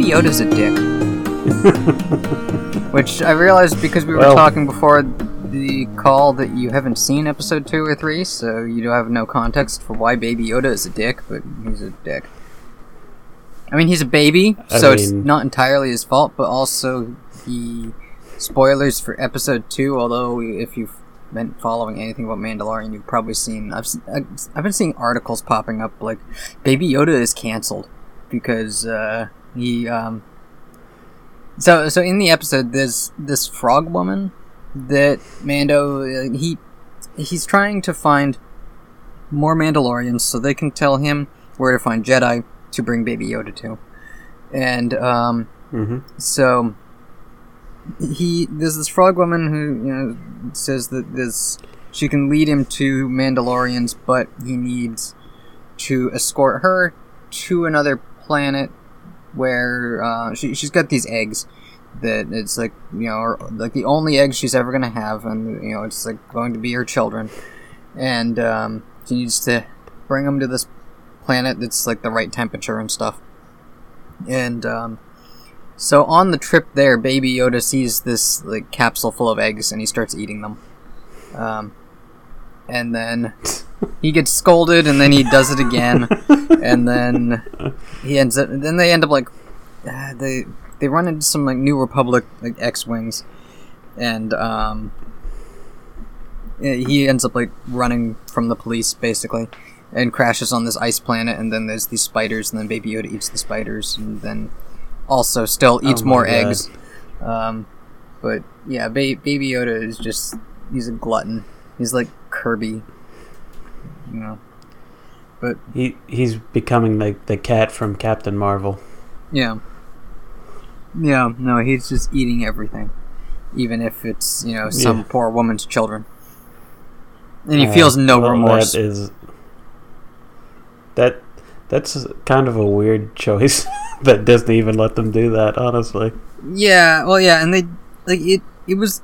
Baby Yoda's a dick. Which I realized because we were Well- talking before the call that you haven't seen episode two or three, so you don't have no context for why Baby Yoda is a dick, but he's a dick. I mean, he's a baby, I so it's not entirely his fault, but also he. Spoilers for episode two, although if you've been following anything about Mandalorian, you've probably seen. I've, I've been seeing articles popping up like Baby Yoda is canceled because uh, he. Um, so, so in the episode, there's this frog woman that Mando uh, he he's trying to find more Mandalorians so they can tell him where to find Jedi to bring Baby Yoda to, and um, hmm so he there's this frog woman who you know says that this she can lead him to Mandalorians, but he needs to escort her to another planet where uh, she she's got these eggs that it's like you know like the only eggs she's ever gonna have, and you know it's like going to be her children, and um, she needs to bring them to this planet that's like the right temperature and stuff, and um, so on the trip there, Baby Yoda sees this like capsule full of eggs, and he starts eating them. Um, and then he gets scolded, and then he does it again, and then he ends up. Then they end up like uh, they they run into some like New Republic like X wings, and um, he ends up like running from the police basically, and crashes on this ice planet, and then there's these spiders, and then Baby Yoda eats the spiders, and then also still eats Oh more God. eggs. Um, but yeah, ba- Baby Yoda is just he's a glutton. He's like Kirby, you know. But He he's becoming like the cat from Captain Marvel. yeah, yeah, no, he's just eating everything, even if it's you know some Yeah. poor woman's children, and he Uh, feels no well, remorse. That is that that's kind of a weird choice that Disney even let them do that. Honestly, Yeah, well, yeah, and they like it. It was.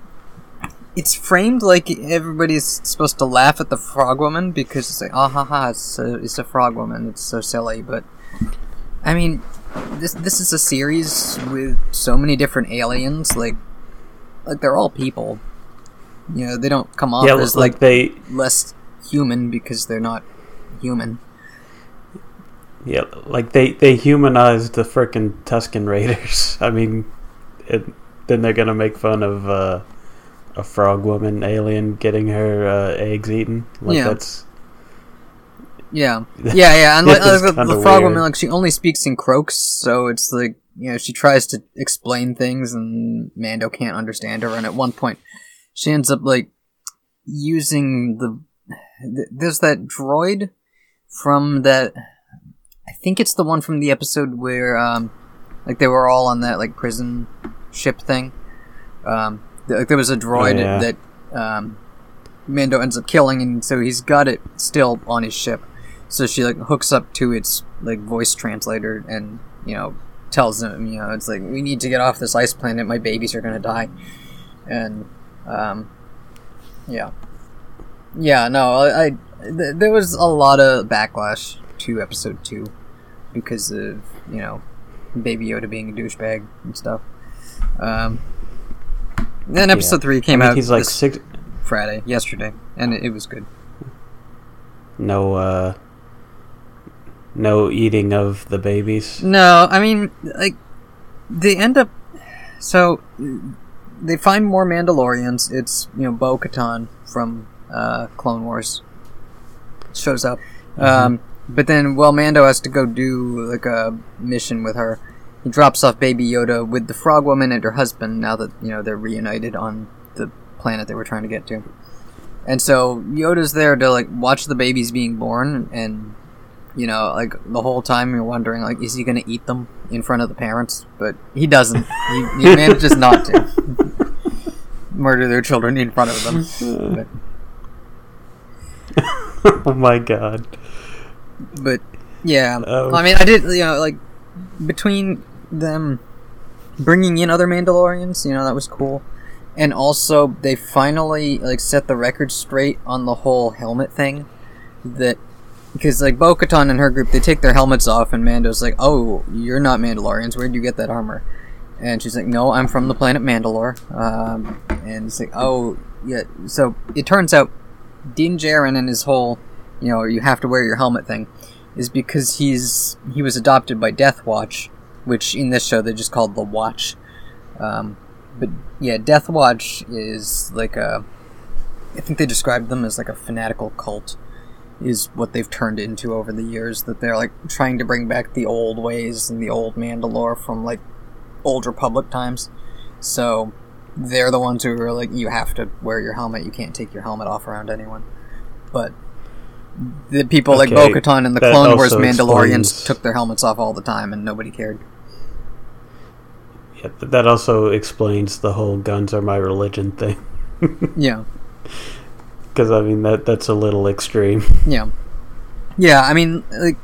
It's framed like everybody's supposed to laugh at the frog woman because it's like, ah ha ha, it's a, it's a frog woman. It's so silly, but I mean, this this is a series with so many different aliens. Like, like they're all people. You know, they don't come off yeah, as like, like they less human because they're not human. yeah like they they humanized the frickin' Tusken Raiders. I mean, it, then they're gonna make fun of uh, a frog woman alien getting her uh, eggs eaten. Like Yeah. that's Yeah, yeah, yeah. And like, the, the frog woman, like she only speaks in croaks, so it's like you know she tries to explain things, and Mando can't understand her. And at one point, she ends up like using the th- there's that droid from that. I think it's the one from the episode where um like they were all on that like prison ship thing. Um, like there was a droid Oh, yeah. that um Mando ends up killing, and so he's got it still on his ship. So she like hooks up to its like voice translator, and you know tells him, you know, it's like we need to get off this ice planet. My babies are gonna die, and um, yeah, yeah. No, I, I th- there was a lot of backlash to episode two because of you know Baby Yoda being a douchebag and stuff. Um, then episode three came out. he's like six. Friday, yesterday, and it, it was good. No, uh, no eating of the babies. No, I mean, like, they end up. So, they find more Mandalorians. It's, you know, Bo Katan from uh, Clone Wars shows up. Um, but then, well, Mando has to go do, like, a mission with her. He drops off Baby Yoda with the Frog Woman and her husband now that, you know, they're reunited on the planet they were trying to get to. And so, Yoda's there to, like, watch the babies being born and you know, like the whole time you're wondering, like, is he going to eat them in front of the parents? But he doesn't. He, he manages not to murder their children in front of them. Oh my god. but yeah, Oh. I mean, I did, you know, like between them bringing in other Mandalorians, you know, that was cool. And also, they finally like set the record straight on the whole helmet thing. That because like Bo-Katan and her group, they take their helmets off, and Mando's like, "Oh, you're not Mandalorians. Where'd you get that armor?" And she's like, "No, I'm from the planet Mandalore." Um, and it's like, "Oh, yeah." So it turns out Din Djarin and his whole, you know, you have to wear your helmet thing, is because he's he was adopted by Death Watch, which in this show they just called the Watch. Um, but yeah, Death Watch is like a. I think they described them as like a fanatical cult, is what they've turned into over the years. That they're like trying to bring back the old ways and the old Mandalore from like old Republic times. So they're the ones who are like, you have to wear your helmet. You can't take your helmet off around anyone. But the people like Okay, Bo-Katan and the Clone Wars Mandalorians explains- took their helmets off all the time, and nobody cared. Yeah, that also explains the whole "guns are my religion" thing. Yeah. Because I mean that that's a little extreme. Yeah, yeah. I mean, like,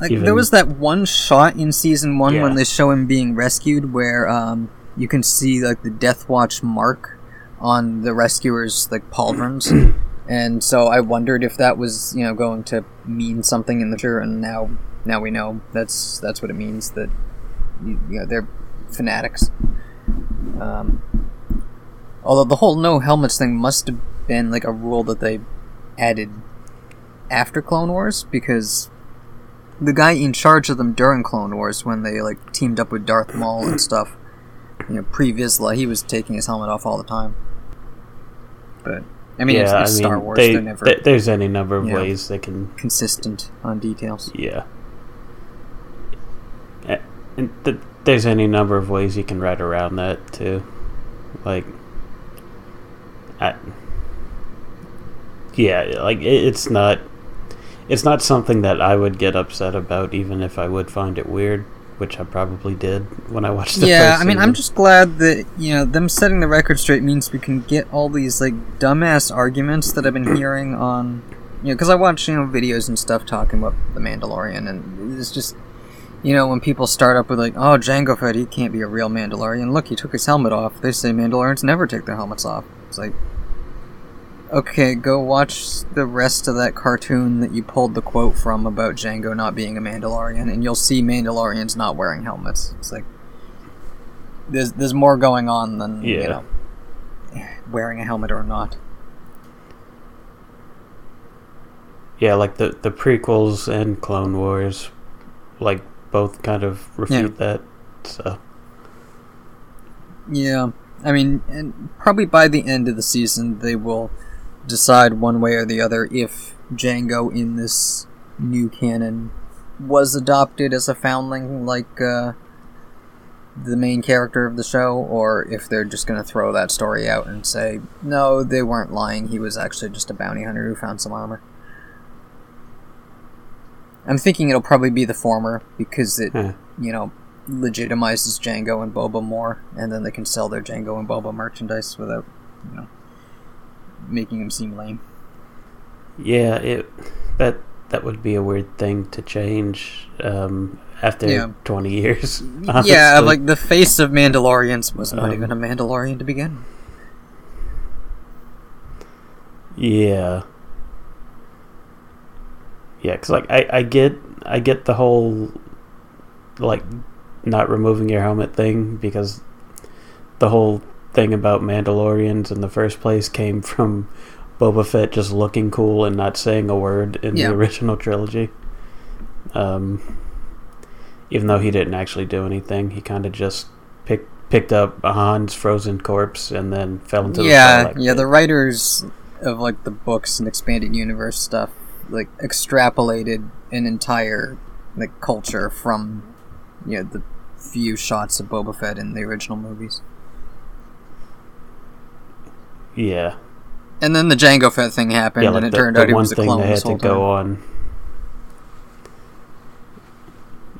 like there was that one shot in season one when they show him being rescued, where um, you can see like the Death Watch mark on the rescuers' like pauldrons, and so I wondered if that was you know going to mean something in the future, and now now we know that's that's what it means that you, you know they're fanatics. Um, although the whole no helmets thing must have been like a rule that they added after Clone Wars because the guy in charge of them during Clone Wars when they like teamed up with Darth Maul and stuff, you know, Pre Vizsla, he was taking his helmet off all the time. But I mean, yeah, it's I mean, Star Wars; they- never th- there's any number of ways they can. consistent on details. Yeah. And th- there's any number of ways you can write around that too, like. I, yeah, like it, it's not. It's not something that I would get upset about, even if I would find it weird, which I probably did when I watched the yeah, I mean, I'm just glad that you know them setting the record straight means we can get all these like dumbass arguments that I've been hearing on, you know, because I watch you know videos and stuff talking about the Mandalorian, and it's just, you know, when people start up with like, oh, Jango Fett, he can't be a real Mandalorian. Look, he took his helmet off. They say Mandalorians never take their helmets off. It's like, okay, go watch the rest of that cartoon that you pulled the quote from about Jango not being a Mandalorian, and you'll see Mandalorians not wearing helmets. It's like there's there's more going on than you Yeah. know wearing a helmet or not. Yeah, like the the prequels and Clone Wars, like both kind of refute that. So Yeah, I mean, and probably by the end of the season they will decide one way or the other if Jango in this new canon was adopted as a foundling like uh, the main character of the show, or if they're just going to throw that story out and say, no, they weren't lying, he was actually just a bounty hunter who found some armor. I'm thinking it'll probably be the former because it, eh. you know, legitimizes Jango and Boba more, and then they can sell their Jango and Boba merchandise without, you know, making them seem lame. yeah, it that that would be a weird thing to change um, after Yeah. twenty years. Yeah, like the face of Mandalorians was not Um, even a Mandalorian to begin. Yeah. Yeah, because like I, I get I get the whole like not removing your helmet thing because the whole thing about Mandalorians in the first place came from Boba Fett just looking cool and not saying a word in Yeah. the original trilogy. Um, even though he didn't actually do anything, he kind of just picked picked up Han's frozen corpse and then fell into the yeah, yeah. The writers of like the books and expanded universe stuff like extrapolated an entire like culture from yeah the few shots of Boba Fett in the original movies. yeah. And then the Jango Fett thing happened, yeah, like and it the, turned the out he was a clone they had to go on.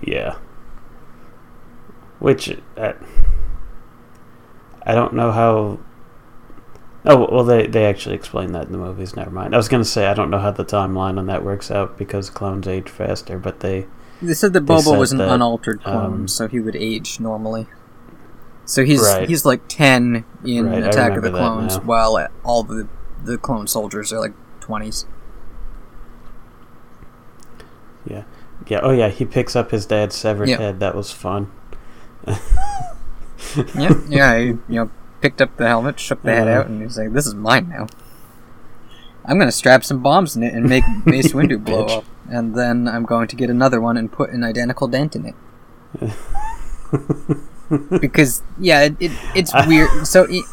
Yeah. Which uh, I don't know how. Oh well, they they actually explain that in the movies. Never mind. I was gonna say I don't know how the timeline on that works out because clones age faster, but they They said that Boba said was an that, unaltered clone, um, so he would age normally. So he's Right. he's like ten in Right, Attack of the Clones, while all the the clone soldiers are like twenties. Yeah. Yeah. Oh yeah. He picks up his dad's severed Yep. head. That was fun. Yep. Yeah. He, you know, picked up the helmet, shook the head out, and he's like, "This is mine now. I'm gonna strap some bombs in it and make Mace Windu blow up, and then I'm going to get another one and put an identical dent in it." because yeah, it, it it's weird. So it,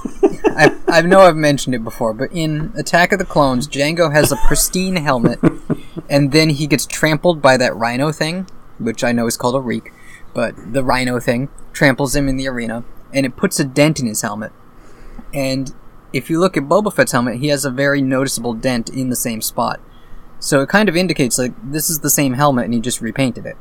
I I know I've mentioned it before, but in Attack of the Clones, Jango has a pristine helmet, and then he gets trampled by that rhino thing, which I know is called a reek, but the rhino thing tramples him in the arena, and it puts a dent in his helmet. And if you look at Boba Fett's helmet, he has a very noticeable dent in the same spot. So it kind of indicates like this is the same helmet, and he just repainted it.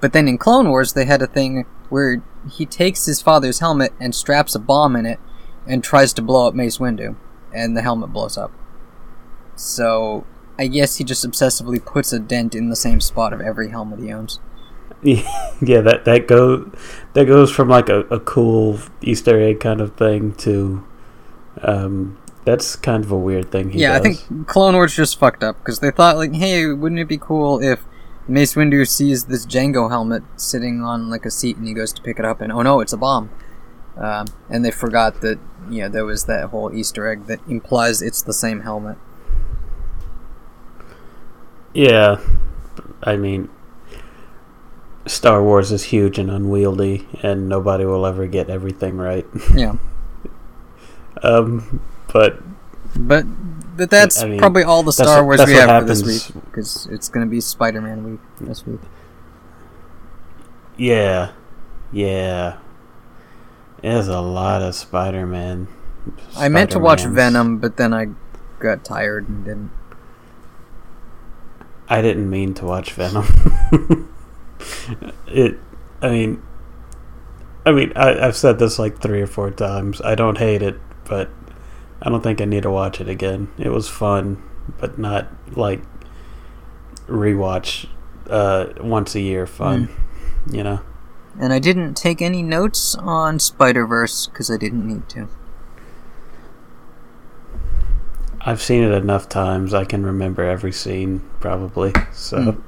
But then in Clone Wars, they had a thing where he takes his father's helmet and straps a bomb in it and tries to blow up Mace Windu, and the helmet blows up. So I guess he just obsessively puts a dent in the same spot of every helmet he owns. yeah. That that go that goes from like a, a cool Easter egg kind of thing to um that's kind of a weird thing. He yeah, I think Clone Wars just fucked up because they thought like, hey, wouldn't it be cool if Mace Windu sees this Jango helmet sitting on like a seat and he goes to pick it up and oh no, it's a bomb. Um, and they forgot that you know there was that whole Easter egg that implies it's the same helmet. Yeah, I mean, Star Wars is huge and unwieldy, and nobody will ever get everything right. Yeah, Um, but but but that's I mean, probably all the Star Wars we have for this week because it's going to be Spider-Man week this week. yeah, yeah, there's a lot of Spider-Man. I meant to watch Venom, but then I got tired and didn't. I didn't mean to watch Venom. it, I mean, I mean, I, I've said this like three or four times. I don't hate it, but I don't think I need to watch it again. It was fun, but not like rewatch uh, once a year fun. You know. And I didn't take any notes on Spider Verse because I didn't need to. I've seen it enough times. I can remember every scene probably. So,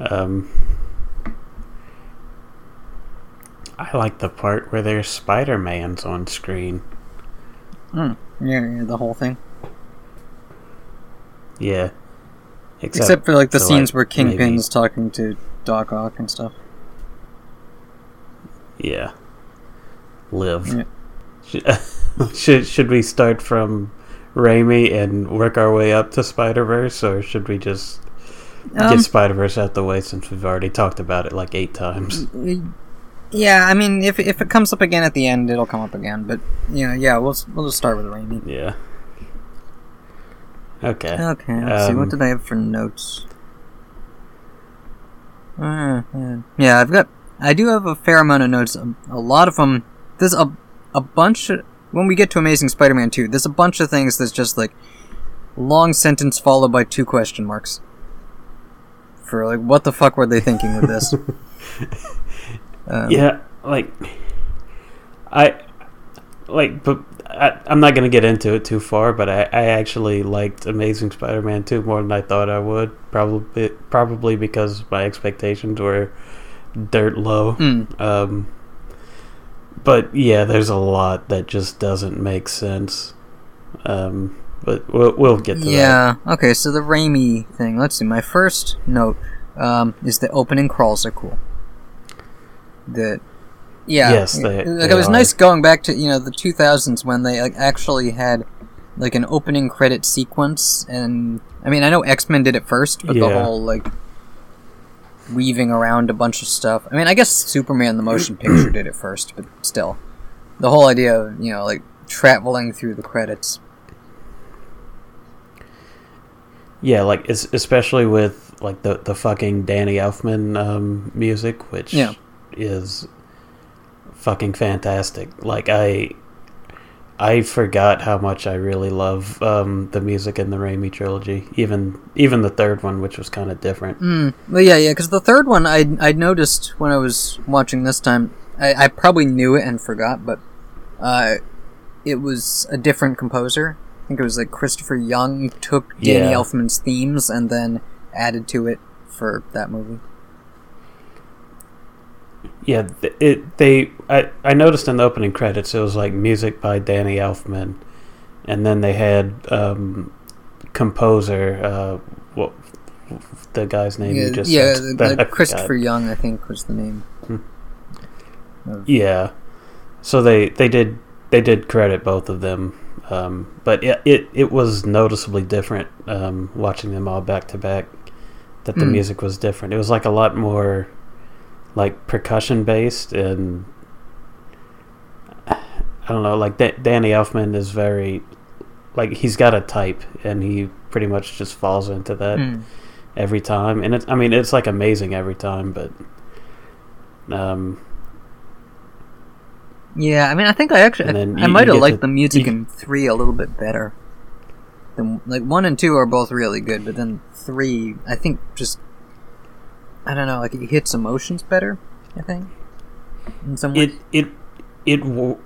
um, I like the part where there's Spider Man's on screen. Yeah, yeah, the whole thing. Yeah. Except, for like the for, scenes like, where Kingpin's talking to Doc Ock and stuff. Yeah. Live. Yeah. Should, should should we start from Raimi and work our way up to Spider Verse, or should we just Um, get Spider Verse out the way since we've already talked about it like eight times? Yeah, I mean, if, if it comes up again at the end, it'll come up again. But you know, yeah, we'll we'll just start with Raimi. Yeah. Okay. Okay, let's see. What Um, did I have for notes? Uh, yeah. yeah, I've got. I do have a fair amount of notes. A, a lot of them. There's a a bunch. Of, when we get to Amazing Spider-Man two, there's a bunch of things that's just like long sentence followed by two question marks. For like, what the fuck were they thinking with this? um, Yeah, like I like, but I, I'm not gonna get into it too far. But I, I actually liked Amazing Spider-Man 2 more than I thought I would. Probably, probably because my expectations were dirt low. mm, Um, but yeah, there's a lot that just doesn't make sense. Um, but we'll we'll get to that. yeah. Okay. So the Raimi thing. Let's see. My first note um, is the opening crawls are cool. That. Yeah. Yes, they- like they it was are. nice going back to you know the 2000s when they like actually had like an opening credit sequence, and I mean I know X Men did it first, but the whole like weaving around a bunch of stuff. I mean I guess Superman the motion picture did it first, but still, the whole idea of you know like traveling through the credits. Yeah, like especially with like the the fucking Danny Elfman um, music, which Yeah. Is fucking fantastic. Like I I forgot how much I really love um, the music in the Raimi trilogy, even even the third one, which was kind of different. Mm, well, yeah, yeah, because the third one I I noticed when I was watching this time. I, I probably knew it and forgot, but uh, it was a different composer. I think it was like Christopher Young took Danny Yeah. Elfman's themes and then added to it for that movie. Yeah, it they I, I noticed in the opening credits it was like music by Danny Elfman, and then they had um, composer uh, what the guy's name yeah, you just yeah, said, the- Christopher. Young, I think, was the name. Hmm. Of- Yeah, so they they did they did credit both of them, um, but it, it it was noticeably different um, watching them all back to back. That the Mm. music was different. It was like a lot more like percussion based and I don't know. Like da- Danny Elfman is very like he's got a type and he pretty much just falls into that Mm. every time. And it's I mean it's like amazing every time, but um Yeah, I mean, I think I actually, I, I might have liked to- the music you- in three a little bit better. Than, like one and two are both really good, but then three, I think, just I don't know, like it hits emotions better. I think in some way. it it it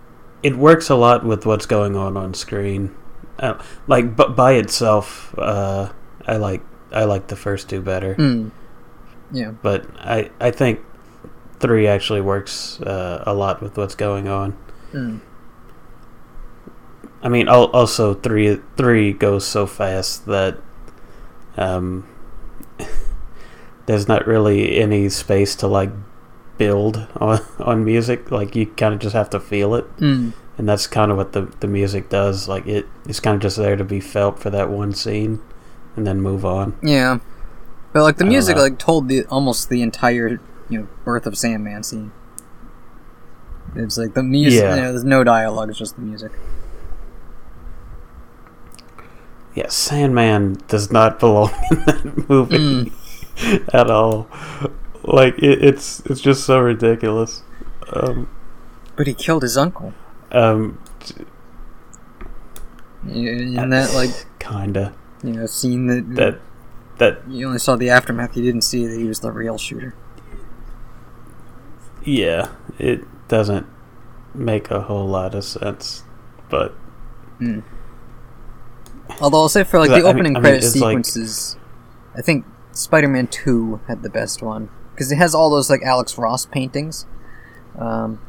it works a lot with what's going on on screen. Uh, like but by itself, uh, I like I like the first two better, Mm. Yeah. but I I think three actually works uh, a lot with what's going on. Mm. I mean, also three three goes so fast that um, there's not really any space to like build on on music. Like you kind of just have to feel it, Mm. and that's kind of what the the music does. Like it, it's kind of just there to be felt for that one scene, and then move on. Yeah. But like the I music, like told the almost the entire you know birth of Sandman scene. It's like the music. Yeah. You know, there's no dialogue. It's just the music. Yeah, Sandman does not belong in that movie Mm. at all. Like it, it's it's just so ridiculous. Um, But he killed his uncle. um, And that like kinda you know scene that, that that you only saw the aftermath. You didn't see that he was the real shooter. yeah, it doesn't make a whole lot of sense, but Mm. Although I'll say for like the I- I mean- opening I mean, credit like- sequences, I think Spider-Man Two had the best one because it has all those like Alex Ross paintings. Um,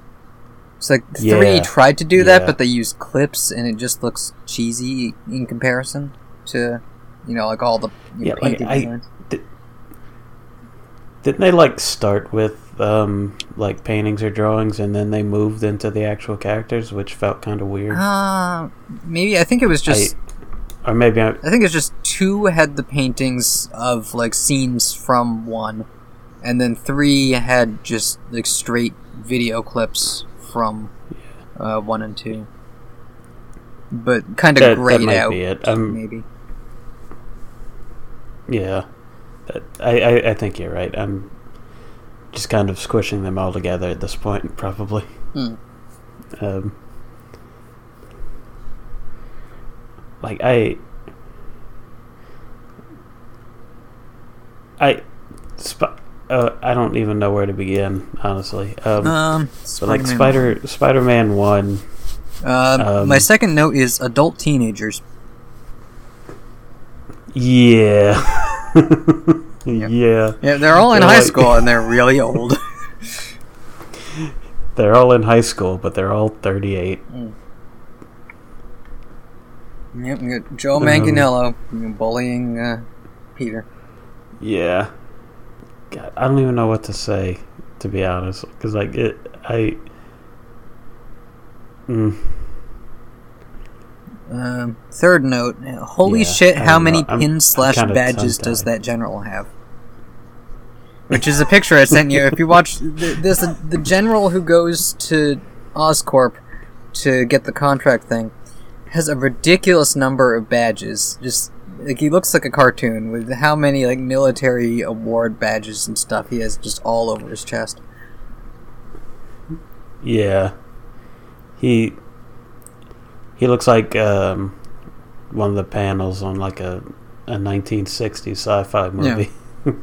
it's like three tried to do that, Yeah. but they used clips, and it just looks cheesy in comparison to you know like all the know, Yeah, like, I- designs. didn't they like start with um like paintings or drawings and then they moved into the actual characters, which felt kind of weird. Uh, maybe I think it was just. Or maybe I, I think it's just two had the paintings of like scenes from one, and then three had just like straight video clips from uh, one and two. But kind of that grayed might out, be it. Um, maybe. Yeah, That- I, I I think you're right. I'm just kind of squishing them all together at this point, probably. Hmm. Um, like I, I, sp- uh, I don't even know where to begin, honestly. Um, Um, like. Spider Spider Man One, Uh, um, my second note is adult teenagers. yeah, yeah. Yeah, they're all in They're high like- school and they're really old. They're all in high school, but they're all 38. Yep, we got Joe Um, Manganiello bullying uh, Peter. Yeah. God, I don't even know what to say, to be honest. Because, like, it. I. Mm, Um, third note: Holy Yeah, shit! How many know. Pins slash badges does that general have? Which is a picture I sent you. If you watch, th- there's the, the general who goes to Oscorp to get the contract thing has a ridiculous number of badges. Just like he looks like a cartoon with how many like military award badges and stuff he has just all over his chest. yeah. He. He looks like um, one of the panels on, like, a, a 1960s sci fi movie.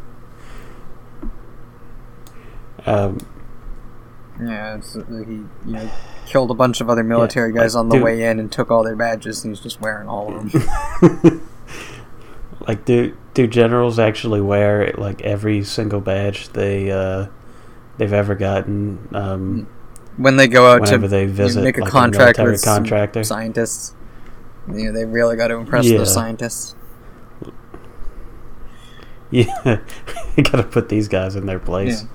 um, Yeah, it's, uh, he you know killed a bunch of other military like, guys on the dude- way in and took all their badges, and he's just wearing all of them. like dude do generals actually wear like every single badge they uh, they've ever gotten um, when they go out whenever to they visit make a like, contract military with some contractor? scientists. You know, they really got to impress Yeah. those scientists. Yeah, you got to put these guys in their place. Yeah.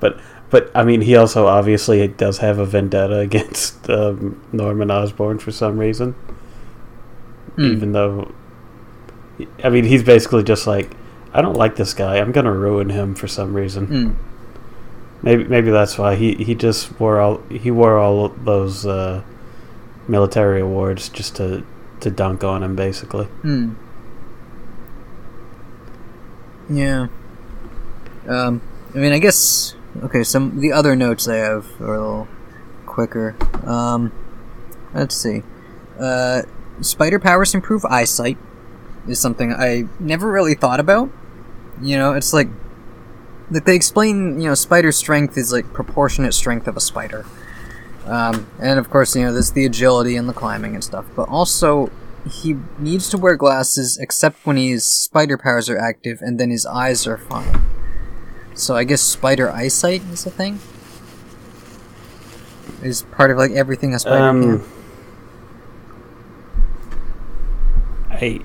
But but I mean, he also obviously does have a vendetta against um, Norman Osborn for some reason. Hmm. Even though, I mean, he's basically just like, I don't like this guy. I'm gonna ruin him for some reason. Mm. Maybe maybe that's why he, he just wore all he wore all those uh, military awards just to to dunk on him, basically. Hmm. Yeah. Um, I mean, I guess. Okay, some the other notes I have are a little quicker. Um, let's see. Uh, spider powers improve eyesight is something I never really thought about. You know, it's like that they explain. You know, spider strength is like proportionate strength of a spider. Um, and of course, you know, there's the agility and the climbing and stuff, but also he needs to wear glasses except when his spider powers are active and then his eyes are fine. So I guess spider eyesight is a thing? Is part of like everything a spider Um, can. I,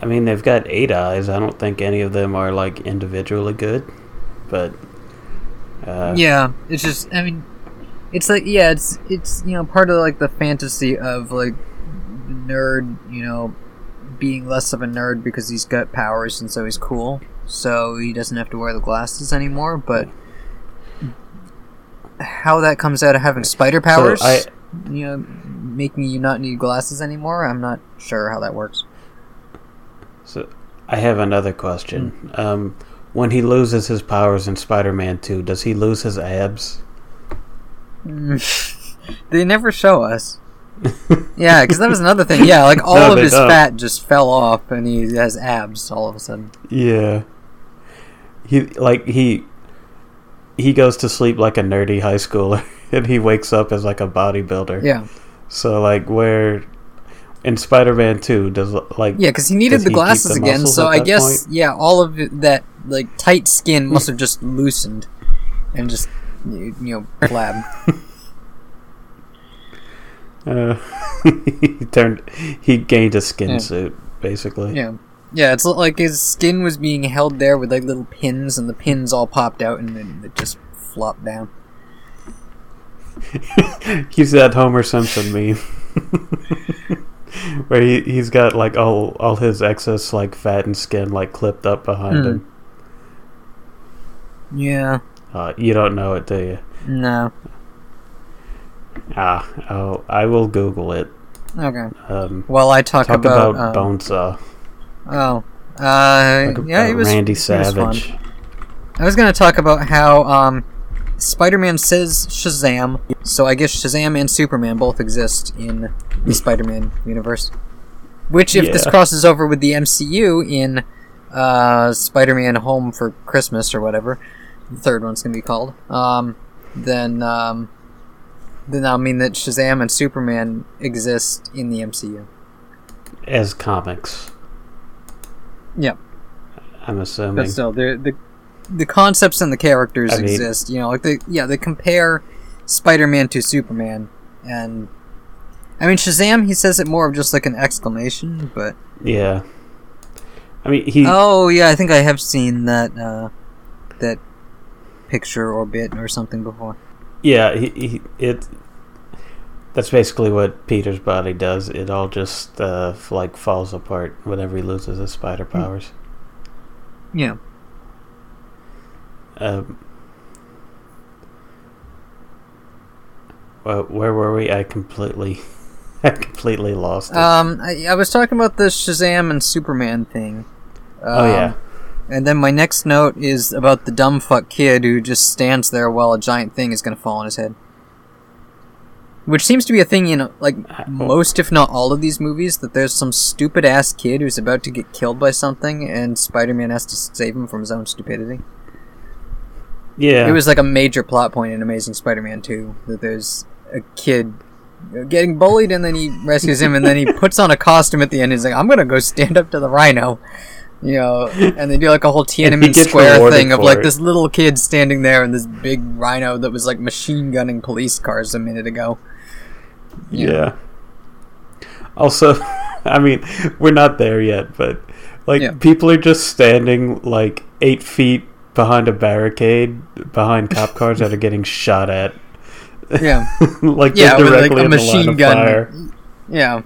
I mean, they've got eight eyes. I don't think any of them are like individually good, but uh, Yeah, it's just I mean it's like yeah, it's it's you know part of like the fantasy of like nerd, you know, being less of a nerd because he's got powers and so he's cool. So he doesn't have to wear the glasses anymore, but how that comes out of having spider powers, I- you know, making you not need glasses anymore, I'm not sure how that works. So I have another question. Hmm. Um, when he loses his powers in Spider-Man Two, does he lose his abs? they never show us. yeah, because that was another thing. Yeah, like all No, of his don't. fat just fell off, and he has abs all of a sudden. Yeah. He like he he goes to sleep like a nerdy high schooler, and he wakes up as like a bodybuilder. Yeah, So like where in Spider-Man Two does like yeah, because he needed the he glasses the again. So I guess point? yeah, all of that like tight skin must have just loosened and just you know flab. uh, he turned he gained a skin Yeah. suit basically. yeah, yeah, it's like his skin was being held there with like little pins, and the pins all popped out, and then it just flopped down. He's that Homer Simpson meme. Where he, he's got like all all his excess like fat and skin like clipped up behind Hmm. him. Yeah, Uh, you don't know it, do you? no, Ah, oh, I will Google it. okay. Um, Well, I talk, talk about, about, um, Bonesaw. Oh, uh, Talk yeah, about it was Randy it was fun. Savage. I was gonna talk about how um, Spider-Man says Shazam, so I guess Shazam and Superman both exist in the Spider-Man universe. Which, if this crosses over with the MCU in uh, Spider-Man Home for Christmas or whatever, the third one's gonna be called, um, then um, then that'll mean that Shazam and Superman exist in the MCU. as comics. Yep. I'm assuming. But still, the the the concepts and the characters I mean- exist. You know, like they yeah they compare Spider-Man to Superman, and I mean Shazam. He says it more of just like an exclamation, but yeah. I mean, he. oh yeah, I think I have seen that uh, that picture or bit or something before. Yeah, he, he it. That's basically what Peter's body does. It all just uh, like falls apart whenever he loses his spider Hmm. powers. Yeah. Um, well, where were we? I completely, I completely lost it. Um, I, I was talking about the Shazam and Superman thing. oh Um, yeah, And then my next note is about the dumb fuck kid who just stands there while a giant thing is gonna fall on his head. Which seems to be a thing in like most, if not all, of these movies. That there's some stupid ass kid who's about to get killed by something, and Spider-Man has to save him from his own stupidity. yeah. It was like a major plot point in Amazing Spider-Man 2 that there's a kid getting bullied, and then he rescues him, and then he puts on a costume at the end. He's like, "I'm gonna go stand up to the rhino," you know, and they do like a whole Tiananmen Square thing of like it. this little kid standing there and this big rhino that was like machine gunning police cars a minute ago. Yeah. Also, I mean, we're not there yet, but like Yeah. people are just standing like eight feet behind a barricade behind cop cars that are getting shot at. Yeah, like yeah, with like directly a in the line machine of gun. fire. Yeah,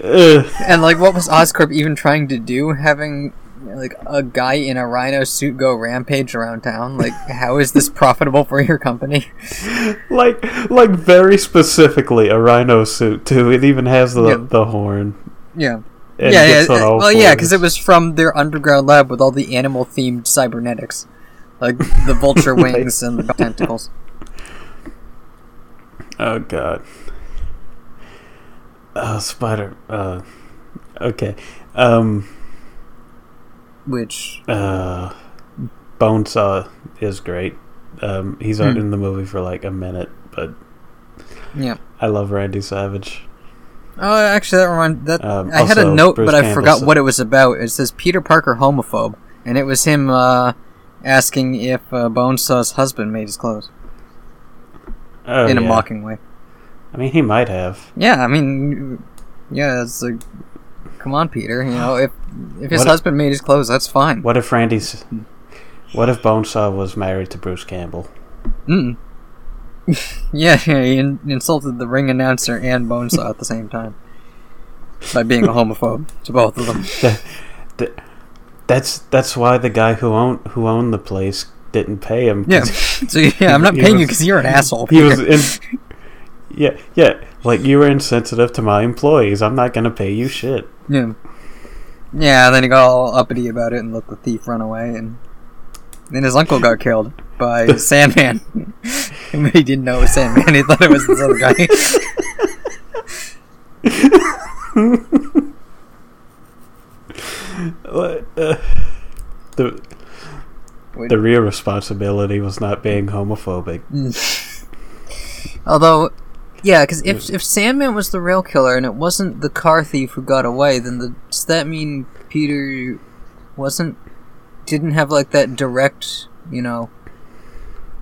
and like what was Oscorp even trying to do? Having like a guy in a rhino suit go rampage around town? Like, how is this profitable for your company? like like very specifically a rhino suit too. It even has the Yeah. the horn. Yeah. and yeah, yeah. all Well, yeah, because it was from their underground lab with all the animal-themed cybernetics, like the vulture wings and the tentacles. Oh god. Oh, spider. Uh, okay. Um. Which, Uh. Bonesaw is great. Um, he's Hmm. in the movie for like a minute, but yeah. I love Randy Savage. Oh, actually, that remind that Um, I had a note, Bruce but I Campbell forgot said- what it was about. It says Peter Parker homophobe, and it was him uh, asking if uh, Bonesaw's husband made his clothes Oh, in a yeah. mocking way. I mean, he might have. Yeah, I mean, yeah, it's like, come on, Peter. You know, if if his What- husband made his clothes, that's fine. What if Randy's? What if Bonesaw was married to Bruce Campbell? Mm. yeah, yeah, he in- insulted the ring announcer and Bonesaw at the same time by being a homophobe to both of them. That- that- that's that's why the guy who owned who owned the place didn't pay him. Yeah, so yeah, I'm not paying you because you're an asshole. He was Peter. in. Yeah, yeah. Like you were insensitive to my employees. I'm not gonna pay you shit. Yeah. Yeah, then he got all uppity about it and let the thief run away, and then his uncle got killed by Sandman. he didn't know it was Sandman, he thought it was this other guy. Uh, the the real responsibility was not being homophobic. Although, yeah, because if, if Sandman was the real killer and it wasn't the car thief who got away, then the, does that mean Peter wasn't. didn't have, like, that direct, you know,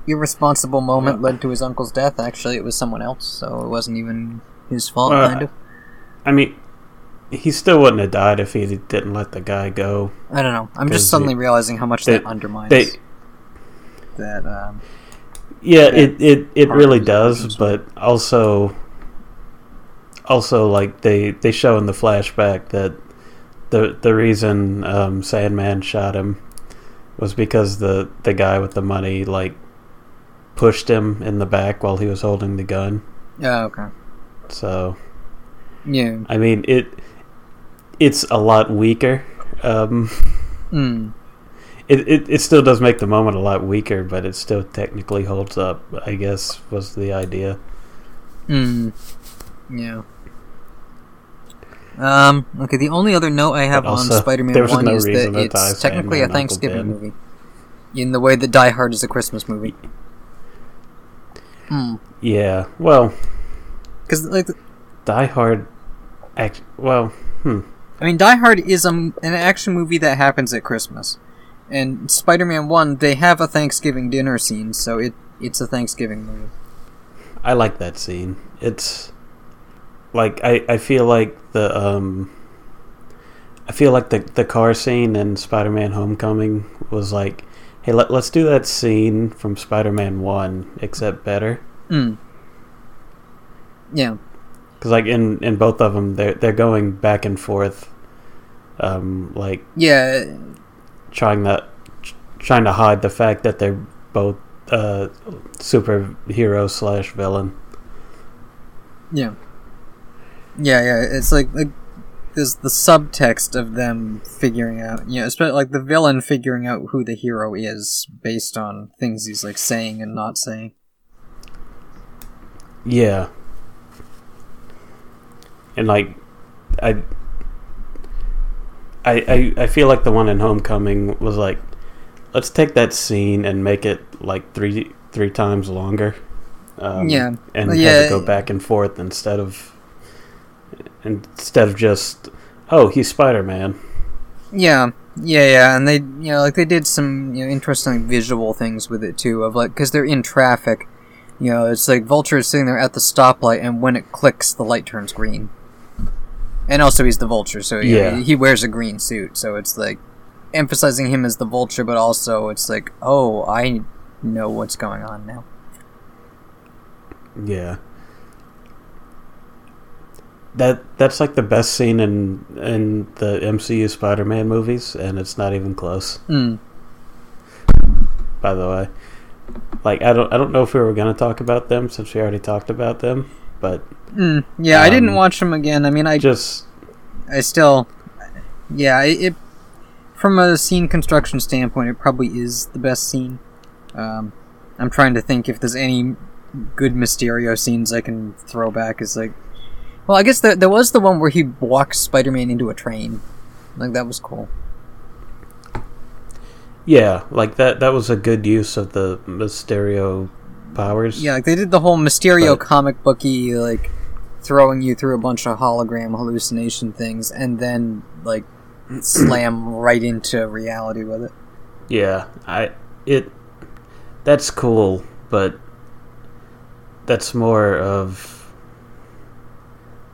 irresponsible moment led to his uncle's death? Actually, it was someone else, so it wasn't even his fault, Well, kind of. I mean, he still wouldn't have died if he didn't let the guy go. I don't know. I'm just suddenly they- realizing how much they- that undermines They, that. Um, yeah, it it, it really does, but also, also like they they show in the flashback that the the reason um, Sandman shot him was because the the guy with the money like pushed him in the back while he was holding the gun. yeah, okay. So Yeah. I mean it it's a lot weaker. Um, Mm. It, it it still does make the moment a lot weaker, but it still technically holds up. I guess was the idea. Mm. Yeah. Um. Okay. The only other note I have But on Spider-Man One no is that it's technically a Thanksgiving movie, in the way that Die Hard is a Christmas movie. Hmm. Yeah. Well, Because like, Die Hard. Act, well, hmm. I mean, Die Hard is um, an action movie that happens at Christmas, and Spider-Man One they have a Thanksgiving dinner scene, so it it's a Thanksgiving movie. I like that scene. It's like I, I feel like the um I feel like the the car scene in Spider-Man Homecoming was like, hey, let, let's do that scene from Spider-Man 1 except better. Mm. Yeah. Cuz like in in both of them they're they're going back and forth um like Yeah. Trying to trying to hide the fact that they're both uh superhero slash villain. Yeah. Yeah, yeah. It's like like there's the subtext of them figuring out, you know, especially like the villain figuring out who the hero is based on things he's like saying and not saying. Yeah. And like I I I I feel like the one in Homecoming was like let's take that scene and make it like three three times longer. Um, Yeah. and Well, yeah. to go back and forth instead of instead of just oh he's Spider Man. Yeah, yeah, yeah, and they, you know, like they did some, you know, interesting visual things with it too. Of like, because they're in traffic, you know, it's like Vulture is sitting there at the stoplight, and when it clicks, the light turns green. And also, he's the Vulture, so know, Yeah. he, he wears a green suit, so it's like emphasizing him as the Vulture, but also it's like, oh, I know what's going on now. Yeah. That that's like the best scene in in the MCU Spider-Man movies, and it's not even close. Mm. By the way, like I don't I don't know if we were gonna talk about them since we already talked about them, but Mm. Yeah, I didn't Um, watch them again. I mean, I just I still, yeah, it, it from a scene construction standpoint, it probably is the best scene. Um, I'm trying to think if there's any good Mysterio scenes I can throw back. Is like, well, I guess there, there was the one where he walks Spider-Man into a train. Like that was cool. yeah, like that that was a good use of the Mysterio powers. Yeah, like they did the whole Mysterio But- comic booky like throwing you through a bunch of hologram hallucination things, and then like slam right into reality with it. Yeah, I it that's cool, but that's more of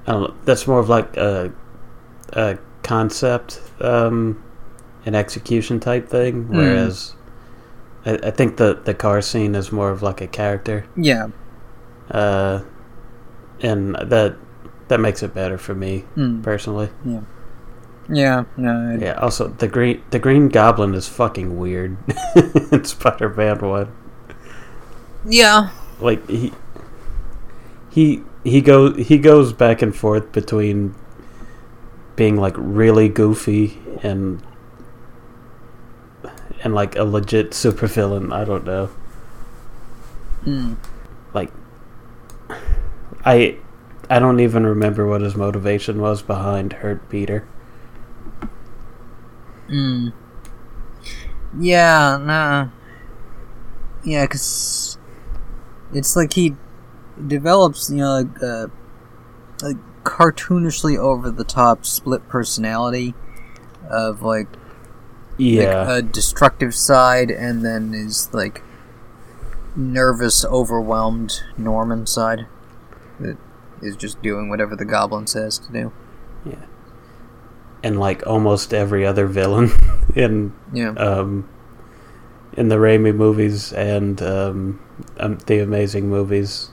I don't know. That's more of like a a concept, um, an execution type thing. Hmm. Whereas I, I think the the car scene is more of like a character, Yeah. uh, and that that makes it better for me Mm. personally. Yeah. No. it- Yeah. Also, the green the Green Goblin is fucking weird in Spider Man One. Yeah. like he he he goes he goes back and forth between being like really goofy and and like a legit super villain. I don't know. Mm. Like I I don't even remember what his motivation was behind Hurt Peter. Mm. Yeah, nah. Yeah, because it's like he develops, you know, like, uh, like cartoonishly over the top split personality of like, Yeah. like a destructive side and then is like nervous, overwhelmed Norman side that is just doing whatever the goblin says to do. Yeah. And like almost every other villain in Yeah. um, in the Raimi movies and um, um, the Amazing movies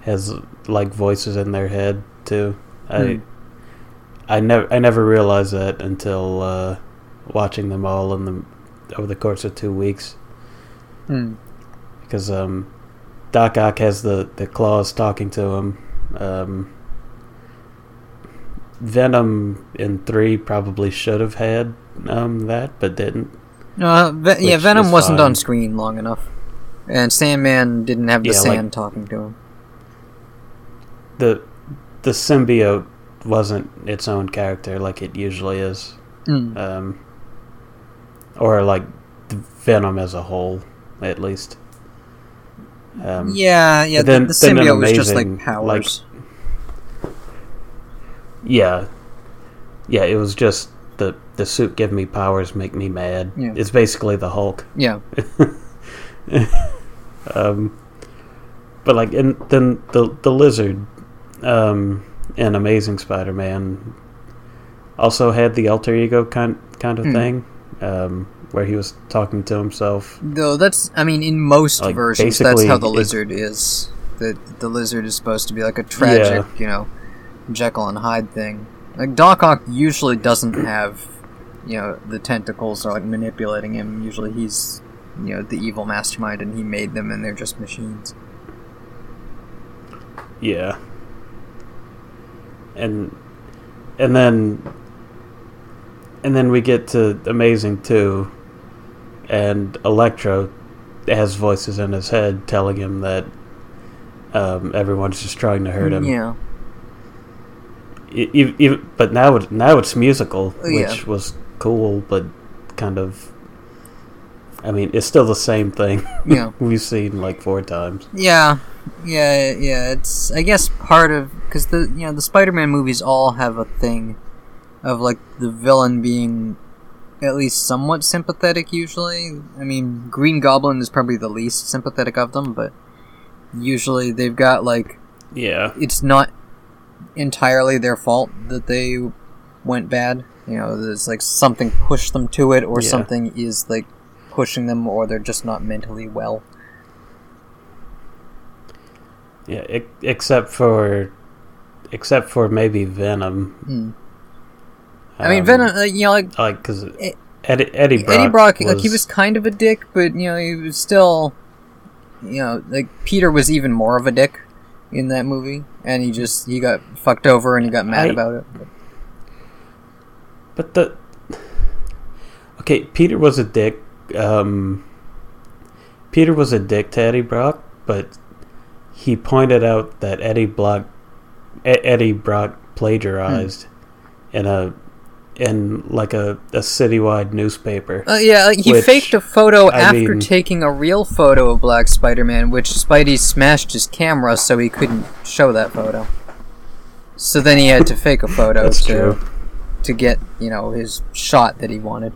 has like voices in their head too. I Hmm. I never I never realized that until uh, watching them all in the over the course of two weeks Hmm. because um, Doc Ock has the the claws talking to him. Um, Venom in three probably should have had um, that, but didn't. Uh, Ve- yeah, Venom wasn't fine. on screen long enough, and Sandman didn't have the Yeah, like- sand talking to him. the the symbiote wasn't its own character like it usually is, Mm. um, or like the Venom as a whole, at least. Um, yeah, yeah. then- the, the symbiote was just like powers. yeah, yeah. It was just the the suit give me powers, make me mad. Yeah. It's basically the Hulk. yeah, Um, but like, and then the the lizard, um, in Amazing Spider-Man, also had the alter ego kind kind of Hmm. thing, um, where he was talking to himself. though that's. I mean, in most Like, versions, that's how the lizard is. The the lizard is supposed to be like a tragic, Yeah. you know, Jekyll and Hyde thing. Like Doc Ock usually doesn't have, you know, the tentacles are like manipulating him. Usually he's, you know, the evil mastermind, and he made them, and they're just machines. Yeah. And and then and then we get to Amazing 2 and Electro has voices in his head telling him that um, everyone's just trying to hurt him. Yeah. E- e- e- but now it, now it's musical, Oh, yeah. which was cool, but kind of I mean, it's still the same thing Yeah. we've seen like four times. Yeah, yeah, yeah. It's I guess part of because the you know the Spider-Man movies all have a thing of like the villain being at least somewhat sympathetic. Usually, I mean, Green Goblin is probably the least sympathetic of them, but usually they've got like Yeah, it's not entirely their fault that they went bad. You know, there's like something pushed them to it, or Yeah. something is like pushing them, or they're just not mentally well. yeah. except for, except for maybe Venom. Hmm. I mean, Um, Venom, uh, you know, like like because Eh, Eddie, Eddie Brock, Eddie Brock, was, like he was kind of a dick, but you know, he was still, you know, like Peter was even more of a dick in that movie, and he just he got fucked over and he got mad I- about it. But the okay, Peter was a dick. Um, Peter was a dick to Eddie Brock, but he pointed out that Eddie Brock, Eddie Brock plagiarized in a in like a, a citywide newspaper. Uh, yeah, like he Which, faked a photo I after mean- taking a real photo of Black Spider-Man, which Spidey smashed his camera so he couldn't show that photo. So then he had to fake a photo to true. to get you know his shot that he wanted.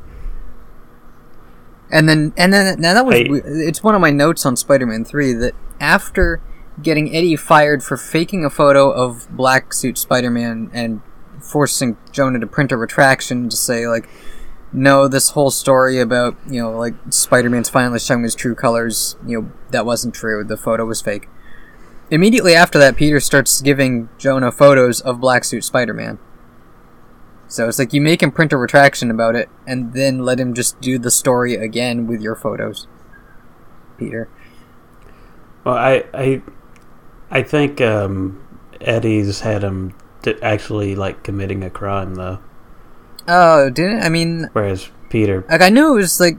And then and then now that was, I, it's one of my notes on Spider-Man Three that after getting Eddie fired for faking a photo of Black Suit Spider-Man and forcing Jonah to print a retraction to say like no this whole story about you know like Spider-Man's finally showing his true colors you know that wasn't true the photo was fake. Immediately after that, Peter starts giving Jonah photos of Black Suit Spider-Man. So it's like you make him print a retraction about it, and then let him just do the story again with your photos. Peter. Well, I I I think um, Eddie's had him actually like committing a crime though, Oh, didn't I mean? whereas Peter Like I knew it was like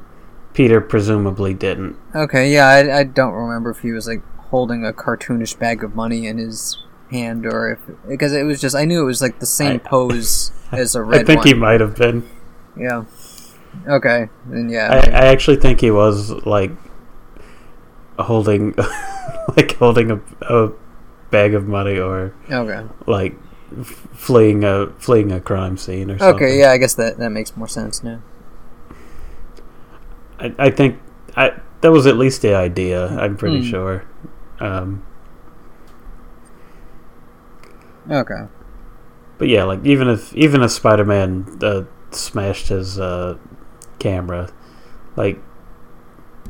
Peter presumably didn't. okay, yeah. I, I don't remember if he was like holding a cartoonish bag of money in his hand or if because it was just I knew it was like the same I- pose as a I red I think one. he might have been. Yeah. Okay. Then I, yeah. I actually think he was like holding, like holding a, a bag of money or okay. like f- fleeing a fleeing a crime scene or something. Okay. Yeah. I guess that that makes more sense now. I, I think I that was at least the idea. I'm pretty Hmm. sure. Um, Okay. but yeah, like even if even if Spider-Man uh, smashed his uh, camera, like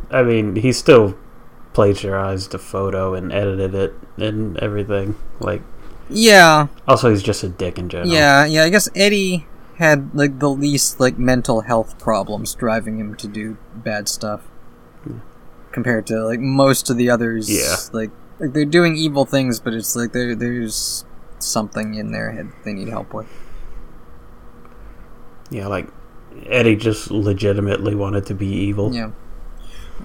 I mean, he still plagiarized the photo and edited it and everything. Like, Yeah. also he's just a dick in general. Yeah, yeah, I guess Eddie had like the least like mental health problems driving him to do bad stuff. Compared to like most of the others. Yeah. Like like they're doing evil things, but it's like there there's something in their head they need help with. yeah, like Eddie just legitimately wanted to be evil. Yeah.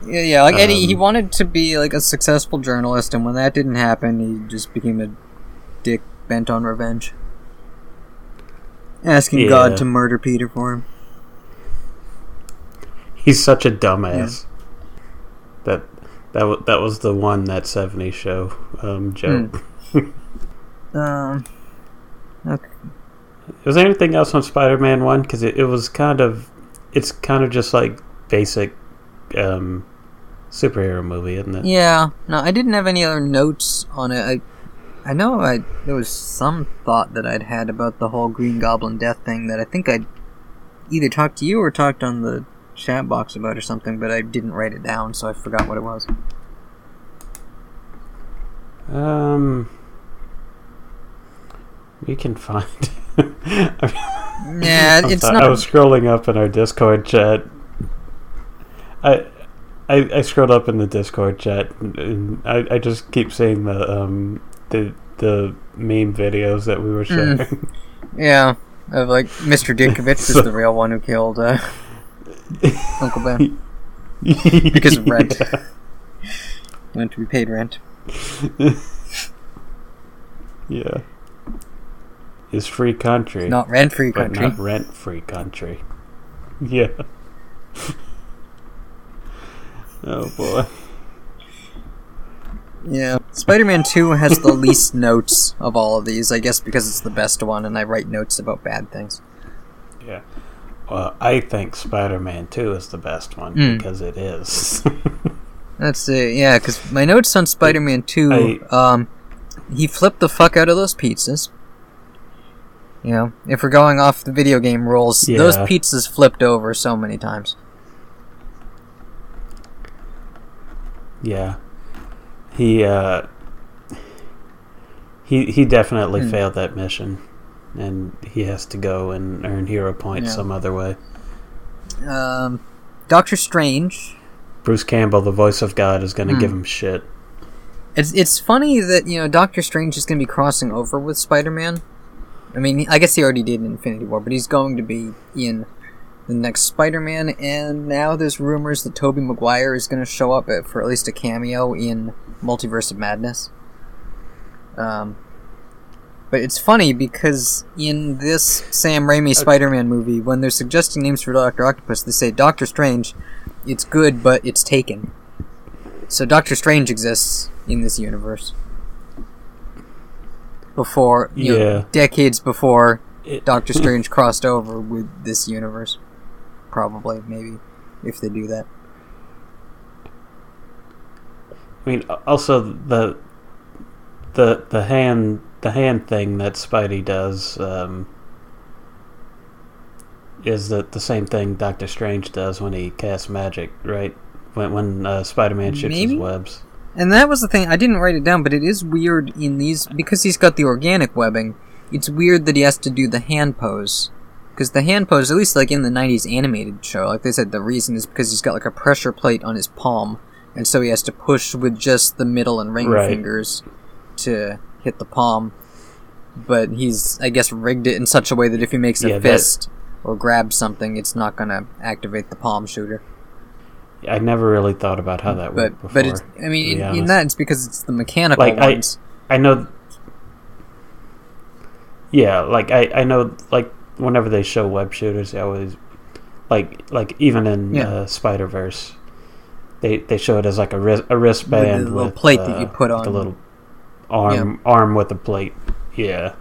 Yeah, yeah, like Eddie he Um, wanted to be like a successful journalist and when that didn't happen he just became a dick bent on revenge. Asking Yeah. God to murder Peter for him. He's such a dumbass. That that w- that was the one that '70s show um, joke. Um Okay. Was there anything else on Spider-Man One? Because it, it was kind of, it's kind of just like basic um, superhero movie, isn't it? Yeah, no, I didn't have any other notes on it. I, I know I there was some thought that I'd had about the whole Green Goblin death thing that I think I'd either talked to you or talked on the chat box about or something, but I didn't write it down, so I forgot what it was. Um, we can find. Yeah, it's sorry, not. I was scrolling up in our Discord chat. I. I, I scrolled up in the Discord chat, and I, I just keep seeing the um the the meme videos that we were Mm. sharing. Yeah, of like Mr. Ditkovich So- is the real one who killed uh, Uncle Ben. Because of rent. Yeah. Went to be paid rent. Yeah. Is free country. Not rent free country. not rent free country. Yeah. Oh boy. Yeah. Spider-Man 2 has the least notes of all of these, I guess because it's the best one and I write notes about bad things. Yeah. Well, I think Spider-Man 2 is the best one Mm. because it is. That's it. Yeah, because my notes on Spider-Man 2, um, he flipped the fuck out of those pizzas. You know, if we're going off the video game rules, those pizzas flipped over so many times. yeah. He uh he he definitely Hmm. failed that mission and he has to go and earn hero points Yeah. some other way. Um, Doctor Strange. Bruce Campbell, the voice of God, is going to Hmm. give him shit. It's it's funny that you know Doctor Strange is going to be crossing over with Spider-Man. I mean, I guess he already did in Infinity War, but he's going to be in the next Spider-Man, and now there's rumors that Tobey Maguire is going to show up at, for at least a cameo in Multiverse of Madness. Um, but it's funny because in this Sam Raimi Spider-Man movie, when they're suggesting names for Doctor Octopus, they say Doctor Strange. It's good, but it's taken. So Doctor Strange exists in this universe. Before, you know, decades before It- Doctor Strange crossed over with this universe. Probably, maybe, if they do that. I mean, also the the the hand the hand thing that Spidey does um, is that the same thing Doctor Strange does when he casts magic, right? When when uh, Spider Man shoots Maybe? his webs. And that was the thing, I didn't write it down, but it is weird in these, because he's got the organic webbing, it's weird that he has to do the hand pose. Because the hand pose, at least like in the 90s animated show, like they said, the reason is because he's got like a pressure plate on his palm, and so he has to push with just the middle and ring Right. fingers to hit the palm. But he's, I guess, rigged it in such a way that if he makes a Yeah, that- fist or grabs something, it's not gonna activate the palm shooter. I never really thought about how that But worked before. but it's, I mean, in, in that it's because it's the mechanical Like, I- I know. Yeah, like I, I know like whenever they show web shooters, they always like like even in Yeah. uh, Spider Verse, they they show it as like a wrist, a wristband With the little with, plate that you uh, put like a little arm arm with a plate. Yeah,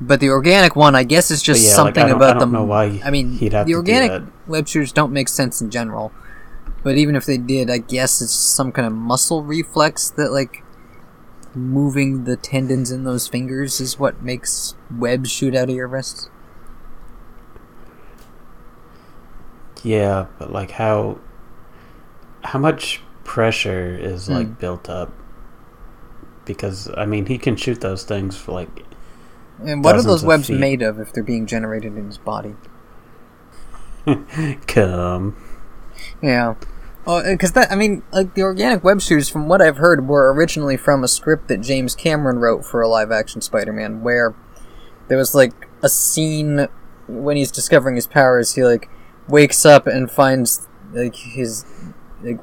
But the organic one, I guess, is just yeah, like, something don't- about I don't know why I mean, he'd have the organic web shooters don't make sense in general. But even if they did, I guess it's some kind of muscle reflex that, like, moving the tendons in those fingers is what makes webs shoot out of your wrists. yeah, but like how how much pressure is like Hmm. built up? Because I mean, he can shoot those things for like And what are those webs made of if they're being generated in his body? come. Yeah. Oh, uh, because that, I mean, like the organic web shooters, from what I've heard, were originally from a script that James Cameron wrote for a live-action Spider-Man, where there was like a scene when he's discovering his powers. He like wakes up and finds like his, like,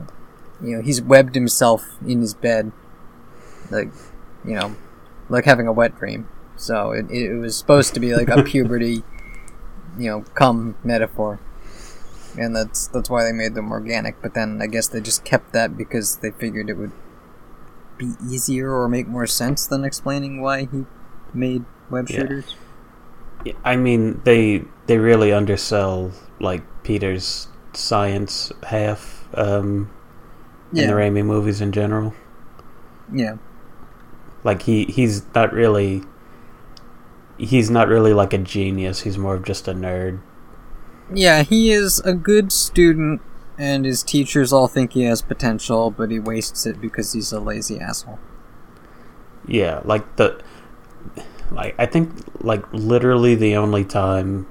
you know, he's webbed himself in his bed, like, you know, like having a wet dream. So it it was supposed to be like a puberty, you know, come metaphor and that's that's why they made them organic. But then I guess they just kept that because they figured it would be easier or make more sense than explaining why he made web shooters. Yeah. I mean, they they really undersell like Peter's science half um, in the Yeah, Raimi movies in general. yeah, Like he he's not really he's not really like a genius. He's more of just a nerd. Yeah. He is a good student, and his teachers all think he has potential, but he wastes it because he's a lazy asshole. Yeah, like the like I think like literally the only time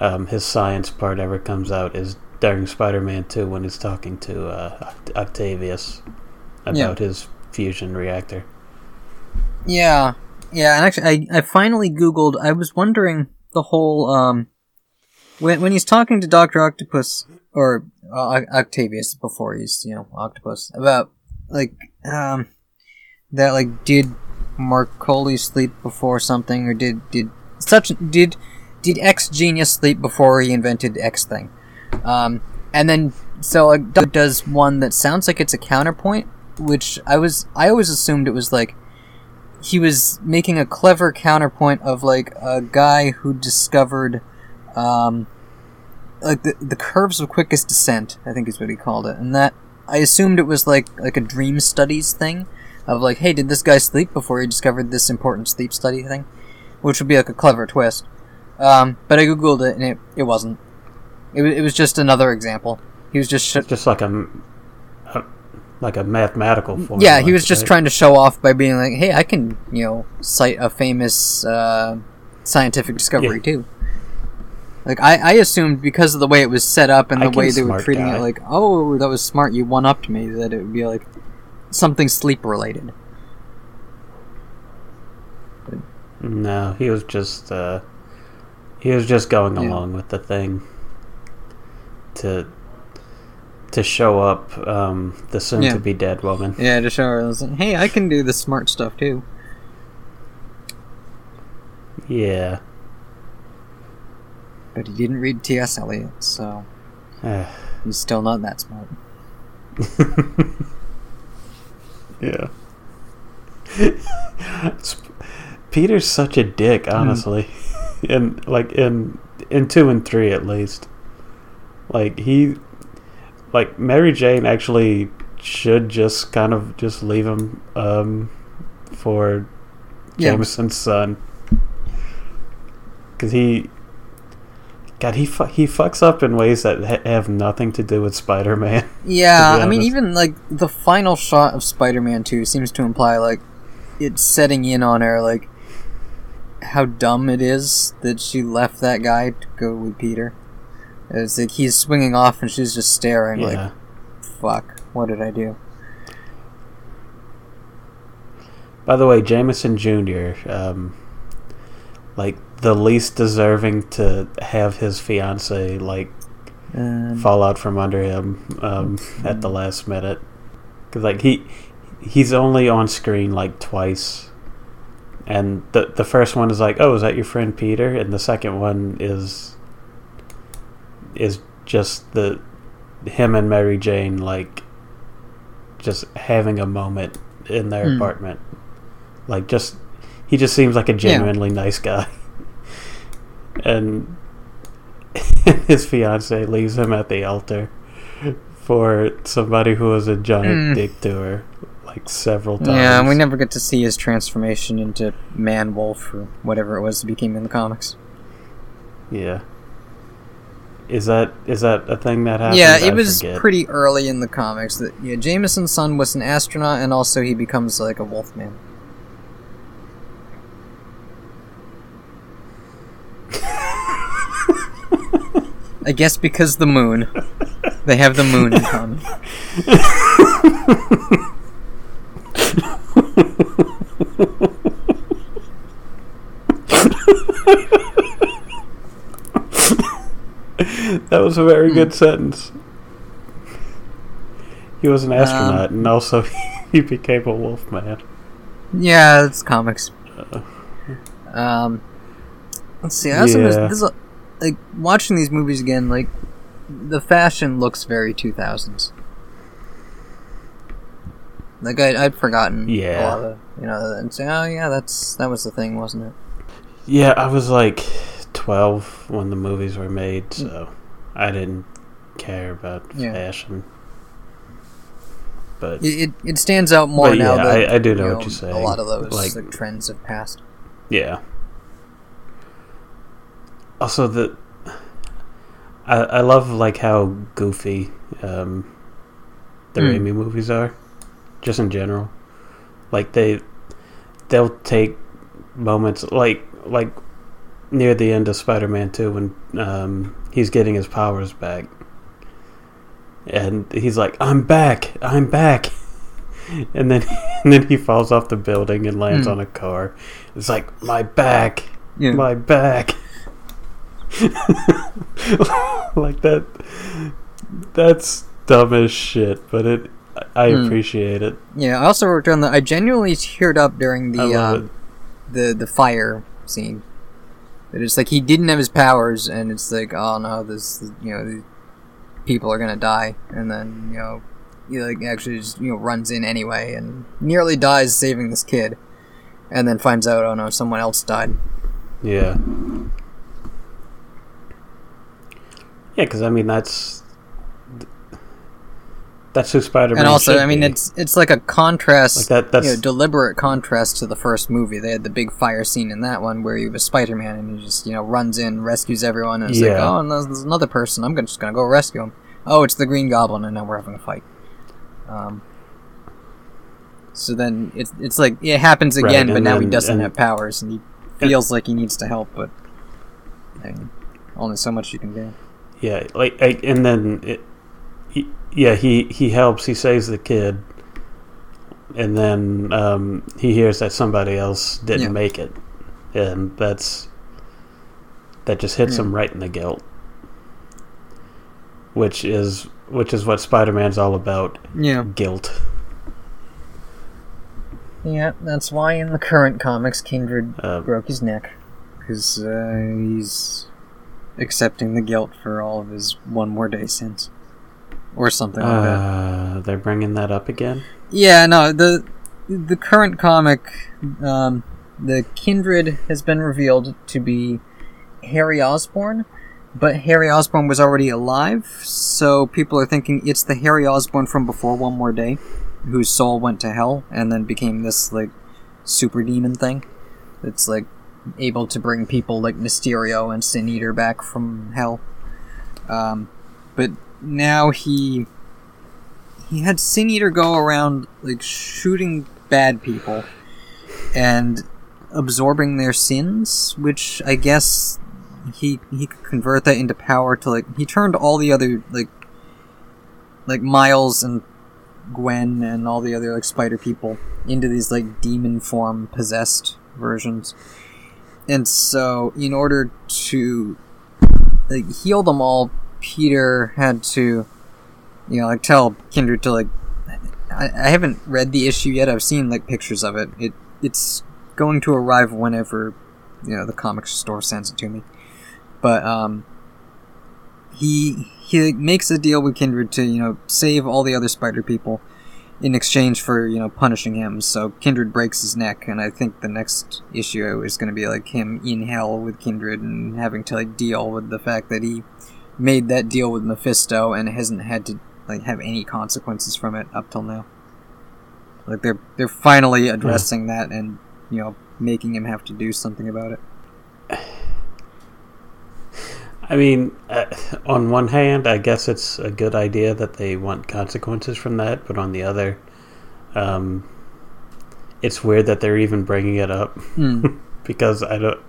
um, his science part ever comes out is during Spider-Man 2 when he's talking to uh, Octavius about Yeah. his fusion reactor. Yeah, yeah, and actually, I, I finally googled. I was wondering the whole um when when he's talking to Doctor Octopus or uh, Octavius before he's you know Octopus about like um that like did Marcoli sleep before something or did did such did did X genius sleep before he invented X thing, um and then so like does one that sounds like it's a counterpoint, which I was I always assumed it was like he was making a clever counterpoint of like a guy who discovered um like the, the curves of quickest descent i think is what he called it. And that i assumed it was like like a dream studies thing of like hey did this guy sleep before he discovered this important sleep study thing? Which would be like a clever twist. Um, but i googled it and it, it wasn't. It, it was just another example. He was just sh- Just like a, a like a mathematical formula. yeah he was just trying to show off by being like hey i can you know cite a famous uh, scientific discovery Yeah. too like I, I assumed because of the way it was set up and the way they were treating guy. it like oh that was smart you one upped me that it would be like something sleep related No, he was just uh, he was just going Yeah. along with the thing to to show up um, the soon Yeah. to be dead woman. yeah to show her like, hey i can do the smart stuff too Yeah. But he didn't read ts eliot so he's still not that smart yeah. Peter's such a dick, honestly. in like in in two and three at least. Like he like Mary Jane actually should just kind of just leave him um for Yeah. Jameson's son. Cuz he God, he fu- he fucks up in ways that ha- have nothing to do with Spider-Man. Yeah, I mean, even like the final shot of Spider-Man Two seems to imply like it's setting in on her like how dumb it is that she left that guy to go with Peter. It's like he's swinging off and she's just staring yeah. like, "Fuck, what did I do?" By the way, Jameson Jr., um, like the least deserving to have his fiance like Um, fall out from under him um, at the last minute, because like he he's only on screen like twice, and the the first one is like, oh, is that your friend Peter? And the second one is is just the him and Mary Jane like just having a moment in their Hmm. apartment. Like just he just seems like a genuinely nice guy. And his fiance leaves him at the altar for somebody who was a giant Hmm. dick to her like several times. yeah, and we never get to see his transformation into man wolf or whatever it was that became in the comics. Yeah. Is that is that a thing that happened? yeah, I it was forget. pretty early in the comics that yeah, Jameson's son was an astronaut, and also he becomes like a wolfman. I guess because the moon. They have the moon in common. That was a very Hmm. good sentence. He was an Um, astronaut, and also he became a wolf man. Yeah, it's comics. Uh, Um, let's see. I also Yeah. this is a, like watching these movies again. Like the fashion looks very two thousands. Like I, I'd forgotten. Yeah. A lot of, you know, and say, oh yeah, that's that was the thing, wasn't it? yeah, I was like twelve when the movies were made, so mm. I didn't care about Yeah. fashion. But It, it, stands out more But now yeah, that I- I do you know what you're saying. A lot of those Like- like, trends have passed. Yeah. Also, the I I love like how goofy um, the Mm. Raimi movies are, just in general. Like they they'll take moments like like near the end of Spider-Man Two when um, he's getting his powers back, and he's like, "I'm back, I'm back." And then, and then he falls off the building and lands Hmm. on a car. It's like my back, Yeah. my back. like that. That's dumb as shit, but it. I Hmm. appreciate it. Yeah, I also wrote down that I genuinely teared up during the um, the the fire scene. That it's like he didn't have his powers, and it's like, oh no, this you know, people are gonna die, and then you know he like actually just you know runs in anyway and nearly dies saving this kid, and then finds out oh no someone else died. Yeah. Yeah, because I mean that's that's who Spider-Man. and also I mean be. it's it's like a contrast, Like that- you know, deliberate contrast to the first movie. They had the big fire scene in that one where he was Spider-Man and he just you know runs in, rescues everyone, and it's like oh and there's, there's another person. I'm just gonna go rescue him. Oh, it's the Green Goblin, and now we're having a fight. Um. So then it's it's like it happens Right, again, but and now he doesn't and- have powers, and he feels like he needs to help, but I mean, only so much you can do. Yeah, like I, and then it, he, yeah, he he helps. He saves the kid, and then um, he hears that somebody else didn't Yeah. make it, and that's that just hits Yeah. him right in the guilt, which is which is what Spider-Man's all about. Yeah. Guilt. Yeah, that's why in the current comics, Kindred Uh, broke his neck because uh, he's accepting the guilt for all of his one more day sins, or something like that. uh, they're bringing that up again. Yeah, no the the current comic, um, the Kindred has been revealed to be Harry Osborn, but Harry Osborn was already alive, so people are thinking it's the Harry Osborn from before One More Day, whose soul went to hell and then became this like super demon thing. It's like able to bring people like Mysterio and Sin Eater back from hell. Um, but now he he had Sin Eater go around like shooting bad people and absorbing their sins, which I guess he he could convert that into power to like he turned all the other like like Miles and Gwen and all the other like spider people into these like demon form possessed versions. And so in order to like heal them all, Peter had to you know, like tell Kindred to like I, I haven't read the issue yet. I've seen like pictures of it. It it's going to arrive whenever you know the comic store sends it to me. But um, he he makes a deal with Kindred to you know save all the other spider people in exchange for you know punishing him. So Kindred breaks his neck, and I think the next issue is going to be like him in hell with Kindred and having to like deal with the fact that he made that deal with Mephisto and hasn't had to like have any consequences from it up till now. Like they're they're finally addressing that and you know making him have to do something about it. I mean, uh, on one hand, I guess it's a good idea that they want consequences from that, but on the other, um, it's weird that they're even bringing it up Hmm. because I don't.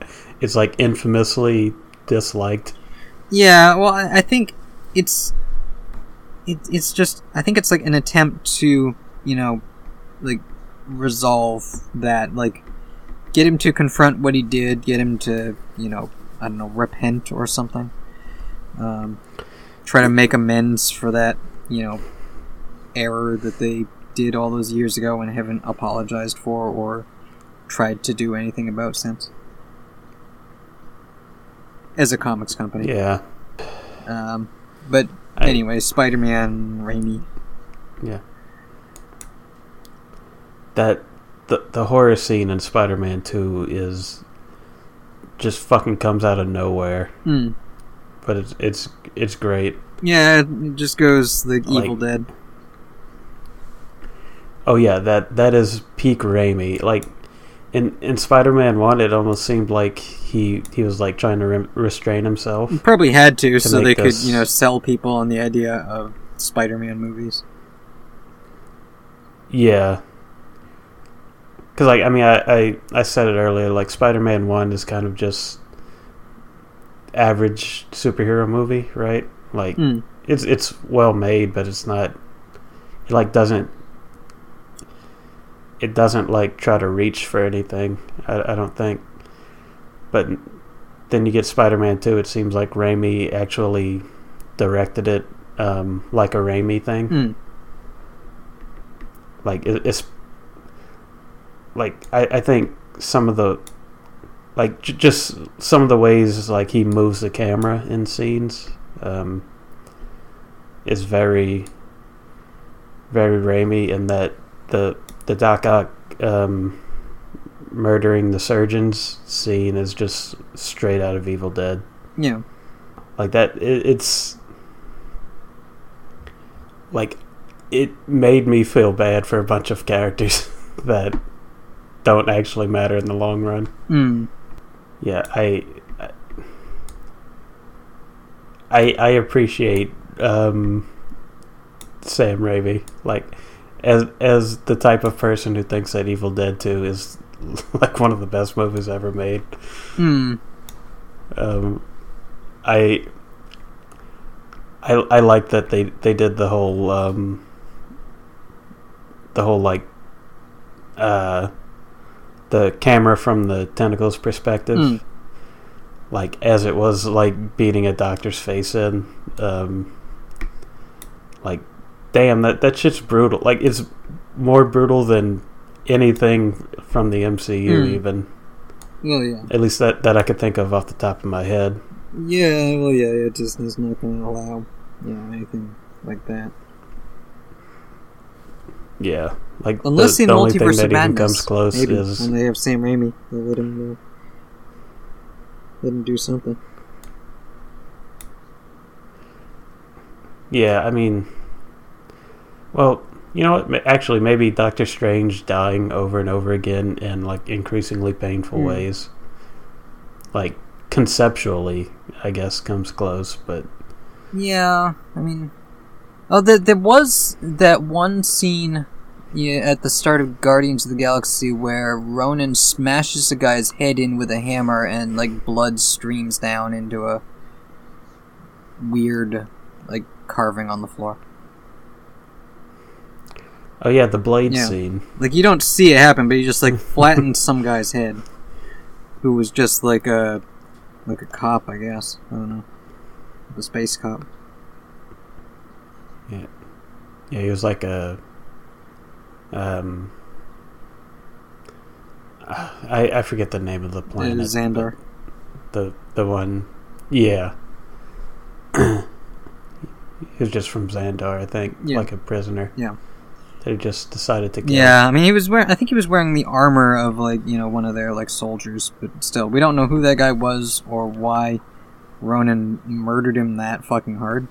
It's like infamously disliked. Yeah, well, I I think it's it, it's just I think it's like an attempt to you know like resolve that like get him to confront what he did, get him to you know I don't know repent or something. Um, try to make amends for that you know error that they did all those years ago and haven't apologized for or tried to do anything about since. As a comics company. Yeah, Um, but I- anyway, Spider-Man, Raimi. yeah. That the the horror scene in Spider-Man Two is just fucking comes out of nowhere, Hmm. but it's it's it's great. Yeah, it just goes like Like- Evil Dead. Oh yeah, that that is peak Raimi. Like in in Spider-Man One, it almost seemed like he he was like trying to re- restrain himself. He Probably had to, so they make could, you know, sell people on the idea of Spider-Man movies. Yeah, because like I mean, I, I I said it earlier. Like Spider-Man One is kind of just average superhero movie, right? Like Hmm. it's it's well made, but it's not. It like doesn't. It doesn't like try to reach for anything. I, I don't think. But then you get Spider-Man Two. It seems like Raimi actually directed it um, like a Raimi thing. Hmm. Like it, it's like I, I think some of the like j- just some of the ways like he moves the camera in scenes um, is very, very Raimi in that the the Doc Ock um, murdering the surgeons scene is just straight out of Evil Dead. Yeah. Like that, it, it's like it made me feel bad for a bunch of characters that don't actually matter in the long run. Hmm. Yeah, I I I appreciate um, Sam Raimi like as as the type of person who thinks that Evil Dead 2 is like one of the best movies ever made. Hmm. Um, I I I like that they they did the whole um, the whole like uh the camera from the tentacles perspective Mm. like as it was like beating a doctor's face in um like damn that that shit's brutal like it's more brutal than anything from the MCU Mm. even Well, yeah. at least that that I could think of off the top of my head Yeah, well, yeah, it just is not going to allow, you know, anything like that. Yeah like Unless the, in the only thing that of Madness, comes close maybe, is when they have Sam Raimi, they'll let him, uh, let him do something. Yeah, I mean, well, you know what? Actually, maybe Doctor Strange dying over and over again in like increasingly painful Hmm. ways, like conceptually, I guess comes close. But Yeah, I mean, oh, there, there was that one scene yeah, at the start of Guardians of the Galaxy where Ronan smashes a guy's head in with a hammer and like blood streams down into a weird like carving on the floor. oh yeah, the blade Yeah. scene. Like you don't see it happen, but he just like flattened some guy's head, who was just like a like a cop, I guess. I don't know, the space cop. Yeah, Yeah, he was like a um. I I forget the name of the planet. Xandar. the the one yeah he was just from Xandar I think Yeah. like a prisoner Yeah. they just decided to kill Yeah, I mean he was wearing. I think he was wearing the armor of like you know one of their like soldiers, but still, we don't know who that guy was or why Ronan murdered him that fucking hard.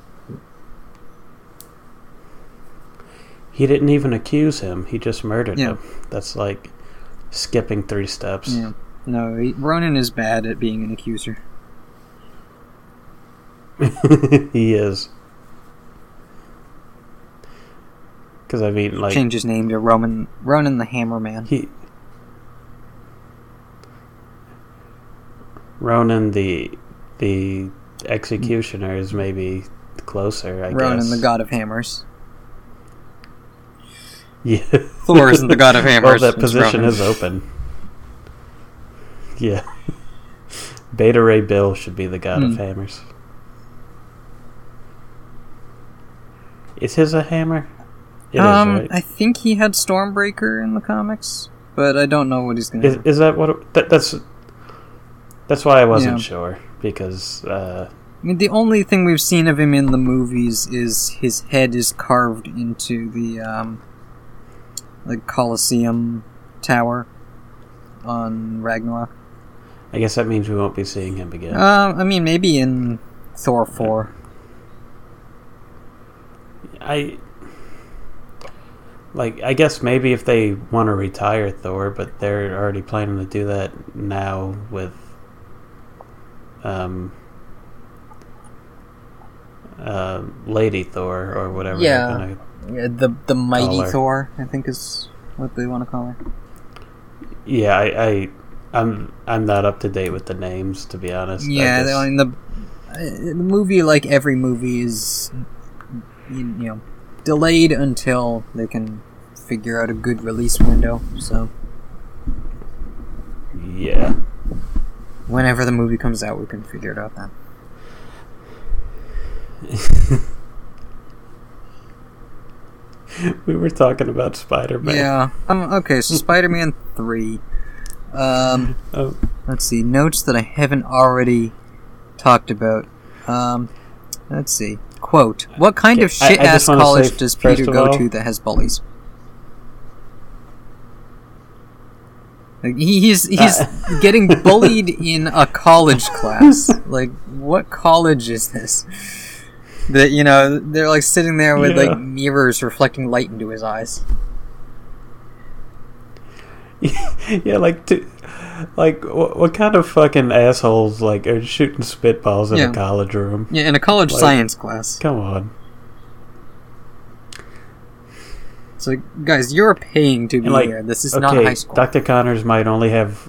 He didn't even accuse him he just murdered Yeah. him that's like skipping three steps Yeah, no, he, Ronan is bad at being an accuser. he is because I mean like Change his name to Roman Ronan the Hammer Man. he Ronan the the executioner is maybe closer I Ronan guess Ronan the God of Hammers. Yeah. Thor isn't the god of hammers, well, that position is open. Yeah. Beta Ray Bill should be the god of Hmm. hammers. Is his a hammer? It is, um, right? I think he had Stormbreaker in the comics, but I don't know what he's gonna. Is, is that what? It, that, that's that's why I wasn't Yeah. sure because uh, I mean, the only thing we've seen of him in the movies is his head is carved into the um, like Colosseum tower on Ragnarok. I guess that means we won't be seeing him again. Um, I mean, maybe in Thor four. I like. I guess maybe if they want to retire Thor, but they're already planning to do that now with um, uh, Lady Thor or whatever. they're Yeah. gonna- Yeah, the the mighty. Thor, I think is what they want to call her. yeah. I, I I'm I'm not up to date with the names to be honest. I Yeah, just- I mean the the movie, like every movie, is you know delayed until they can figure out a good release window. So yeah. whenever the movie comes out, we can figure it out then. we were talking about Spider Man. Yeah. Um, okay, so Spider-Man three. Um, Oh, let's see notes that I haven't already talked about. Um, let's see. Quote: What kind of I- I shit ass college does Peter go all- to that has bullies? Like, he's he's Uh, getting bullied in a college class. Like, what college is this? That you know they're like sitting there with Yeah. like mirrors reflecting light into his eyes. yeah, like, t- like what, what kind of fucking assholes like are shooting spitballs in Yeah. a college room? Yeah, in a college Like- science class. Come on. So, guys, you're paying to be like, here. This is okay, not high school. Dr. Connors might only have,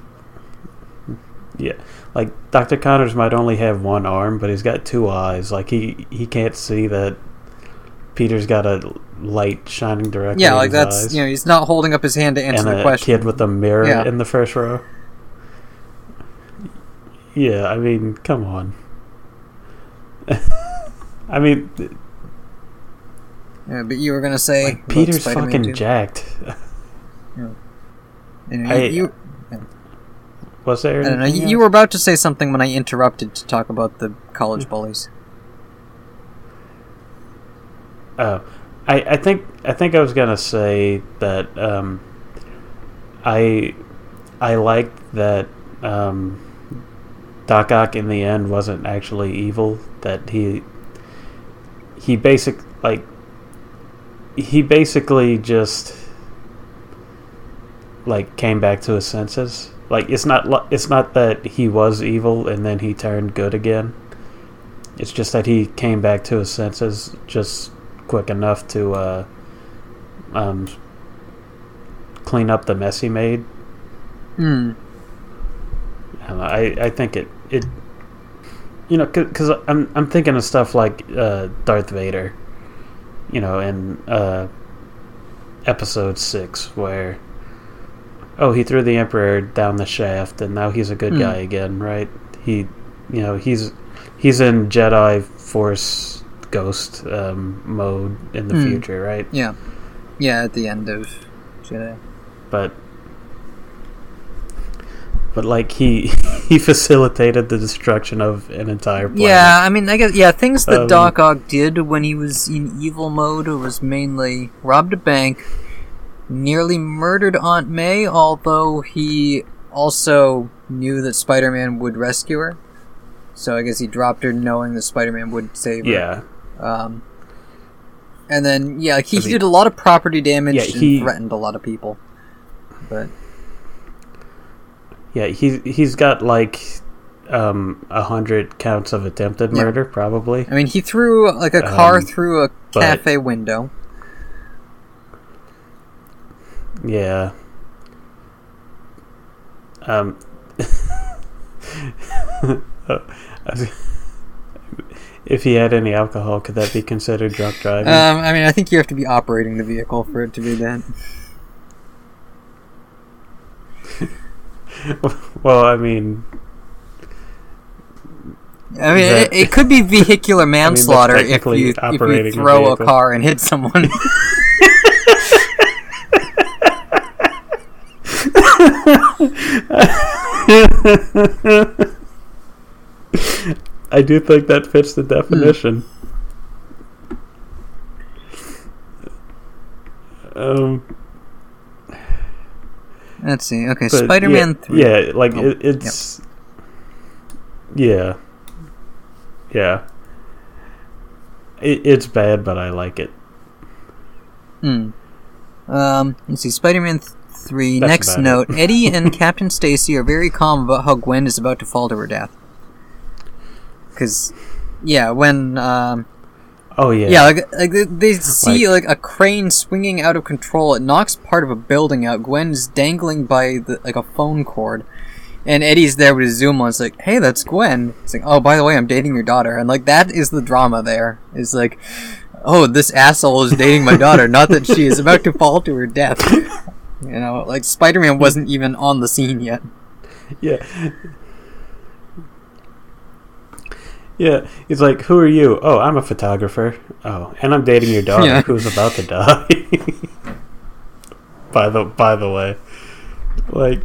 yeah, like Dr. Connors might only have one arm, but he's got two eyes. Like he he can't see that Peter's got a light shining directly. yeah, like that's eyes. you know he's not holding up his hand to answer and the question. kid with a mirror Yeah. in the first row. Yeah, I mean, come on. I mean, Yeah, but you were gonna say like, Peter's Spider-Man fucking 2? jacked. Anyway, I- you, Was there? I don't know. You, you were about to say something when I interrupted to talk about the college bullies. Oh, I, I think I think I was gonna say that um, I I liked that um, Doc Ock in the end wasn't actually evil. That he he basic like he basically just like came back to his senses. Like it's not it's not that he was evil and then he turned good again. It's just that he came back to his senses just quick enough to uh, um, clean up the mess he made. Hmm. I, know, I, I think it it you know because I'm I'm thinking of stuff like uh, Darth Vader, you know, in uh, Episode Six where oh he threw the Emperor down the shaft and now he's a good Hmm. guy again, right? He you know he's he's in Jedi Force Ghost um, mode in the Hmm. future, right? Yeah. Yeah, at the end of Jedi. but but like he he facilitated the destruction of an entire planet. Yeah, I mean, I guess yeah. Things that Um, Doc Ock did when he was in evil mode was mainly robbed a bank, nearly murdered Aunt May, although he also knew that Spider-Man would rescue her. So I guess he dropped her knowing that Spider-Man would save her. yeah, Um, and then yeah, he, Cause he he- did a lot of property damage Yeah, and he- threatened a lot of people. But yeah. He he's got like um a hundred counts of attempted Yeah. murder, probably. I mean, he threw like a car Um, through a but- cafe window. Yeah. Um. if he had any alcohol, could that be considered drunk driving? Um, I mean, I think you have to be operating the vehicle for it to be that. well, I mean, I mean, That- it, it could be vehicular manslaughter if technically you if operating you a throw a vehicle. car and hit someone. I do think that fits the definition. Um, Let's see. Okay, Spider-Man yeah, Three. Yeah, like Oh, it, it's. Yeah. Yeah. It, it's bad, but I like it. Hmm. Um, let's see. Spider-Man th- Three. That's Next note: Eddie and Captain Stacy are very calm about how Gwen is about to fall to her death. Because, yeah, when um, Oh yeah. Yeah, like, like they- see like, a crane swinging out of control. It knocks part of a building out. Gwen's dangling by the, like a phone cord, and Eddie's there with his zoom on. It's like, hey, that's Gwen. It's like, oh, by the way, I'm dating your daughter, and like that is the drama. There is like, oh, this asshole is dating my daughter. Not that she is about to fall to her death. You know, like Spider-Man wasn't even on the scene yet. Yeah. Yeah, he's like, "Who are you?" Oh, I'm a photographer. Oh, and I'm dating your daughter, Yeah. who's about to die. by the by the way, like,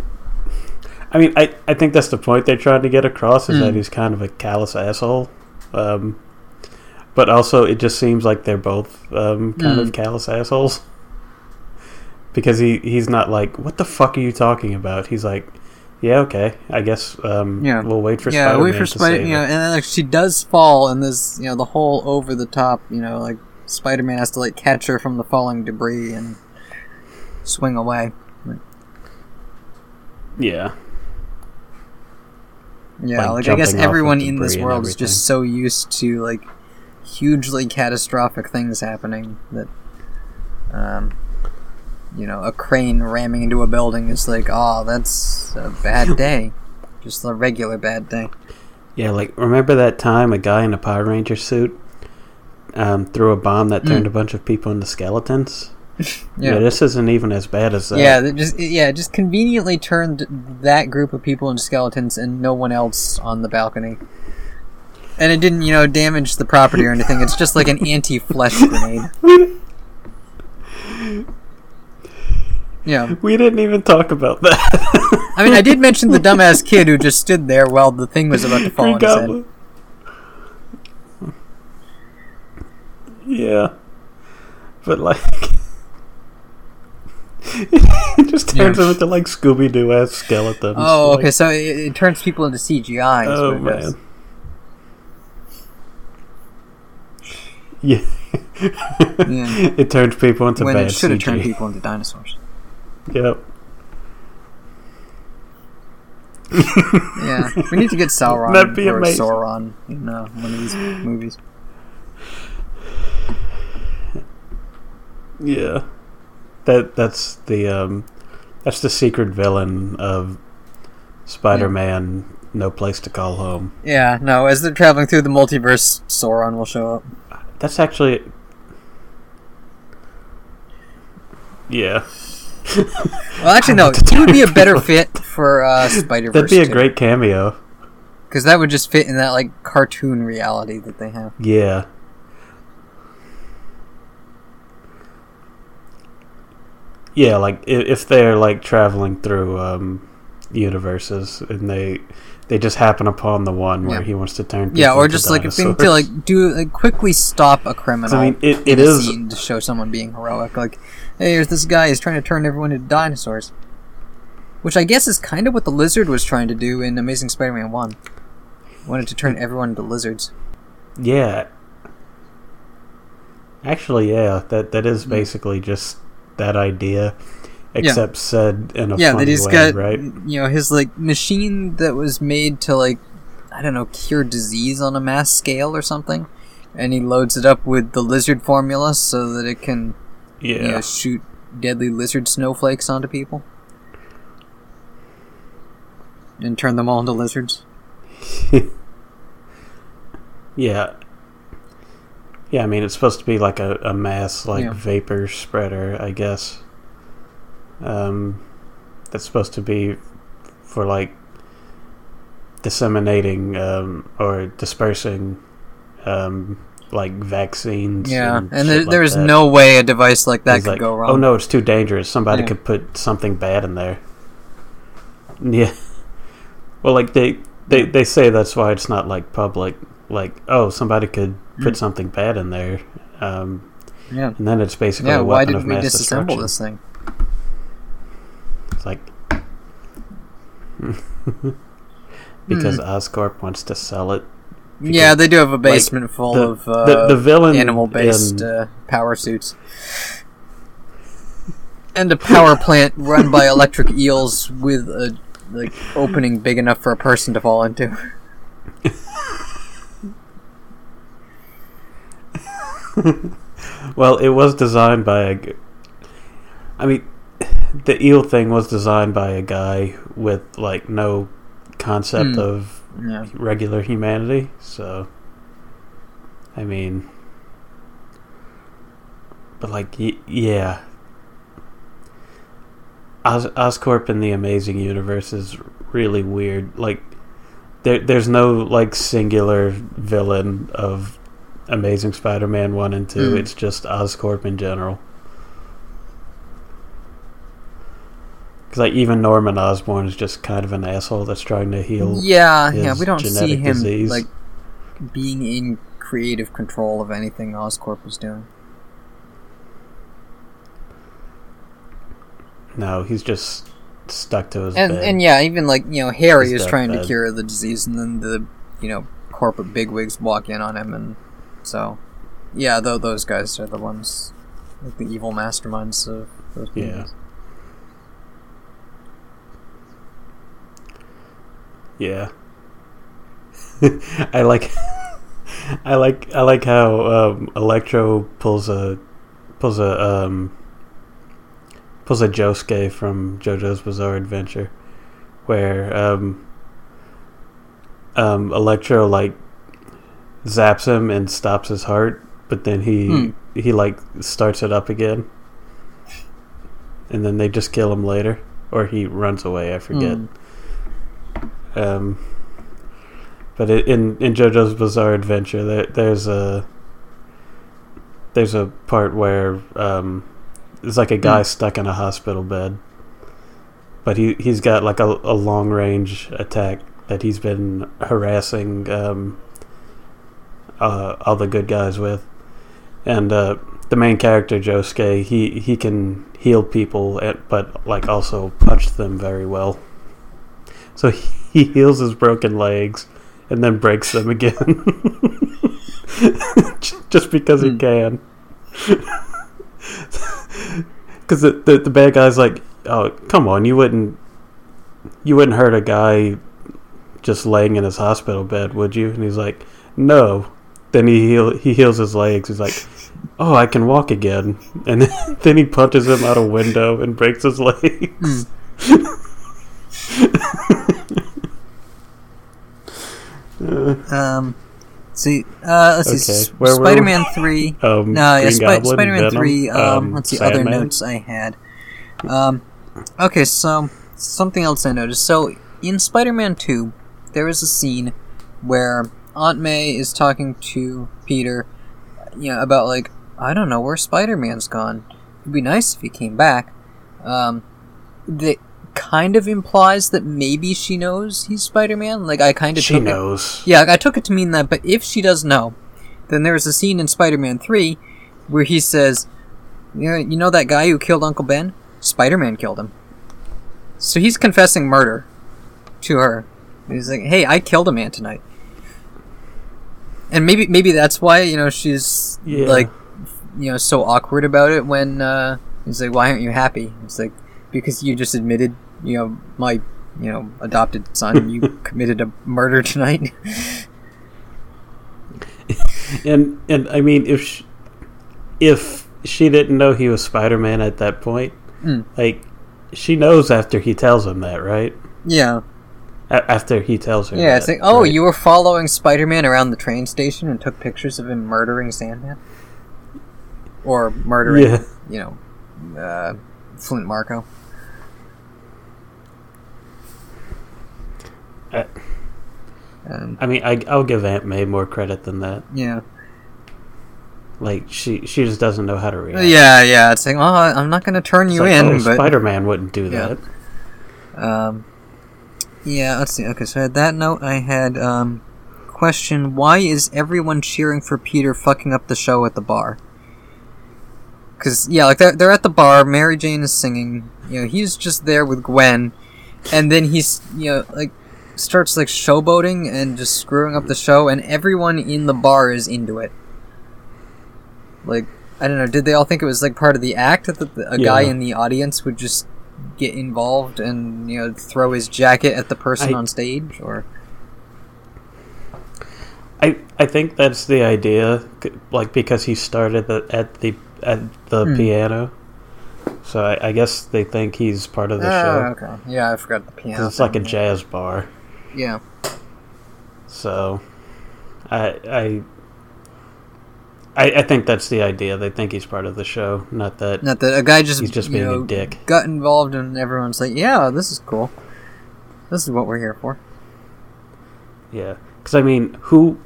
I mean, I I think that's the point they're trying to get across is that Mm. he's kind of a callous asshole. Um, but also it just seems like they're both um, kind Mm. of callous assholes. Because he he's not like, what the fuck are you talking about? He's like, yeah, okay, I guess um, Yeah. we'll wait for yeah, Spider-Man wait for Spider. know, and then, like she does fall, and there's you know the whole over the top. You know, like Spider-Man has to like catch her from the falling debris and swing away. Yeah, Yeah, Like like, I guess jumping off of everyone in this world is just so used to like hugely catastrophic things happening that, um, you know, a crane ramming into a building is like, oh, that's a bad day, just a regular bad day. yeah. Like remember that time a guy in a Power Ranger suit um, threw a bomb that turned Mm. a bunch of people into skeletons? Yeah. yeah, this isn't even as bad as that. Yeah, just yeah, just conveniently turned that group of people into skeletons and no one else on the balcony. And it didn't, you know, damage the property or anything. It's just like an anti-flesh grenade. Yeah, We didn't even talk about that. I mean, I did mention the dumbass kid who just stood there while the thing was about to fall Green on his head. Yeah, but like, it just turns Yeah. them into like Scooby Doo ass skeletons. Oh, like- okay, so it, it turns people into CGI. Oh what it does. man. Yeah. Yeah. It turns people into When bad it should have turned people into dinosaurs. Yep. Yeah, we need to get Sauron That'd be or amazing. Sauron in uh, one of these movies. Yeah. That that's the um that's the secret villain of Spider-Man No Place to Call Home. Yeah, no, as they're traveling through the multiverse, Sauron will show up. That's actually Yeah. Well, actually, no, he would be a better fit for uh, Spider Verse. That'd be a great cameo. because that would just fit in that like cartoon reality that they have. Yeah. Yeah, like if they're like traveling through um, universes and they they just happen upon the one where Yeah. he wants to turn. People Yeah, or just like if they need to like do like quickly stop a criminal. I mean, it, it a scene to show someone being heroic. Like, hey, here's this guy. He's trying to turn everyone into dinosaurs. Which I guess is kind of what the lizard was trying to do in Amazing Spider-Man One. Wanted to turn everyone into lizards. Yeah. Actually, yeah, that that Hmm. basically just that idea, except said in a yeah, funny that he's way, got right? you know his like machine that was made to like I don't know cure disease on a mass scale or something, and he loads it up with the lizard formula so that it can Yeah, you know shoot deadly lizard snowflakes onto people and turn them all into lizards. yeah, yeah. I mean, it's supposed to be like a, a mass like Yeah. vapor spreader, I guess. Um, that's supposed to be for like disseminating um, or dispersing um, like vaccines. Yeah, and, and there, like is that. no way a device like that He's could like, go wrong. Oh no, it's too dangerous. Somebody Yeah. could put something bad in there. Yeah. Well, like they they they say that's why it's not like public. Like, oh, somebody could put Mm. something bad in there, um, Yeah, and then it's basically yeah. a Why did we disassemble this thing? It's like because Hmm. Oscorp wants to sell it. Yeah, they do have a basement full the, of uh, the the villain animal-based in- uh, power suits, and a power plant run by electric eels with a like opening big enough for a person to fall into. Well, it was designed by a. I mean, the eel thing was designed by a guy with like no concept Hmm. of Yeah, regular humanity. So, I mean, but like, y- yeah, Os- Oscorp in the Amazing Universe is really weird. Like, there, there's no like singular villain of Amazing Spider-Man one and two. Hmm. It's just Oscorp in general. Because like even Norman Osborn is just kind of an asshole that's trying to heal. yeah, yeah. We don't see him disease. like being in creative control of anything Oscorp was doing. No, he's just stuck to his And bed. and yeah, even like you know Harry His is trying to cure the disease, and then the you know corporate bigwigs walk in on him, and so yeah, though those guys are the ones like the evil masterminds of those movies. Yeah. I like I like I like how um, Electro pulls a pulls a um, pulls a Josuke from JoJo's Bizarre Adventure where um, um, Electro like zaps him and stops his heart but then he Hmm. he like starts it up again and then they just kill him later or he runs away I forget Hmm. Um, but in in JoJo's Bizarre Adventure, there, there's a there's a part where um, there's like a guy Hmm. stuck in a hospital bed, but he he's got like a, a long range attack that he's been harassing um, uh, all the good guys with, and uh, the main character Josuke he he can heal people, eh, but like also punch them very well. So he heals his broken legs and then breaks them again. Just because he Hmm. can. Because the, the, the bad guy's like, oh, come on, you wouldn't. You wouldn't hurt a guy just laying in his hospital bed, would you? And he's like, no. Then he heal, he heals his legs. He's like, oh, I can walk again. And then, then he punches him out a window and breaks his legs. Um, see, uh, let's see, Okay, S- where Spider-Man three. um, No, yeah, Green Spi- Goblin, Spider-Man Venom, three. Um, let's see, other notes I had. Um, okay, so something else I noticed. So in Spider-Man two, there is a scene where Aunt May is talking to Peter, you know, about like I don't know where Spider-Man's gone. It'd be nice if he came back. Um, that kind of implies that maybe she knows he's Spider-Man. Like I kind of She took it- knows. yeah, I took it to mean that, but if she does know, then there's a scene in Spider Man 3 where he says, you know, you know that guy who killed Uncle Ben? Spider Man killed him. So he's confessing murder to her. He's like, hey, I killed a man tonight. And maybe maybe that's why, you know, she's Yeah. like, you know, so awkward about it when uh, he's like, why aren't you happy? It's like, because you just admitted, you know, my, you know, adopted son, you committed a murder tonight. And and I mean, if she, if she didn't know he was Spider Man at that point, Mm. like she knows after he tells him that, right? yeah. A- after he tells her. Yeah, that, it's like, oh, right? you were following Spider Man around the train station and took pictures of him murdering Sandman? Or murdering, Yeah. you know, uh, Flint Marko? I, Um, I mean, I, I'll give Aunt May more credit than that. yeah. Like she she just doesn't know how to react. Yeah, yeah. It's like, oh, I'm not going to turn It's you like, in, oh, but. Spider Man wouldn't do Yeah. that. Um, yeah, let's see. Okay, so at that note, I had um, question: Why is everyone cheering for Peter fucking up the show at the bar? Because yeah, like they're they're at the bar. Mary Jane is singing. You know, he's just there with Gwen, and then he's you know like starts like showboating and just screwing up the show, and everyone in the bar is into it. Like I don't know, did they all think it was like part of the act that the, a guy in the audience would just get involved and you know throw his jacket at the person I- on stage or I I think that's the idea, like because he started the, at the at the Hmm. piano. So I, I guess they think he's part of the Ah, show. okay yeah i forgot the piano. it's like a jazz bar. Yeah So, I, I, I, I think that's the idea. They think he's part of the show, not that not that a guy just he's just being know, a dick. got involved and everyone's like yeah this is cool this is what we're here for Yeah, because I mean, who,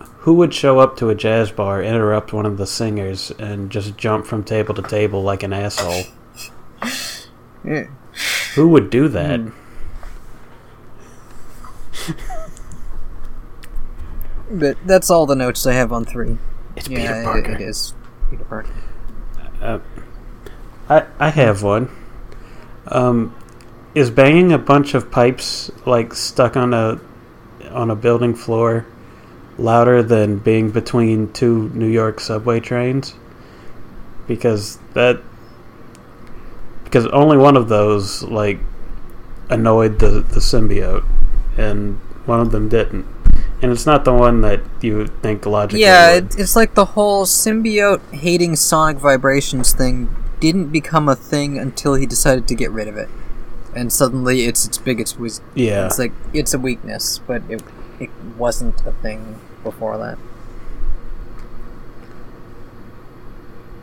who would show up to a jazz bar, interrupt one of the singers, and just jump from table to table like an asshole? yeah Who would do that? Hmm. But that's all the notes I have on three. It's yeah, Peter it- Parker. it is Peter Parker. Uh, I I have one. Um, is banging a bunch of pipes like stuck on a on a building floor louder than being between two New York subway trains? Because that because only one of those like annoyed the the symbiote, and one of them didn't. And it's not the one that you would think logically. Yeah, would. it's like the whole symbiote hating sonic vibrations thing didn't become a thing until he decided to get rid of it, and suddenly it's its biggest was. yeah. It's like it's a weakness, but it it wasn't a thing before that.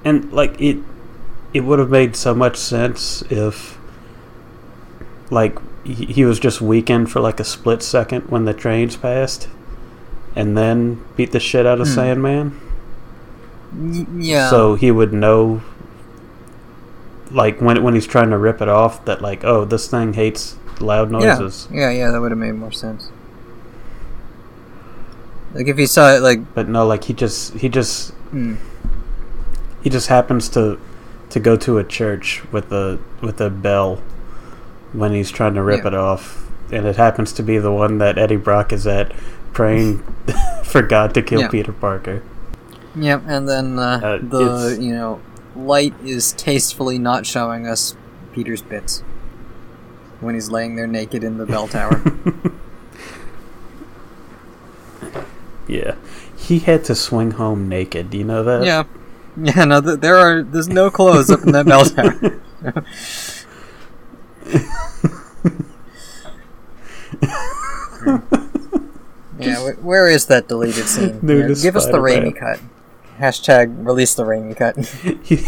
and like it it would have made so much sense if like he he was just weakened for like a split second when the trains passed and then beat the shit out of Hmm. Sandman yeah. so he would know like when when he's trying to rip it off that like oh this thing hates loud noises yeah, yeah, yeah that would have made more sense. Like if he saw it, like, but no like he just he just hmm, he just happens to to go to a church with a with a bell when he's trying to rip Yeah. it off, and it happens to be the one that Eddie Brock is at praying for God to kill Yeah. Peter Parker. Yep, and then uh, Uh, the you know light is tastefully not showing us Peter's bits when he's laying there naked in the bell tower. Yeah, he had to swing home naked. Do you know that? yeah, yeah. No, th- there are there's no clothes up in that bell tower. Yeah, where is that deleted scene? Nude Yeah, give us the. Raimi cut. Hashtag release the Raimi cut. He-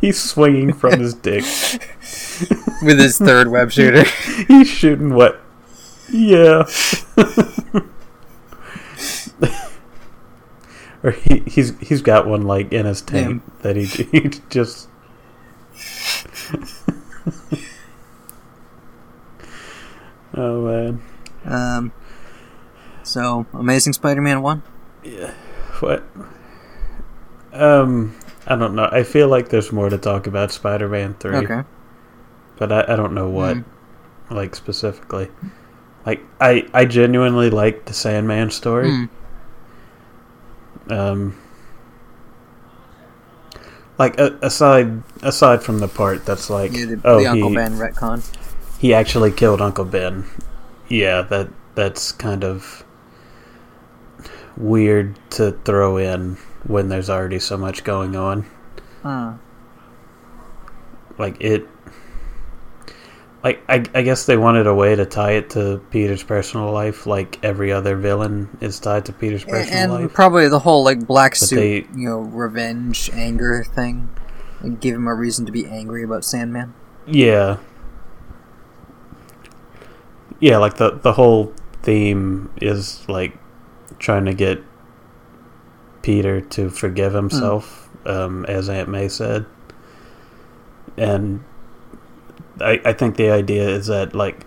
he's swinging from his dick. with his third web shooter. He's shooting what? Yeah. or he, he's he's got one like in his tank that he, he just. oh man, Um, so Amazing Spider-Man one. yeah. What? Um, I don't know. I feel like there's more to talk about Spider-Man three, Okay. but I, I don't know what. Mm. like specifically. Like I I genuinely like the Sandman story. Hmm. Um like a, aside aside from the part that's like Yeah, the, oh the Uncle he, Ben retcon. he actually killed Uncle Ben. Yeah, that that's kind of weird to throw in when there's already so much going on. Huh. like it like I, I guess they wanted a way to tie it to Peter's personal life like every other villain is tied to Peter's personal and life. probably the whole like black But suit, they- you know, revenge, anger thing, and give him a reason to be angry about Sandman. yeah. Yeah, like the the whole theme is like trying to get Peter to forgive himself, um, as Aunt May said. And I I think the idea is that like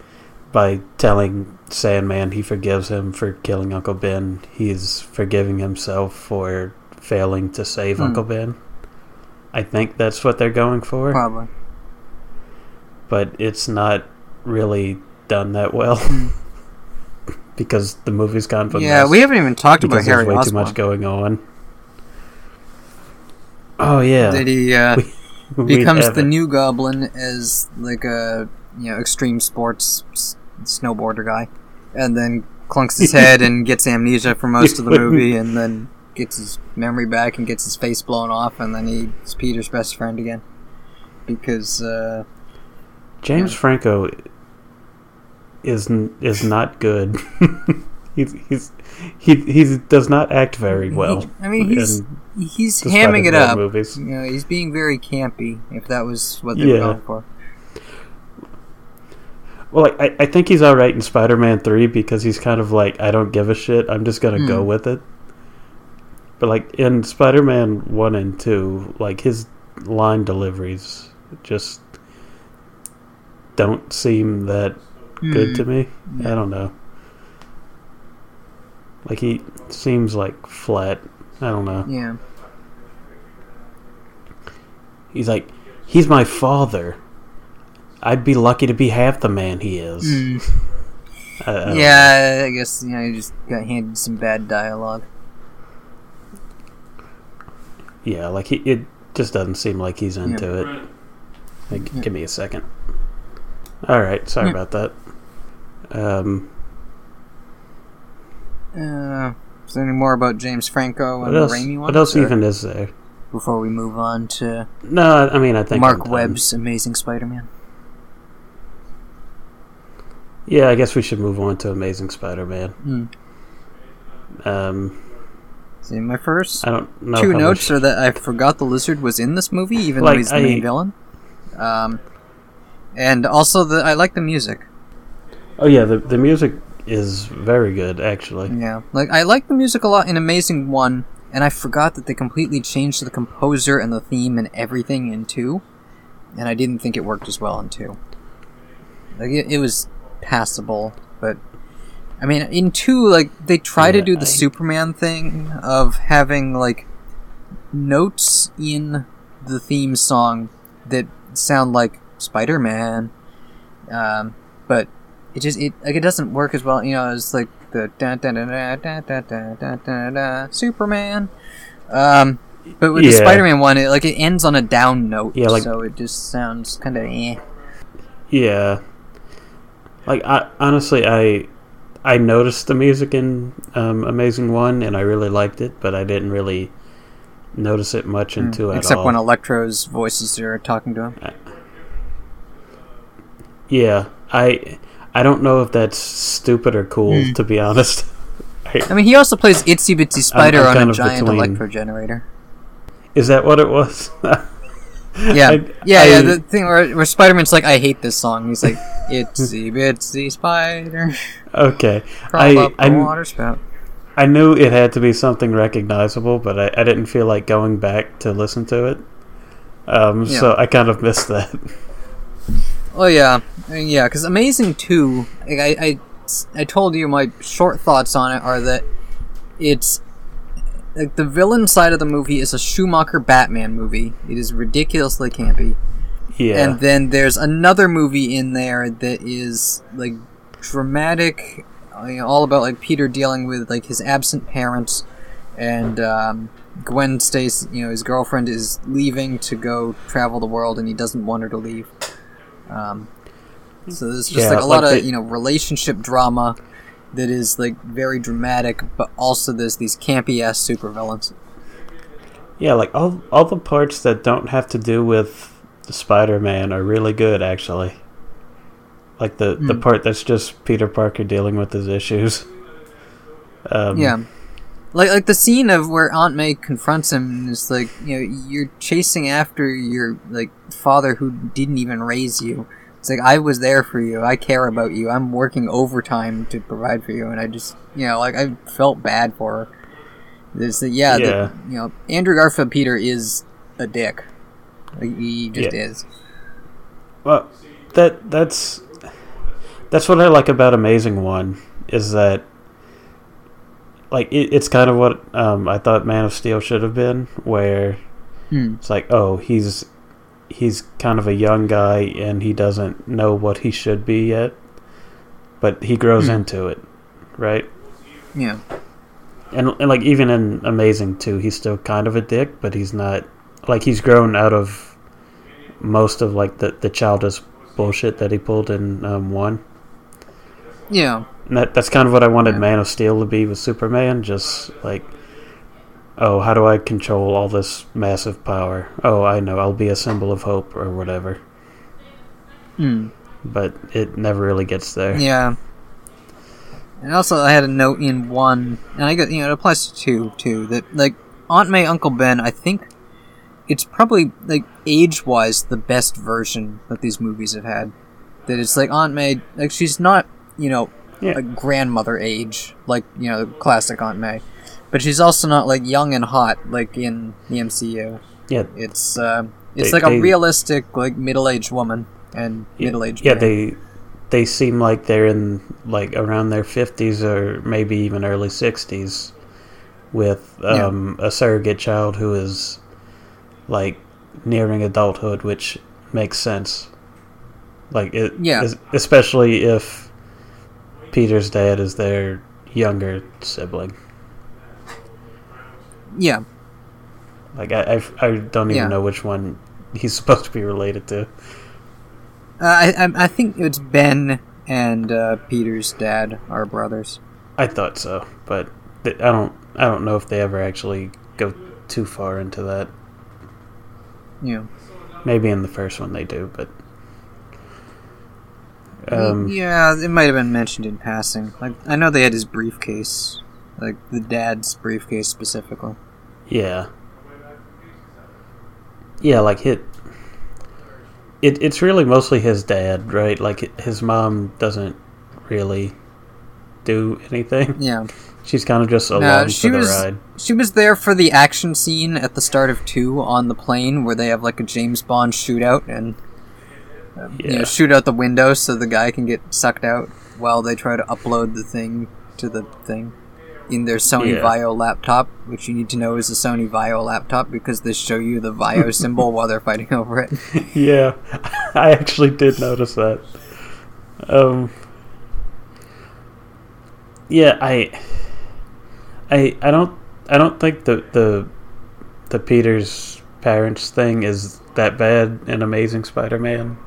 by telling Sandman he forgives him for killing Uncle Ben, he's forgiving himself for failing to save Hmm. Uncle Ben. I think that's what they're going for, Probably. but it's not really done that well because the movie's gone from yeah, we haven't even talked about because there's Harry way too much going on. Oh yeah, did he uh, We becomes the new Goblin as like a you know extreme sports s- snowboarder guy, and then clunks his head and gets amnesia for most of the movie, and then gets his memory back and gets his face blown off, and then he's Peter's best friend again because uh, James Yeah. Franco is is not good. he's he's he he does not act very well. I mean, he's he's hamming it up. Movies. You know, he's being very campy. If that was what they Yeah. were going for. Well, I I think he's all right in Spider-Man three because he's kind of like I don't give a shit. I'm just gonna go Hmm. with it. But like in Spider-Man one and two, like his line deliveries just don't seem that good Hmm. to me. Yeah. I don't know. Like he seems like flat. I don't know. Yeah. He's like, he's my father. I'd be lucky to be half the man he is. Mm. I- I don't Yeah, I guess you know he just got handed some bad dialogue. Yeah, like he, it just doesn't seem like he's into it. Like, Yeah. give me a second. All right, sorry Yeah. about that. Um, Uh, is there any more about James Franco what and else? the Raimi one? What else even is there? Before we move on to No, I mean I think Marc. Webb's Amazing Spider-Man. Yeah, I guess we should move on to Amazing Spider-Man. Mm. Um, See, my first I don't know. two notes are that I forgot the lizard was in this movie, even Like, though he's the I- main villain. Um, and also the I like the music. Oh yeah, the the music is very good actually. Yeah, like I like the music a lot in Amazing One, and I forgot that they completely changed the composer and the theme and everything in two, and I didn't think it worked as well in two. Like it, it was passable, but I mean in two, like they try to do the I- Superman thing of having like notes in the theme song that sound like Spider Man, um, but it just it like it doesn't work as well. You know, it's like the da da da da da da da da da da Superman. Um, but with the Spider-Man one, it like it ends on a down note. Yeah, like- so it just sounds kind of eh. Yeah. Like I honestly I I noticed the music in um, Amazing One and I really liked it, but I didn't really notice it much in two at Mm, Except all. when Electro's voices are talking to him. yeah, I I don't know if that's stupid or cool Hmm. to be honest. I mean, he also plays Itsy Bitsy Spider I'm on a giant between- electro generator. Is that what it was? Yeah, I- yeah, I- yeah. The thing where, where Spider-Man's like, "I hate this song." He's like, "Itsy Bitsy Spider, okay. crawl I up the I, water spout." I knew it had to be something recognizable, but I, I didn't feel like going back to listen to it. Um, Yeah. So I kind of missed that. Oh yeah, I mean, yeah. Because Amazing Two, like, I, I, I told you my short thoughts on it are that it's like the villain side of the movie is a Schumacher Batman movie. It is ridiculously campy, Yeah. and then there's another movie in there that is like dramatic, uh, you know, all about like Peter dealing with like his absent parents, and um, Gwen Stacy. You know, his girlfriend is leaving to go travel the world, and he doesn't want her to leave. Um, so there's just Yeah, like a lot like of the- you know relationship drama that is like very dramatic, but also there's these campy ass supervillains. Yeah, like all all the parts that don't have to do with Spider-Man are really good actually. Like the the Hmm. part that's just Peter Parker dealing with his issues. Um, Yeah. Like like the scene of where Aunt May confronts him is like, you know, you're chasing after your like father who didn't even raise you. It's like I was there for you. I care about you. I'm working overtime to provide for you, and I just, you know, like I felt bad for her. This, yeah, the- Yeah. you know, Andrew Garfield Peter is a dick. Like, he just Yeah. is. Well, that that's that's what I like about Amazing One is that like it, it's kind of what um, I thought Man of Steel should have been, where Hmm. it's like, oh, he's he's kind of a young guy and he doesn't know what he should be yet, but he grows Hmm. into it, right? Yeah. And, and like even in Amazing Two, he's still kind of a dick, but he's not like he's grown out of most of like the the childish bullshit that he pulled in um, one. Yeah. And that that's kind of what I wanted. Man of Steel to be with Superman, just like oh, how do I control all this massive power? Oh, I know, I'll be a symbol of hope or whatever. Hmm. But it never really gets there. Yeah. And also, I had a note in one, and I got you know it applies to two too. That like Aunt May, Uncle Ben. I think it's probably like age wise the best version that these movies have had. That it's like Aunt May, like she's not you know Yeah. like grandmother age like you know classic Aunt May, but she's also not like young and hot like in the MCU. Yeah, It's uh, it's They- like a they- realistic like middle aged woman and middle aged yeah, they they seem like they're in like around their fifties or maybe even early sixties, with Yeah. um, a surrogate child who is like nearing adulthood, which makes sense. Like it, Yeah. especially if Peter's dad is their younger sibling. Yeah, Like I, I, I don't even Yeah. know which one he's supposed to be related to. uh, I, I think it's Ben and uh, Peter's dad are brothers. I thought so, but th- I don't. I don't know if they ever actually go too far into that. Yeah. Maybe in the first one they do, but um, yeah, it might have been mentioned in passing. Like I know they had his briefcase, like the dad's briefcase specifically. yeah, yeah, like hit. It, it's really mostly his dad, right? Like his mom doesn't really do anything. Yeah. She's kind of just along No, for the was ride. she was there for the action scene at the start of two on the plane where they have like a James Bond shootout and uh, you know shoot out the window so the guy can get sucked out while they try to upload the thing to the thing in their Sony Yeah. VAIO laptop, which you need to know is a Sony VAIO laptop because they show you the VAIO symbol while they're fighting over it. yeah, I actually did notice that. Um, yeah, I, I, I don't, I don't think the the the Peter's parents thing is that bad in Amazing Spider-Man.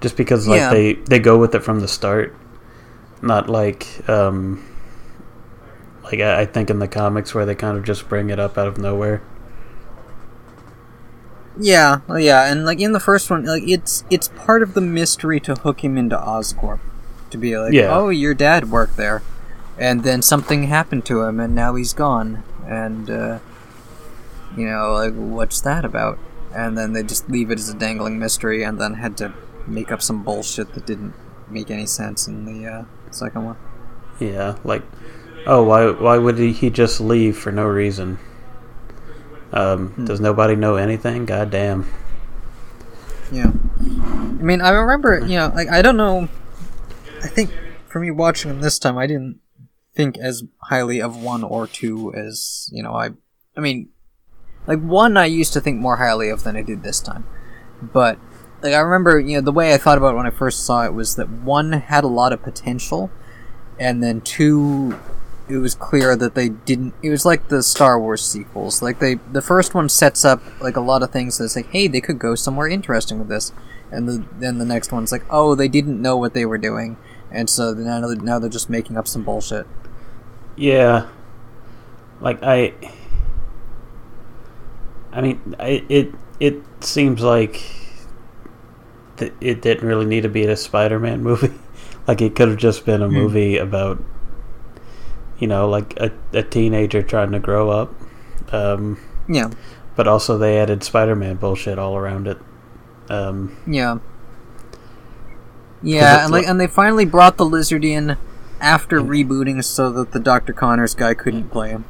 Just because like Yeah. they they go with it from the start, not like um, like I, I think in the comics where they kind of just bring it up out of nowhere. Yeah, well, yeah, and like in the first one, like it's it's part of the mystery to hook him into Oscorp, to be like, Yeah. oh, your dad worked there, and then something happened to him, and now he's gone, and uh, you know, like what's that about? And then they just leave it as a dangling mystery, and then had to make up some bullshit that didn't make any sense in the uh, second one. Yeah, like, oh, why why would he, just leave for no reason? Um, Hmm. Does nobody know anything? God damn. Yeah. I mean, I remember, you know, like, I don't know. I think for me watching them this time, I didn't think as highly of one or two as, you know, I. I mean, like, one I used to think more highly of than I did this time. But, like, I remember, you know, the way I thought about it when I first saw it was that one had a lot of potential, and then two it was clear that they didn't it was like the star wars sequels. Like they the first one sets up like a lot of things that's like hey they could go somewhere interesting with this. And the, then the next one's like oh they didn't know what they were doing. And so now, they're- now they're just making up some bullshit. Yeah, like I. I mean, I, it it seems like th- it didn't really need to be a Spider-Man movie. like it could have just been a Hmm. movie about, you know, like a, a teenager trying to grow up. Um, yeah but also they added Spider-Man bullshit all around it. Um, yeah yeah and like like- and they finally brought the lizard in after rebooting so that the dr connors guy couldn't play him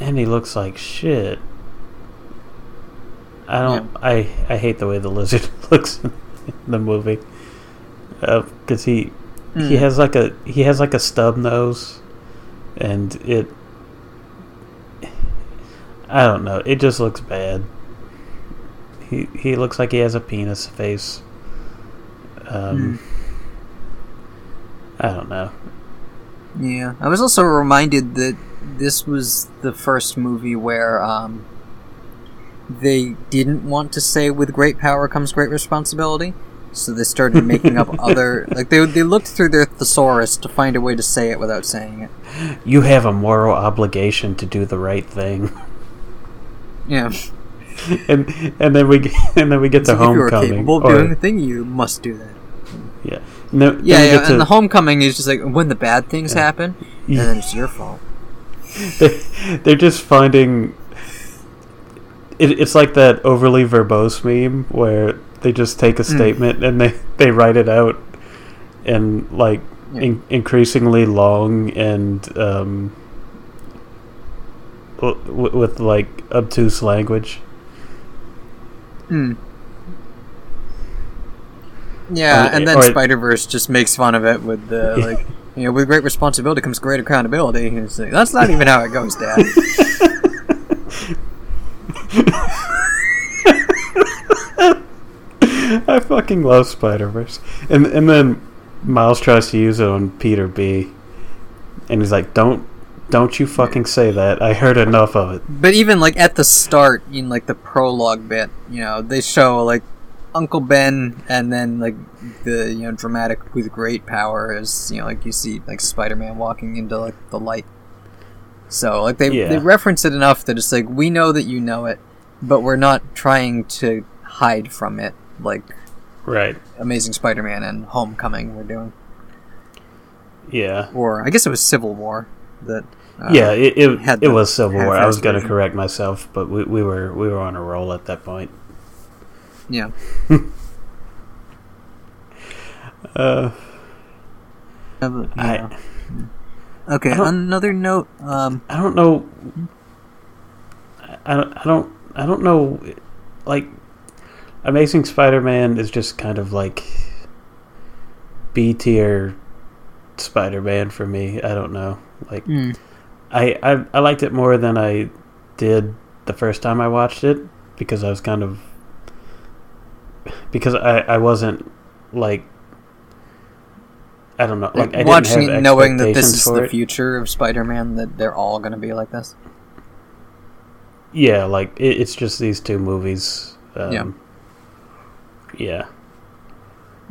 and he looks like shit. I don't. I I hate the way the lizard looks the movie because he he Mm. has like a he has like a stub nose, and it. I don't know. It just looks bad. He he looks like he has a penis face. Um, I don't know. Yeah, I was also reminded that this was the first movie where um, they didn't want to say "with great power comes great responsibility," so they started making up other like they they looked through their thesaurus to find a way to say it without saying it. You have a moral obligation to do the right thing. Yeah, and and then we get, and then we get to so if you are homecoming. capable of or- doing the thing, you must do that. yeah, no, Yeah, yeah, to- and the homecoming is just like when the bad things happen, and Yeah. then it's your fault. they're just finding. It, it's like that overly verbose meme where they just take Hmm. a statement and they they write it out, and like Yeah. in, increasingly long and um, w- with like obtuse language. Hmm. Yeah, Or- and then Spider Verse just makes fun of it with the like, you know, with great responsibility comes great accountability. And It's like that's not even how it goes, Dad. I fucking love Spider Verse. And and then Miles tries to use it on Peter B. And he's like, Don't don't you fucking say that. I heard enough of it. but even like at the start, in like the prologue bit, you know, they show like Uncle Ben, and then like the you know dramatic with great power is you know like you see like Spider Man walking into like the light. So like they Yeah. they reference it enough that it's like we know that you know it, but we're not trying to hide from it like Right. Amazing Spider Man and Homecoming were doing. Yeah. Or I guess it was Civil War that. Uh, yeah, it it, had it was Civil War. I was gonna version. correct myself, but we, we were we were on a roll at that point. Yeah. Uh I yeah. Okay. Another note. Um. I don't know. I don't. I don't. I don't know. Like, Amazing Spider-Man is just kind of like B tier Spider-Man for me. I don't know. Like, hmm. I, I I liked it more than I did the first time I watched it because I was kind of because I I wasn't like. I don't know. Like I watching knowing that this is the it. future of Spider-Man, that they're all going to be like this. Yeah, like it, it's just these two movies. Um, Yeah. Yeah.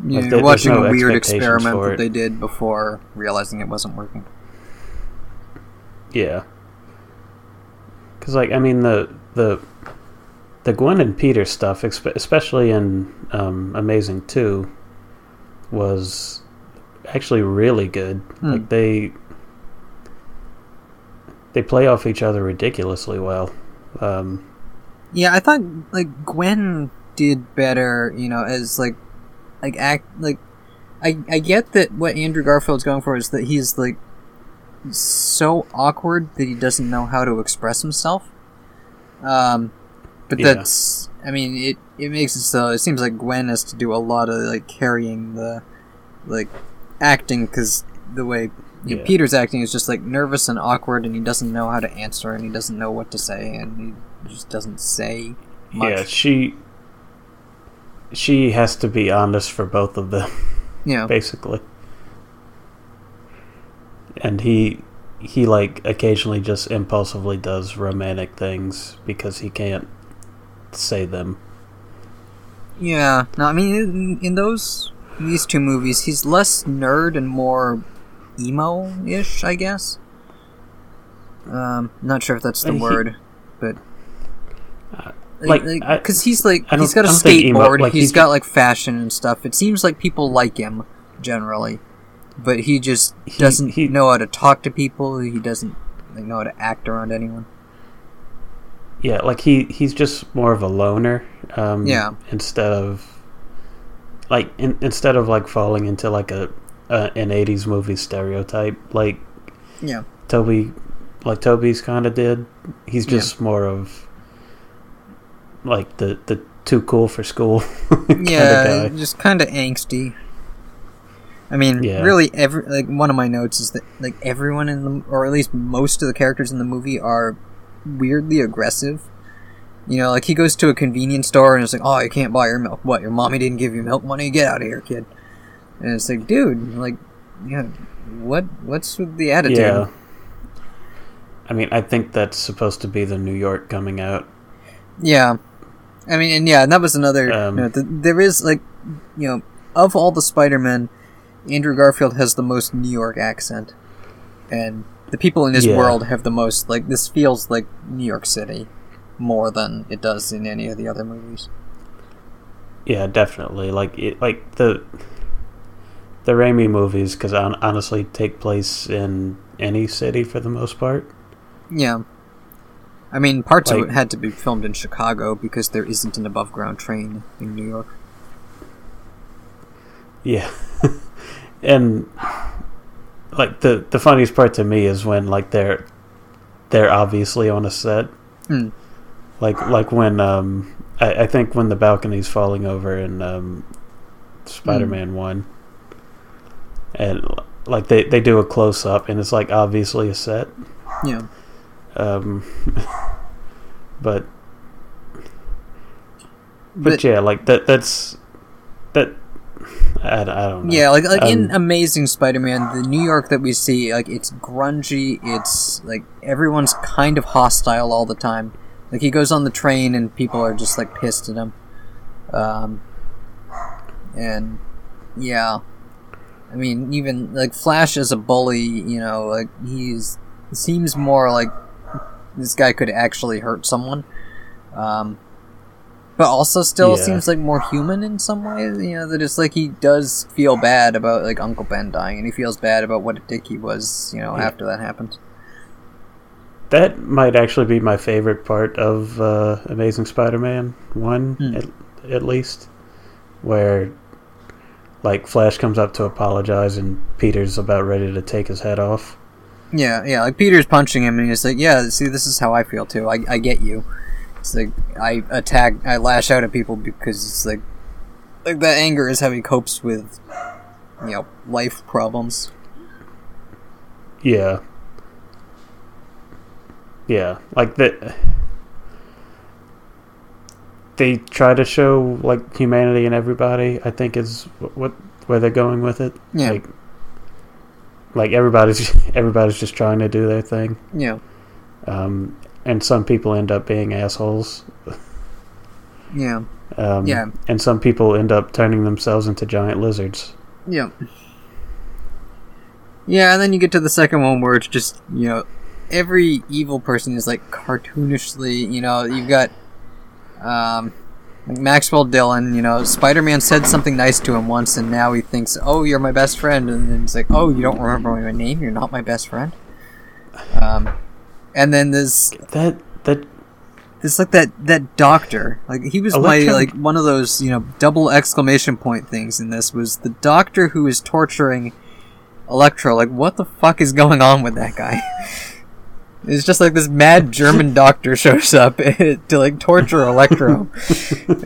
Yeah, there- you're watching no a weird experiment that they did before realizing it wasn't working. Yeah. Cuz like I mean the the the Gwen and Peter stuff, especially in um, Amazing 2 was actually really good. Hmm. Like they they play off each other ridiculously well. Um, Yeah, I thought like Gwen did better, you know, as like like act like I I get that what Andrew Garfield's going for is that he's like so awkward that he doesn't know how to express himself. Um but Yeah. that's I mean it it makes it so it seems like Gwen has to do a lot of like carrying the like acting cuz the way you know, Peter's acting is just like nervous and awkward and he doesn't know how to answer and he doesn't know what to say and he just doesn't say much. yeah, she she has to be honest for both of them. Yeah. basically. And he he like occasionally just impulsively does romantic things because he can't say them. Yeah. No, I mean in, in those these two movies, he's less nerd and more emo-ish, I guess. Um, not sure if that's the he- word, but Uh, like, because he's like he's got a I don't think emo- skateboard, like, he's he's got like fashion and stuff. It seems like people like him generally, but he just He- doesn't he- know how to talk to people. He doesn't like, know how to act around anyone. Yeah, like he he's just more of a loner. Um, Yeah. Instead of like in, instead of like falling into like a, a an '80s movie stereotype, like Yeah. Tobey, like Tobey's kind of did. He's Yeah. just more of like the the too cool for school yeah, guy. just kind of angsty. I mean, Yeah. really, every like one of my notes is that like everyone in the, or at least most of the characters in the movie are weirdly aggressive. You know, like he goes to a convenience store and it's like, "Oh, you can't buy your milk. What? Your mommy didn't give you milk money? Get out of here, kid." And it's like, dude, like, yeah, what? What's with the attitude? Yeah. I mean, I think that's supposed to be the New York coming out. Yeah. I mean, and yeah, and that was another. Um, you know, th- there is like, you know, of all the Spider-Men, Andrew Garfield has the most New York accent, and the people in his Yeah. world have the most. Like, this feels like New York City more than it does in any of the other movies. Yeah, definitely. Like it, like the the Raimi movies, because on, honestly, take place in any city for the most part. Yeah. I mean, parts of it had to be filmed in Chicago because there isn't an above-ground train in New York. Yeah, and like the the funniest part to me is when like they're they're obviously on a set. Hmm. Like like when um I, I think when the balcony's falling over in um Spider-Man One, and like they they do a close up, and it's like obviously a set. Yeah. Um, but, but But- yeah, like that. That's that. I, I don't know. Yeah, like like in Um, Amazing Spider-Man, the New York that we see, like it's grungy. It's like everyone's kind of hostile all the time. Like he goes on the train and people are just like pissed at him. Um, and yeah, I mean, even like Flash as a bully, you know, like he's seems more like this guy could actually hurt someone. Um, but also still Yeah. seems like more human in some ways. You know, that it's like he does feel bad about like Uncle Ben dying, and he feels bad about what a dick he was. You know, Yeah. after that happened. That might actually be my favorite part of uh, Amazing Spider-Man one, Hmm. at, at least, where like Flash comes up to apologize and Peter's about ready to take his head off. Yeah, yeah. Like Peter's punching him, and he's like, "Yeah, see, this is how I feel too. I, I get you." It's like I attack, I lash out at people because it's like, like that anger is how he copes with, you know, life problems. Yeah, yeah, like that. They try to show like humanity in everybody. I think is what where they're going with it. Yeah, Like, like everybody's everybody's just trying to do their thing. yeah, um, and some people end up being assholes. yeah, Um, Yeah. And some people end up turning themselves into giant lizards. yeah. Yeah, and then you get to the second one where it's just you know, every evil person is like cartoonishly. You know, you've got um, like Maxwell Dillon. You know, Spider Man said something nice to him once, and now he thinks, "Oh, you're my best friend," and then it's like, "Oh, you don't remember my name? You're not my best friend." Um, and then there's. That. that it's like that that doctor. Like he was my like one of those you know double exclamation point things in this was the doctor who is torturing Electro. Like what the fuck is going on with that guy? It's just like this mad German doctor shows up to like torture Electro,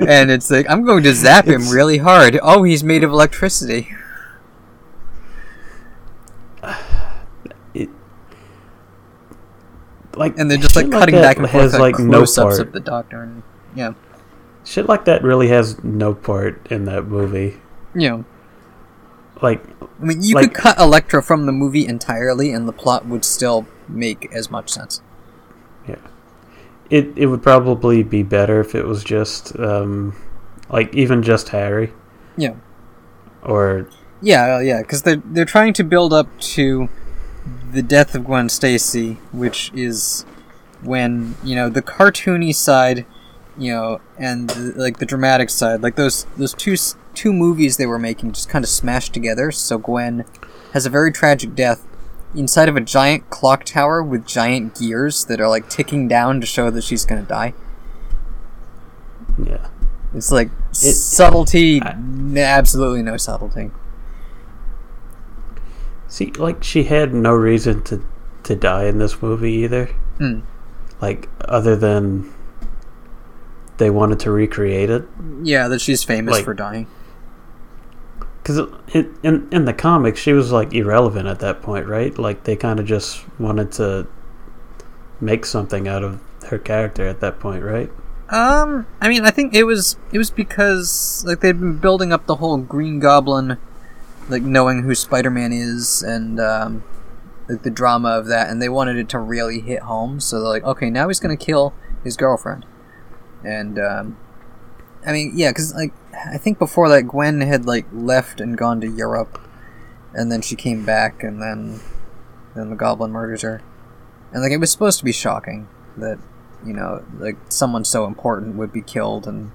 and it's like I'm going to zap him It's- really hard. Oh, he's made of electricity. it like And they're just like cutting that back and forth like, like no close-ups part. of the doctor, and yeah, Shit like that really has no part in that movie. know. Like I mean, you Like- could cut Electro from the movie entirely, and the plot would still make as much sense. Yeah, it it would probably be better if it was just um like even just Harry. Yeah, or yeah, uh, yeah, because they're they're trying to build up to the death of Gwen Stacy, which is when you know the cartoony side, you know, and the, like the dramatic side, like those those two two movies they were making just kind of smashed together. So Gwen has a very tragic death inside of a giant clock tower with giant gears that are like ticking down to show that she's gonna die. yeah. It's like subtlety, n- absolutely no subtlety. See, like she had no reason to to die in this movie either. Hmm. Like other than they wanted to recreate it Yeah, that she's famous Like- for dying. Because in in the comics she was like irrelevant at that point, right? Like they kind of just wanted to make something out of her character at that point, right? Um, I mean, I think it was it was because like they'd been building up the whole Green Goblin, like knowing who Spider Man is, and um, like the drama of that, and they wanted it to really hit home. So they're like, okay, now he's gonna kill his girlfriend, and um, I mean, yeah, because like I think before that, Gwen had like left and gone to Europe, and then she came back, and then then the Goblin murders her, and like it was supposed to be shocking that you know, like someone so important would be killed, and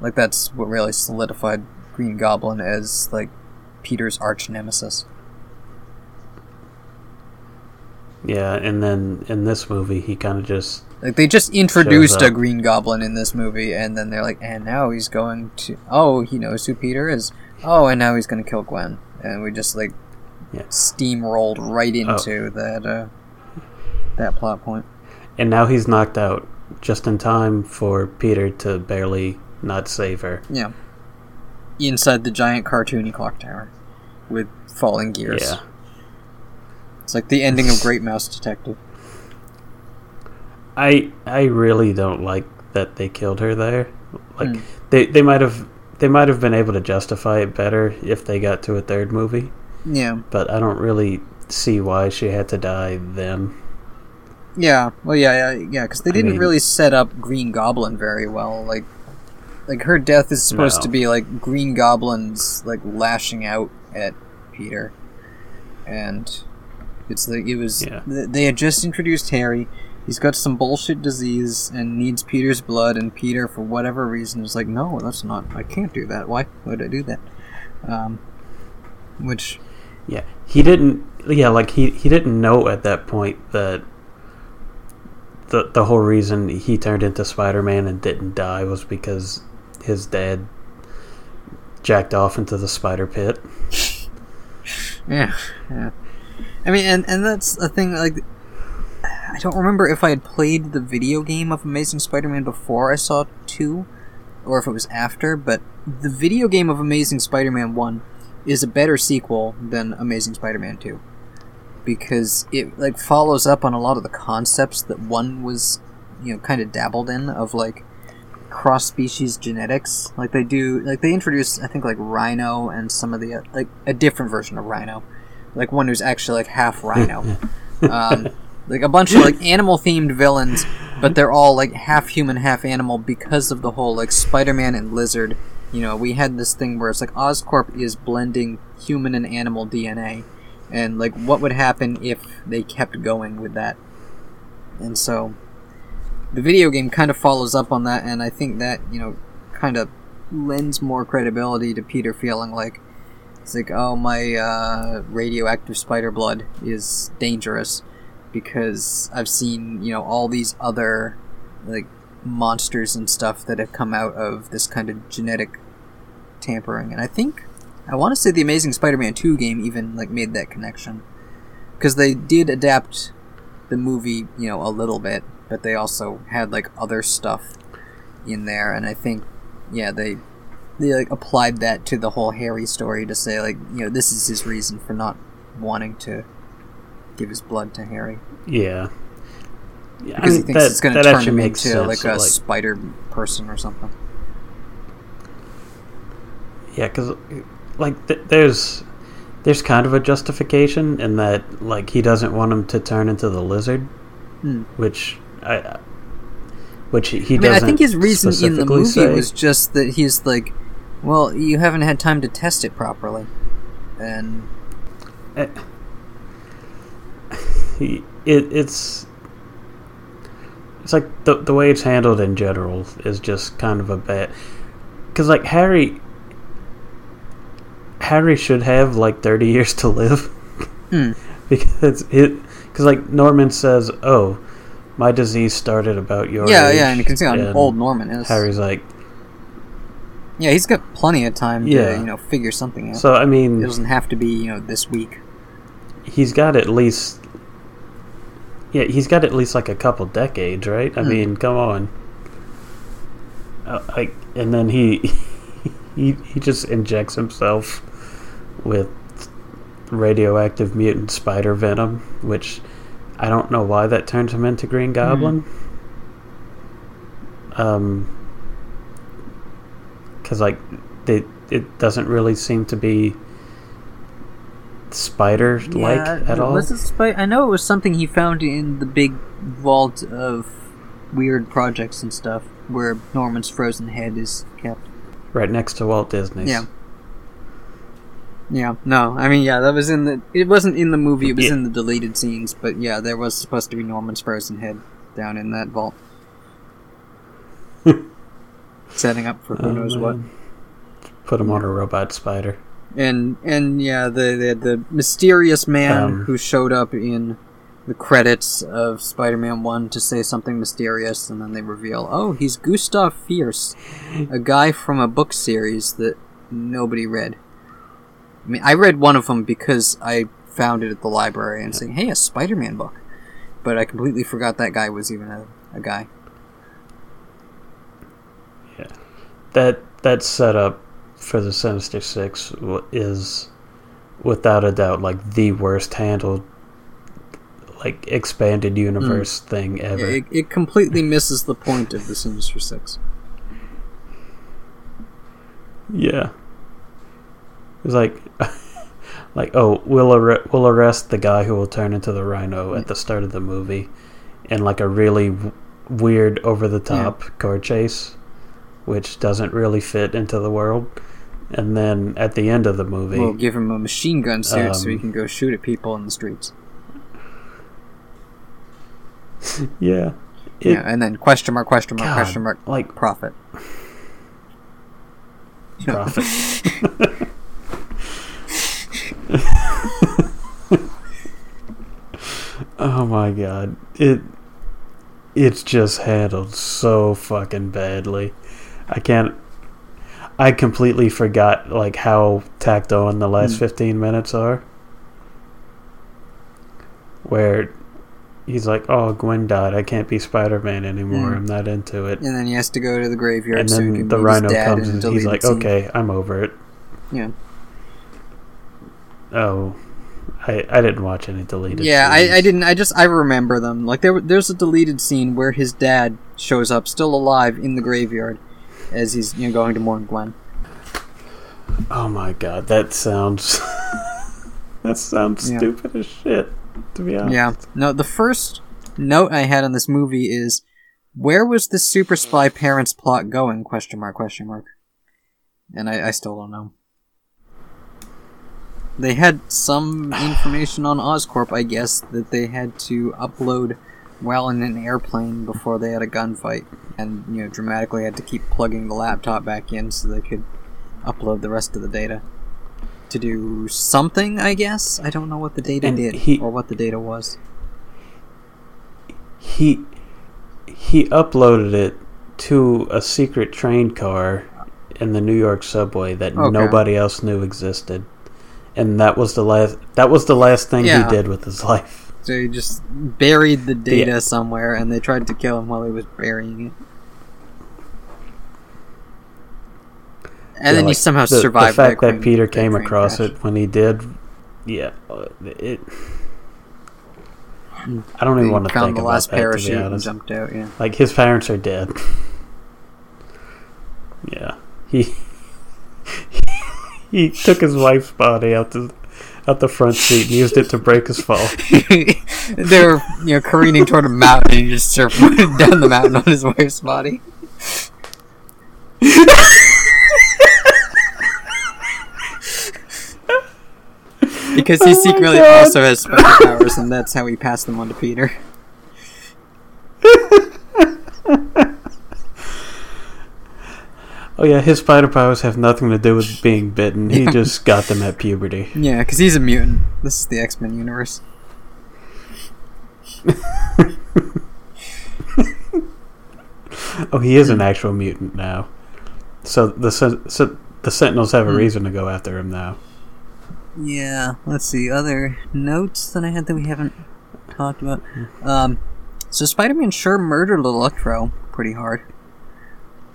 like that's what really solidified Green Goblin as like Peter's arch nemesis. Yeah, and then in this movie he kind of just Like they just introduced a. Green Goblin in this movie, and then they're like, and now he's going to. Oh, he knows who Peter is. Oh, and now he's going to kill Gwen, and we just like Yeah. steamrolled right into that uh, that plot point. and now he's knocked out just in time for Peter to barely not save her. Yeah. inside the giant cartoony clock tower with falling gears. Yeah. It's like the ending of Great Mouse Detective. I I really don't like that they killed her there. Like Mm. they they might have they might have been able to justify it better if they got to a third movie, Yeah. but I don't really see why she had to die then. Yeah, well, yeah, yeah, yeah, because they didn't mean- really set up Green Goblin very well. Like, like her death is supposed No. to be like Green Goblin's like lashing out at Peter, and it's like it was. Yeah. They had just introduced Harry. He's got some bullshit disease and needs Peter's blood, and Peter, for whatever reason, is like, no, that's not. I can't do that. Why would I do that? Um, which Yeah, he didn't. Yeah, like he he didn't know at that point that the the whole reason he turned into Spider Man and didn't die was because his dad jacked off into the spider pit. Yeah, yeah. I mean, and and that's the thing. Like, I don't remember if I had played the video game of Amazing Spider-Man before I saw two, or if it was after. But the video game of Amazing Spider-Man one is a better sequel than Amazing Spider-Man two, because it like follows up on a lot of the concepts that one was, you know, kind of dabbled in of like cross species genetics. Like they do, like they introduce, I think, like Rhino and some of the like a different version of Rhino, like one who's actually like half Rhino. um, like a bunch of like animal themed villains, but they're all like half human, half animal because of the whole like Spider-Man and Lizard. You know, we had this thing where it's like Oscorp is blending human and animal DNA, and like what would happen if they kept going with that. And so, the video game kind of follows up on that, and I think that you know, kind of lends more credibility to Peter feeling like it's like, oh, my uh, radioactive spider blood is dangerous because I've seen you know all these other like monsters and stuff that have come out of this kind of genetic tampering, and I think I want to say the Amazing Spider-Man two game even like made that connection. Because they did adapt the movie you know a little bit, but they also had like other stuff in there, and I think yeah they they like applied that to the whole Harry story to say like you know this is his reason for not wanting to give his blood to Harry Yeah. Yeah, I because he thinks that- it's going to turn him into sense, like a like- spider person or something. Yeah, because like th- there's there's kind of a justification in that like he doesn't want him to turn into the lizard, Hmm. which I which he I mean, doesn't. I think his reason in the movie say. was just that he's like, well, you haven't had time to test it properly, and he, it, it's it's like the the way it's handled in general is just kind of a bad because like Harry Harry should have like thirty years to live Hmm. because it because like Norman says oh my disease started about your yeah, age," yeah, and you can see how and old Norman is. Harry's like Yeah, he's got plenty of time Yeah. to you know figure something out. so I mean, it doesn't have to be you know this week. he's got at least yeah he's got at least like a couple decades right i Hmm. mean come on uh, like and then he he he just injects himself with radioactive mutant spider venom which i don't know why that turns him into green goblin um because like they, it doesn't really seem to be spider like at all Was it spi- I know it was something he found in the big vault of weird projects and stuff, where Norman's frozen head is kept. right next to Walt Disney's. Yeah. Yeah, no, I mean, yeah, that was in the. It wasn't in the movie; it was Yeah. in the deleted scenes. But yeah, there was supposed to be Norman's frozen head down in that vault, setting up for who Oh, knows what. Put him on a robot spider. and and yeah, the the, the mysterious man Um, who showed up in the credits of Spider-Man One to say something mysterious, and then they reveal, oh, he's Gustav Fiers, a guy from a book series that nobody read. I mean, I read one of them because I found it at the library and saying, hey, a Spider-Man book, but I completely forgot that guy was even a, a guy. That that set up for the Sinister Six is without a doubt like the worst handled like expanded universe hmm. thing ever. It, it completely misses the point of the Sinister Six. Yeah. It's like, like oh, we'll arre- we'll arrest the guy who will turn into the Rhino at the start of the movie, in like a really w- weird, over the top car chase, which doesn't really fit into the world. And then at the end of the movie, We'll give him a machine gun suit so he Um, can go shoot at people in the streets. yeah, it, yeah, and then question mark, question mark, God, question mark, like profit. profit. oh my god. It it's just handled so fucking badly. I can't I completely forgot like how tacked on the last Hmm. 15 minutes are. Where he's like, "Oh, Gwen died. I can't be Spider-Man anymore. Hmm. I'm not into it." And then he has to go to the graveyard and then can the rhino comes in and he's like, scene. "Okay, I'm over it." Yeah. Oh, I I didn't watch any deleted. Yeah, I, I didn't. I just I remember them. Like there, there's a deleted scene where his dad shows up, still alive, in the graveyard, as he's you know going to mourn Gwen. Oh my god, that sounds that sounds Yeah. stupid as shit. To be honest. Yeah. No, the first note I had on this movie is, where was this super spy parents plot going? Question mark. Question mark. And I, I still don't know. They had some information on Oscorp, I guess, that they had to upload while in an airplane before they had a gunfight, and you know dramatically had to keep plugging the laptop back in so they could upload the rest of the data to do something. I guess I don't know what the data And did he- or what the data was. He he uploaded it to a secret train car in the New York subway that Okay. nobody else knew existed. And that was the last that was the last thing Yeah. he did with his life. So he just buried the data Yeah. somewhere, and they tried to kill him while he was burying it. And Yeah, then he somehow the, survived. The fact that, train- Peter came across crash. it when he did, yeah, it. I don't even He want to think the about last that. To be honest, jumped out. Yeah. like his parents are dead. yeah, he he took his wife's body out the out the front seat and used it to break his fall. they were, you know, careening toward a mountain, and he just surfed down the mountain on his wife's body. because he Oh secretly also has special powers, and that's how he passed them on to Peter. Oh yeah, his spider powers have nothing to do with being bitten. He just got them at puberty. Yeah, because he's a mutant. This is the X Men universe. Oh, he is an actual mutant now. So the so the Sentinels have a Hmm. reason to go after him now. Yeah, let's see. Other notes that I had that we haven't talked about. Um, so Spider Man sure murdered Electro pretty hard.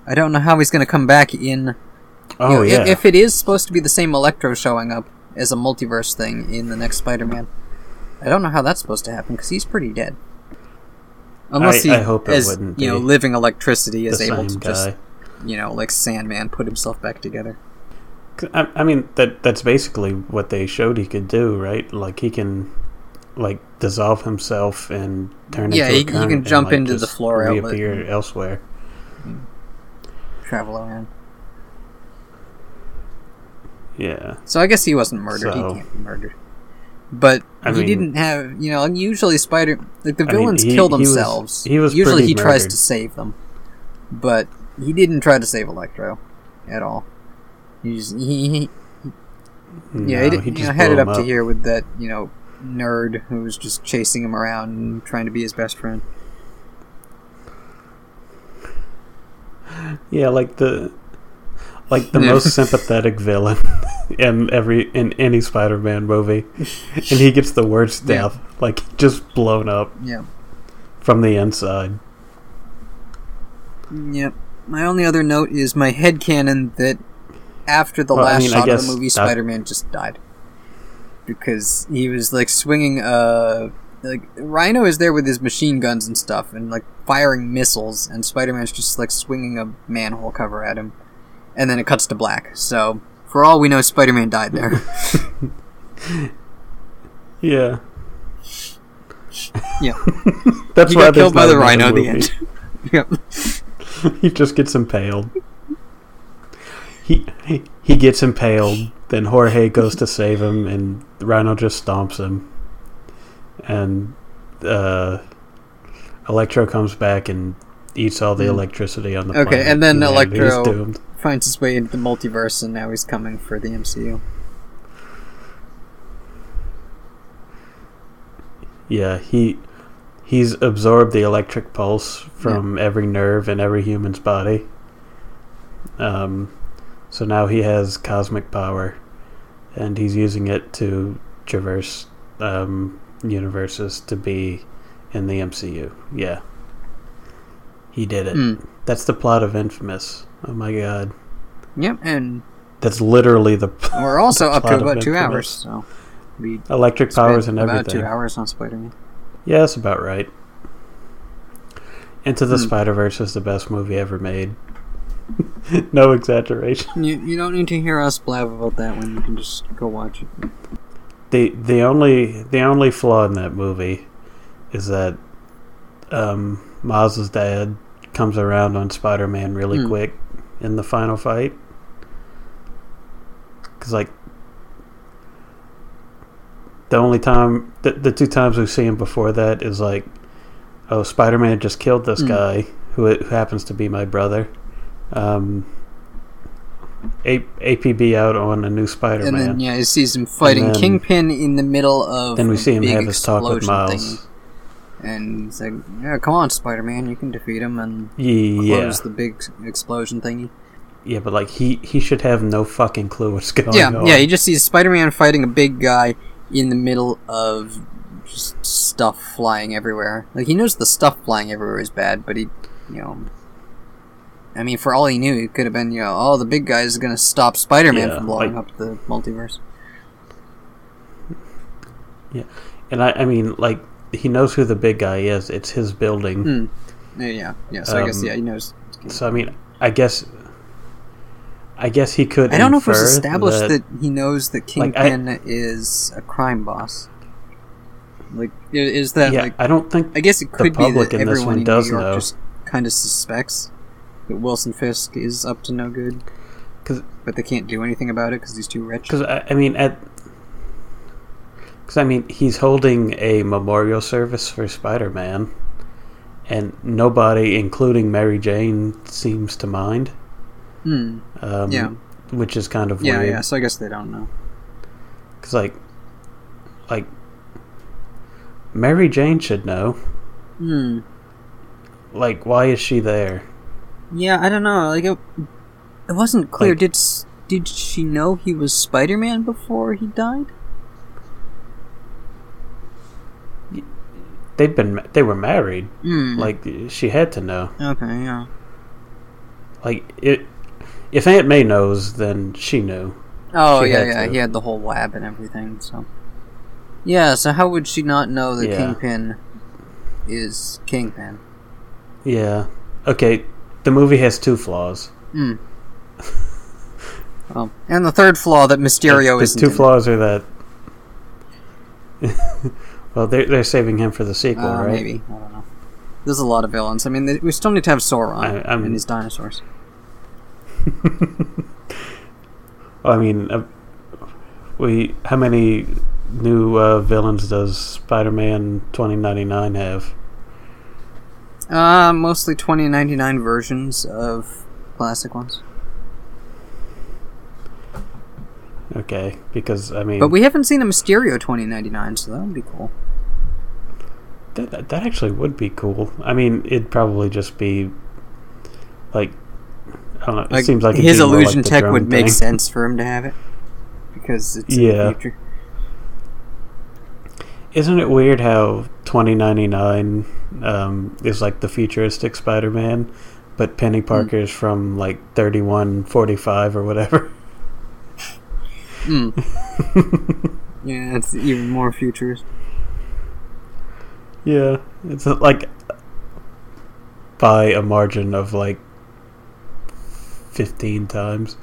I don't know how he's going to come back in. you Oh know, yeah, If it is supposed to be the same Electro showing up as a multiverse thing in the next Spider Man, I don't know how that's supposed to happen because he's pretty dead. Unless he, I hope it as wouldn't you know, living electricity is able to guy. just, you know, like Sandman, put himself back together. I, I mean that that's basically what they showed he could do, right? Like he can like dissolve himself and turn Yeah, into he- a he can and, jump like, into the floor reappear elsewhere. Travel around. Yeah, So I guess he wasn't murdered. So- he can't be murdered. But I he mean- didn't have, you know, and usually Spider, like the I mean, villains he- kill he was- themselves. he was usually he tries to save them, but he didn't try to save Electro at all. He's he, he yeah, he, he you just know, had it him up, to here with that, you know, nerd who was just chasing him around and trying to be his best friend. Yeah, like the like the most sympathetic villain in every in any Spider-Man movie, and he gets the worst Yeah. death, like just blown up Yeah. from the inside. Yep. My only other note is my head headcanon that after the Well, I last mean, I shot of the movie, Spider-Man just died because he was like swinging uh like Rhino is there with his machine guns and stuff and like firing missiles, and Spider-Man's just like swinging a manhole cover at him, and then it cuts to black. So for all we know, Spider-Man died there. Yeah. yeah, That's he why got killed by the Rhino at the end. yep. he just gets impaled. He he- he gets impaled. Then Jorge goes to save him, and Rhino just stomps him. And uh, Electro comes back and eats all the Mm. electricity on the planet. Okay, planet. and then Humanity's Electro- doomed. Finds his way into the multiverse, and now he's coming for the MCU. Yeah, he he's absorbed the electric pulse from every nerve in every human's body. Um, so now he has cosmic power, and he's using it to traverse um, universes to be in the MCU. Yeah, he did it. Mm. That's the plot of Infamous. Oh my god, Yep, and that's literally the we're also up to about two hours, so we electric powers and spent about everything. two hours on Spider-Man. Yeah, that's about right. Into the Hmm. Spider Verse is the best movie ever made. no exaggeration. You, you don't need to hear us blab about that one. You can just go watch it. The the only the only flaw in that movie is that um, Miles's dad comes around on Spider Man really Hmm. quick in the final fight. Because like the only time the, the two times we see him before that is like oh Spider Man just killed this Hmm. guy who, who happens to be my brother. Um, A- APB out on a new Spider And then yeah, he sees him fighting then- Kingpin in the middle of. Then we see him have his talk with Miles. thingy. And he's like, "Yeah, come on, Spider-Man, you can defeat him and Yeah, close the big explosion thingy." yeah, but like he he should have no fucking clue what's going yeah, on. yeah. He just sees Spider-Man fighting a big guy in the middle of just stuff flying everywhere. Like he knows the stuff flying everywhere is bad, but he, you know. I mean, for all he knew, it could have been, you know, oh, the big guy is going to stop Spider-Man Yeah, from blowing like- up the multiverse. Yeah. And I I mean like he knows who the big guy is. It's his building. Hmm. Yeah, yeah. So I guess Um, yeah, he knows. So I mean, I guess I guess he could. I don't know if it's established that, that, he knows that Like, Kingpin is a crime boss. Like, is that yeah, like? I don't think I guess it could be public that in this everyone one in does New York know. just kind of suspects Wilson Fisk is up to no good, 'Cause- but they can't do anything about it because he's too rich. because I, I mean at because I mean he's holding a memorial service for Spider Man, and nobody, including Mary Jane, seems to mind. Hmm. Um, Yeah. which is kind of Yeah, weird. yeah. So I guess they don't know. Because, like, like, Mary Jane should know. Hmm. Like, why is she there? Yeah, I don't know. Like it, it wasn't clear. Like- did did she know he was Spider Man before he died? They've been, they were married. Hmm. Like, she had to know. okay, yeah. Like, it. If Aunt May knows, then she knew. Oh She yeah, yeah. to. He had the whole lab and everything. So yeah. So how would she not know that Yeah. Kingpin is Kingpin? Yeah. Okay. The movie has two flaws. Hmm. well, and the third flaw that Mysterio is the two flaws are that. well, they're they're saving him for the sequel, Uh, right? Maybe I don't know. There's a lot of villains. I mean, th- we still need to have Sauron I- and his dinosaurs. Well, I mean, uh, we how many new uh, villains does Spider-Man 2099 have? Uh, mostly 2099 versions of classic ones. Okay, because I mean, But we haven't seen a Mysterio 2099, so that would be cool. that, that that actually would be cool. I mean, it'd probably just be like I don't know. It Like, seems like his illusion like tech would make sense for him to have it because it's Yeah. Isn't it weird how 2099 um, is like the futuristic Spider-Man, but Penny Hmm. Parker's from like 3145 or whatever? Mm. yeah, it's even more futuristic. Yeah, it's uh, like by a margin of like fifteen times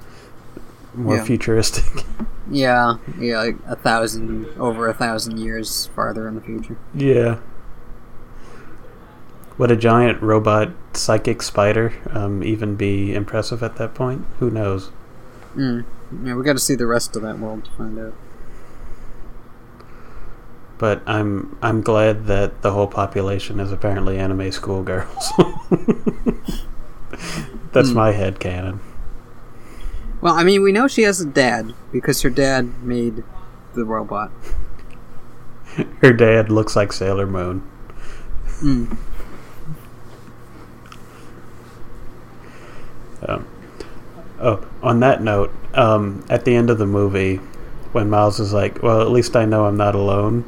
more Yeah. futuristic. Yeah, yeah, like a thousand, over a thousand years farther in the future. yeah. Would a giant robot psychic spider um, even be impressive at that point? Who knows? Mm. Yeah, we got to see the rest of that world to find out. But I'm I'm glad that the whole population is apparently anime schoolgirls. That's Hmm. my head canon. Well, I mean, we know she has a dad because her dad made the robot. Her dad looks like Sailor Moon. Mm. Um, oh, on that note, um, at the end of the movie, when Miles is like, "Well, at least I know I'm not alone,"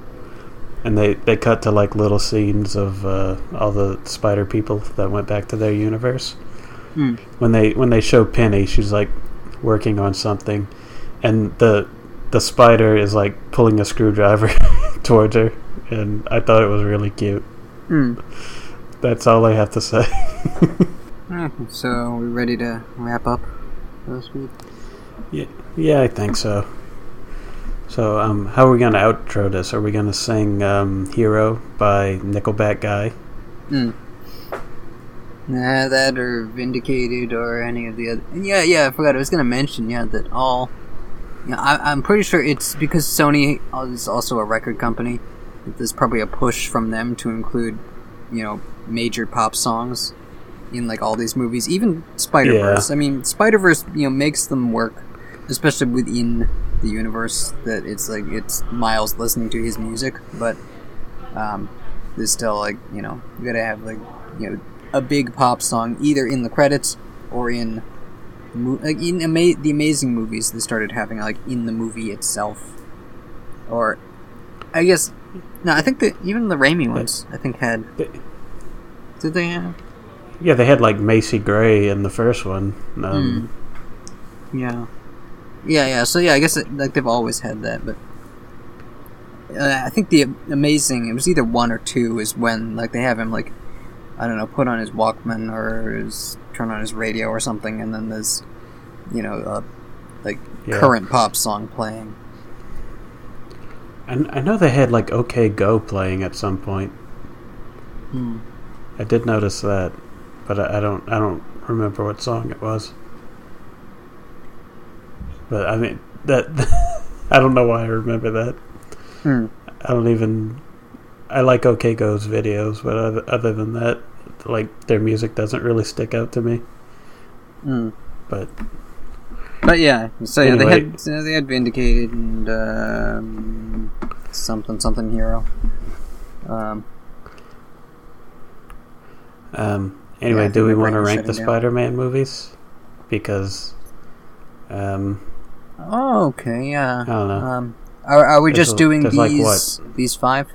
and they they cut to like little scenes of uh, all the spider people that went back to their universe. Mm. When they when they show Penny, she's like working on something, and the the spider is like pulling a screwdriver towards her, and I thought it was really cute. Mm. That's all I have to say. So are we ready to wrap up this week? Yeah, yeah, I think so. So, um, how are we gonna outro this? Are we gonna sing um, "Hero" by Nickelback guy? Mm. Nah, that or Vindicated or any of the other. Yeah, yeah, I forgot. I was gonna mention, yeah, that all. Yeah, I, I'm pretty sure it's because Sony is also a record company. There's probably a push from them to include, you know, major pop songs in like all these movies, even Spider Verse. I mean, Spider Verse, you know, makes them work, especially within the universe. That it's like it's Miles listening to his music, but um, there's still like you know you gotta have like you know a big pop song either in the credits or in like in ama- the amazing movies they started having like in the movie itself or I guess no I think that even the Raimi ones I think had did they have Yeah, they had like Macy Gray in the first one. Um, yeah yeah yeah so yeah I guess it, like they've always had that but uh, I think the amazing it was either one or two is when like they have him like I don't know put on his Walkman or his turn on his radio or something and then there's you know uh, like Yeah. current pop song playing And I know they had like OK Go" playing at some point. Hmm. I did notice that, but I, I don't. I don't remember what song it was. But I mean that. I don't know why I remember that. Hmm. I don't even. I like OK Go's videos, but other, other than that, like their music doesn't really stick out to me. Hmm. But But yeah, so yeah, Anyway. they had so they had Vindicated and um, something something hero. Um, um, anyway, Yeah, do we want to rank the. Spider-Man movies? Because, um, oh, okay, yeah. I don't know. Um, are, are we There's just a- doing there's like these these five?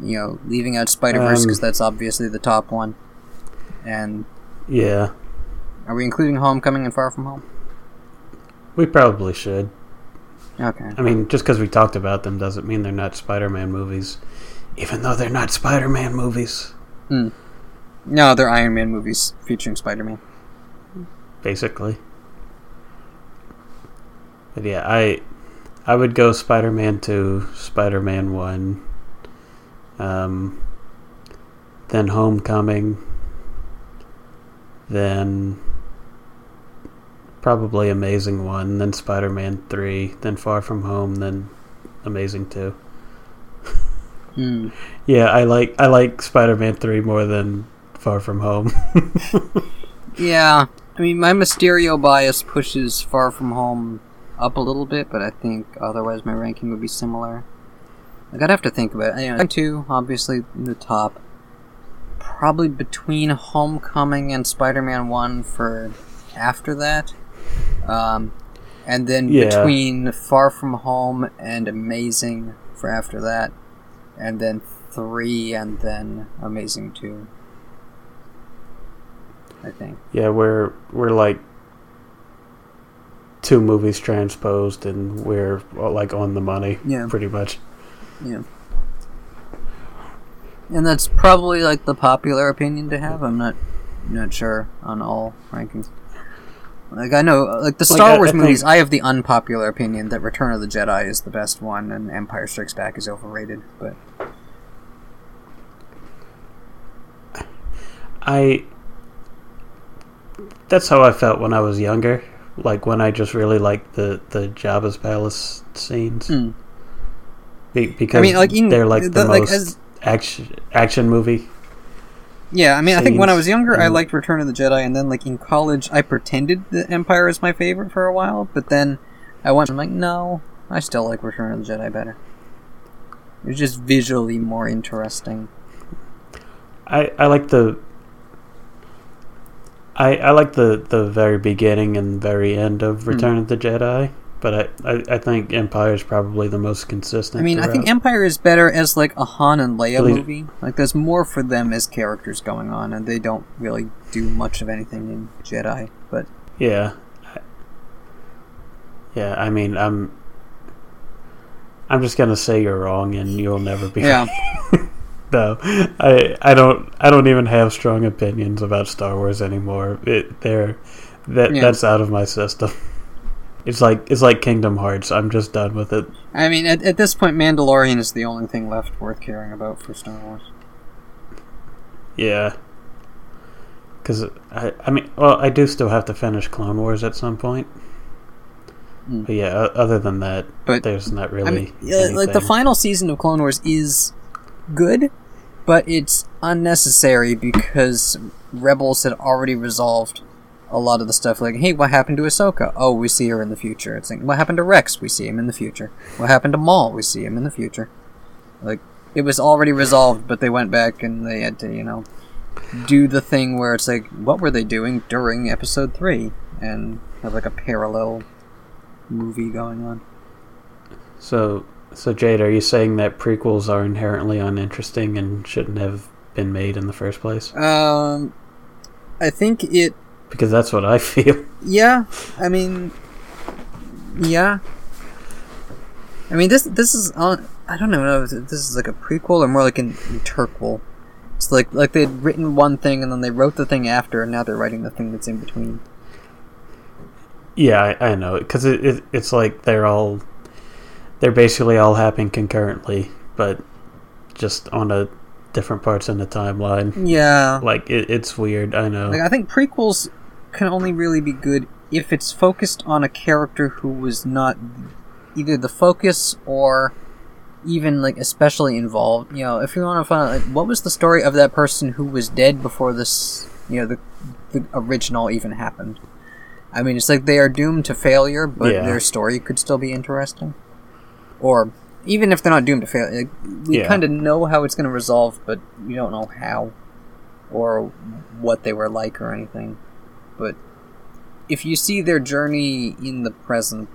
You know, leaving out Spider Verse Um, because that's obviously the top one. And yeah, are we including Homecoming and Far From Home? we probably should. Okay. I mean, just because we talked about them doesn't mean they're not Spider-Man movies, even though they're not Spider-Man movies. No, they're Iron Man movies featuring Spider Man. basically. But yeah, I I would go Spider-Man 2, Spider-Man 1, um, then Homecoming, then probably Amazing 1, then Spider-Man 3, then Far From Home, then Amazing 2. Hmm. Yeah, I like I like Spider-Man 3 more than Far From Home. Yeah, I mean, my Mysterio bias pushes Far From Home up a little bit, but I think otherwise my ranking would be similar. Like, I'd have to think about it. Anyway, two, obviously, in the top. Probably between Homecoming and Spider Man 1 for after that. Um, and then Yeah. between Far From Home and Amazing for after that. And then 3 and then Amazing 2. I think. Yeah, we're we're like two movies transposed, and we're uh, like on the money, Yeah. pretty much. Yeah. And that's probably like the popular opinion to have. I'm not not sure on all rankings. Like I know, like the Star I- Wars I think- movies, I have the unpopular opinion that Return of the Jedi is the best one, and Empire Strikes Back is overrated. But I. That's how I felt when I was younger. Like when I just really liked the the Jabba's palace scenes. Hmm. Be, because I mean, like in they're like the, the- like, most as- action action movie. yeah, I mean, I think when I was younger, I liked Return of the Jedi, and then like in college, I pretended the Empire is my favorite for a while. But then I went, I'm like, no, I still like Return of the Jedi better. It's just visually more interesting. I I like the. I I like the the very beginning and very end of Hmm. Return of the Jedi, but I, I I think Empire is probably the most consistent. I mean, I think. Empire is better as like a Han and Leia Believe- movie. Like, there's more for them as characters going on, and they don't really do much of anything in Jedi. But Yeah. I- Yeah, I mean, I'm I'm just going to say you're wrong and you'll never be yeah, No. I I don't I don't even have strong opinions about Star Wars anymore. It they're that Yeah. that's out of my system. It's like it's like Kingdom Hearts. I'm just done with it. I mean, at, at this point, Mandalorian is the only thing left worth caring about for Star Wars. Yeah. Cuz I I mean, well, I do still have to finish Clone Wars at some point. Mm. But yeah, other than that, But there's not really I mean, like the final season of Clone Wars is good, but it's unnecessary because Rebels had already resolved a lot of the stuff. Like, hey, what happened to Ahsoka? Oh, we see her in the future. It's like, what happened to Rex? We see him in the future. What happened to Maul? We see him in the future. Like, it was already resolved, but they went back and they had to, you know, do the thing where it's like, what were they doing during Episode Three, and have like a parallel movie going on. So, so Jade, are you saying that prequels are inherently uninteresting and shouldn't have been made in the first place? Um, I think it. Because that's what I feel. Yeah, I mean, yeah. I mean this this is on. I don't know if this is like a prequel or more like an interquel. It's like like they'd written one thing and then they wrote the thing after, and now they're writing the thing that's in between. Yeah, I, I know because it, it it's like they're all they're basically all happening concurrently, but just on a different parts in the timeline. Yeah, Like it, it's weird. I know. like I think prequels can only really be good if it's focused on a character who was not either the focus or even like especially involved. You know, if you want to find out like, what was the story of that person who was dead before this, you know, the the original even happened. I mean, it's like they are doomed to failure, but Yeah. their story could still be interesting. Or even if they're not doomed to fail, like, we Yeah. kind of know how it's going to resolve, but we don't know how or what they were like or anything. But if you see their journey in the present,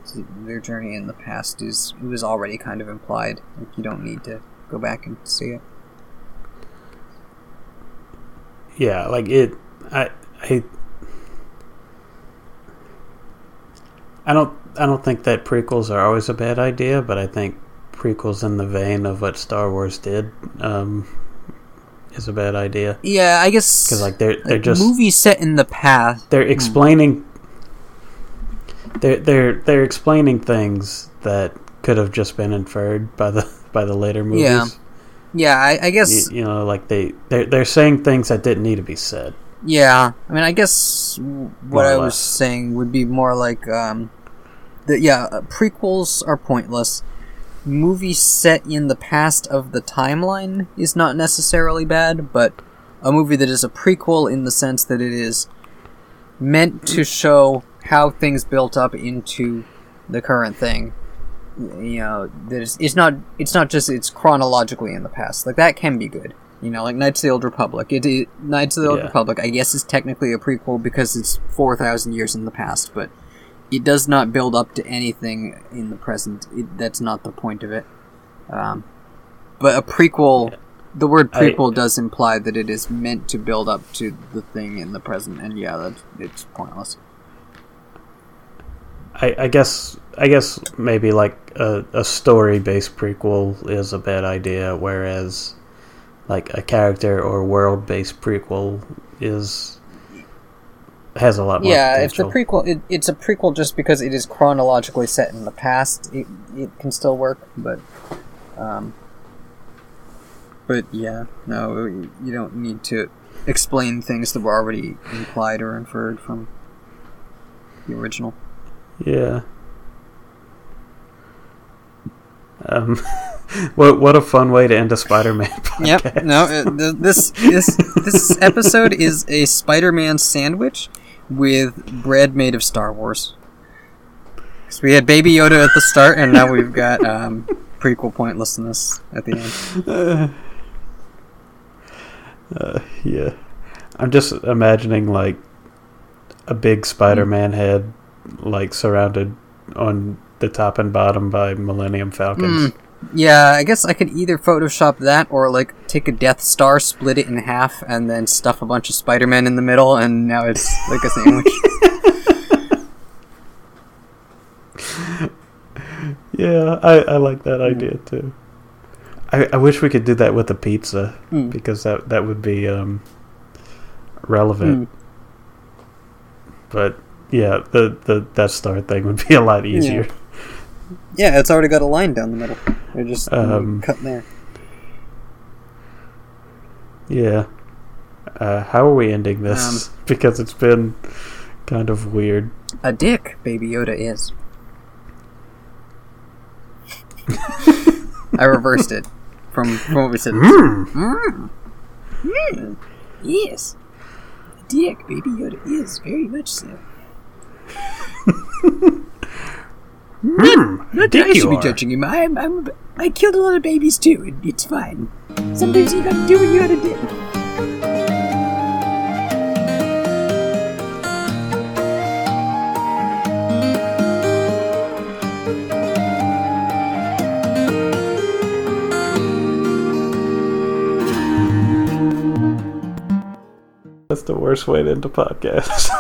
their journey in the past is it was already kind of implied. Like you don't need to go back and see it. yeah, like it. I I. I don't. I don't think that prequels are always a bad idea, but I think prequels in the vein of what Star Wars did um, is a bad idea Yeah, I guess because like they're they're like, just movies set in the past. they're explaining they're they're they're explaining things that could have just been inferred by the by the later movies. Yeah. Yeah, I, I guess. you know, like they they're they're saying things that didn't need to be said. Yeah, I mean, I guess what I was saying would be more like, um, the, yeah, uh, prequels are pointless. Movies set in the past of the timeline is not necessarily bad, but a movie that is a prequel in the sense that it is meant to show how things built up into the current thing. You know, that is, it's not it's not just it's chronologically in the past. Like that can be good. You know, like Knights of the Old Republic. It, it Knights of the Old Yeah. Republic, I guess, is technically a prequel because it's four thousand years in the past, but it does not build up to anything in the present. It, that's not the point of it. Um, but a prequel, the word I- prequel does imply that it is meant to build up to the thing in the present, and yeah, that's it's pointless. I, I guess I guess maybe like a, a story based prequel is a bad idea, whereas like a character or world based prequel is has a lot more. yeah, if the potential. prequel, it, it's a prequel just because it is chronologically set in the past. It, it can still work, but, um, but yeah, no, you don't need to explain things that were already implied or inferred from the original. Yeah. Um, what what a fun way to end a Spider-Man podcast. Yep. No, this this this episode is a Spider-Man sandwich with bread made of Star Wars. So we had Baby Yoda at the start, and now we've got um, prequel pointlessness at the end. Uh, yeah. I'm just imagining like a big Spider-Man head, like surrounded on the top and bottom by Millennium Falcons. Mm. Yeah, I guess I could either Photoshop that or like take a Death Star, split it in half, and then stuff a bunch of Spider-Man in the middle, and now it's like a sandwich. Yeah, I, I like that idea too. I, I wish we could do that with a pizza Mm. because that that would be um, relevant. Mm. But yeah, the the Death Star thing would be a lot easier. Yeah, it's already got a line down the middle. They're just Um, cut there. Yeah. Uh, how are we ending this? because it's been kind of weird. A dick, Baby Yoda is. I reversed it from, from what we said. Mm. Mm. Yes. A dick, Baby Yoda is, very much so. Hmm, Not I you should be judging him. I'm, I'm, I killed a lot of babies too, and it's fine. Sometimes you gotta do what you gotta do. That's the worst way to end a podcast.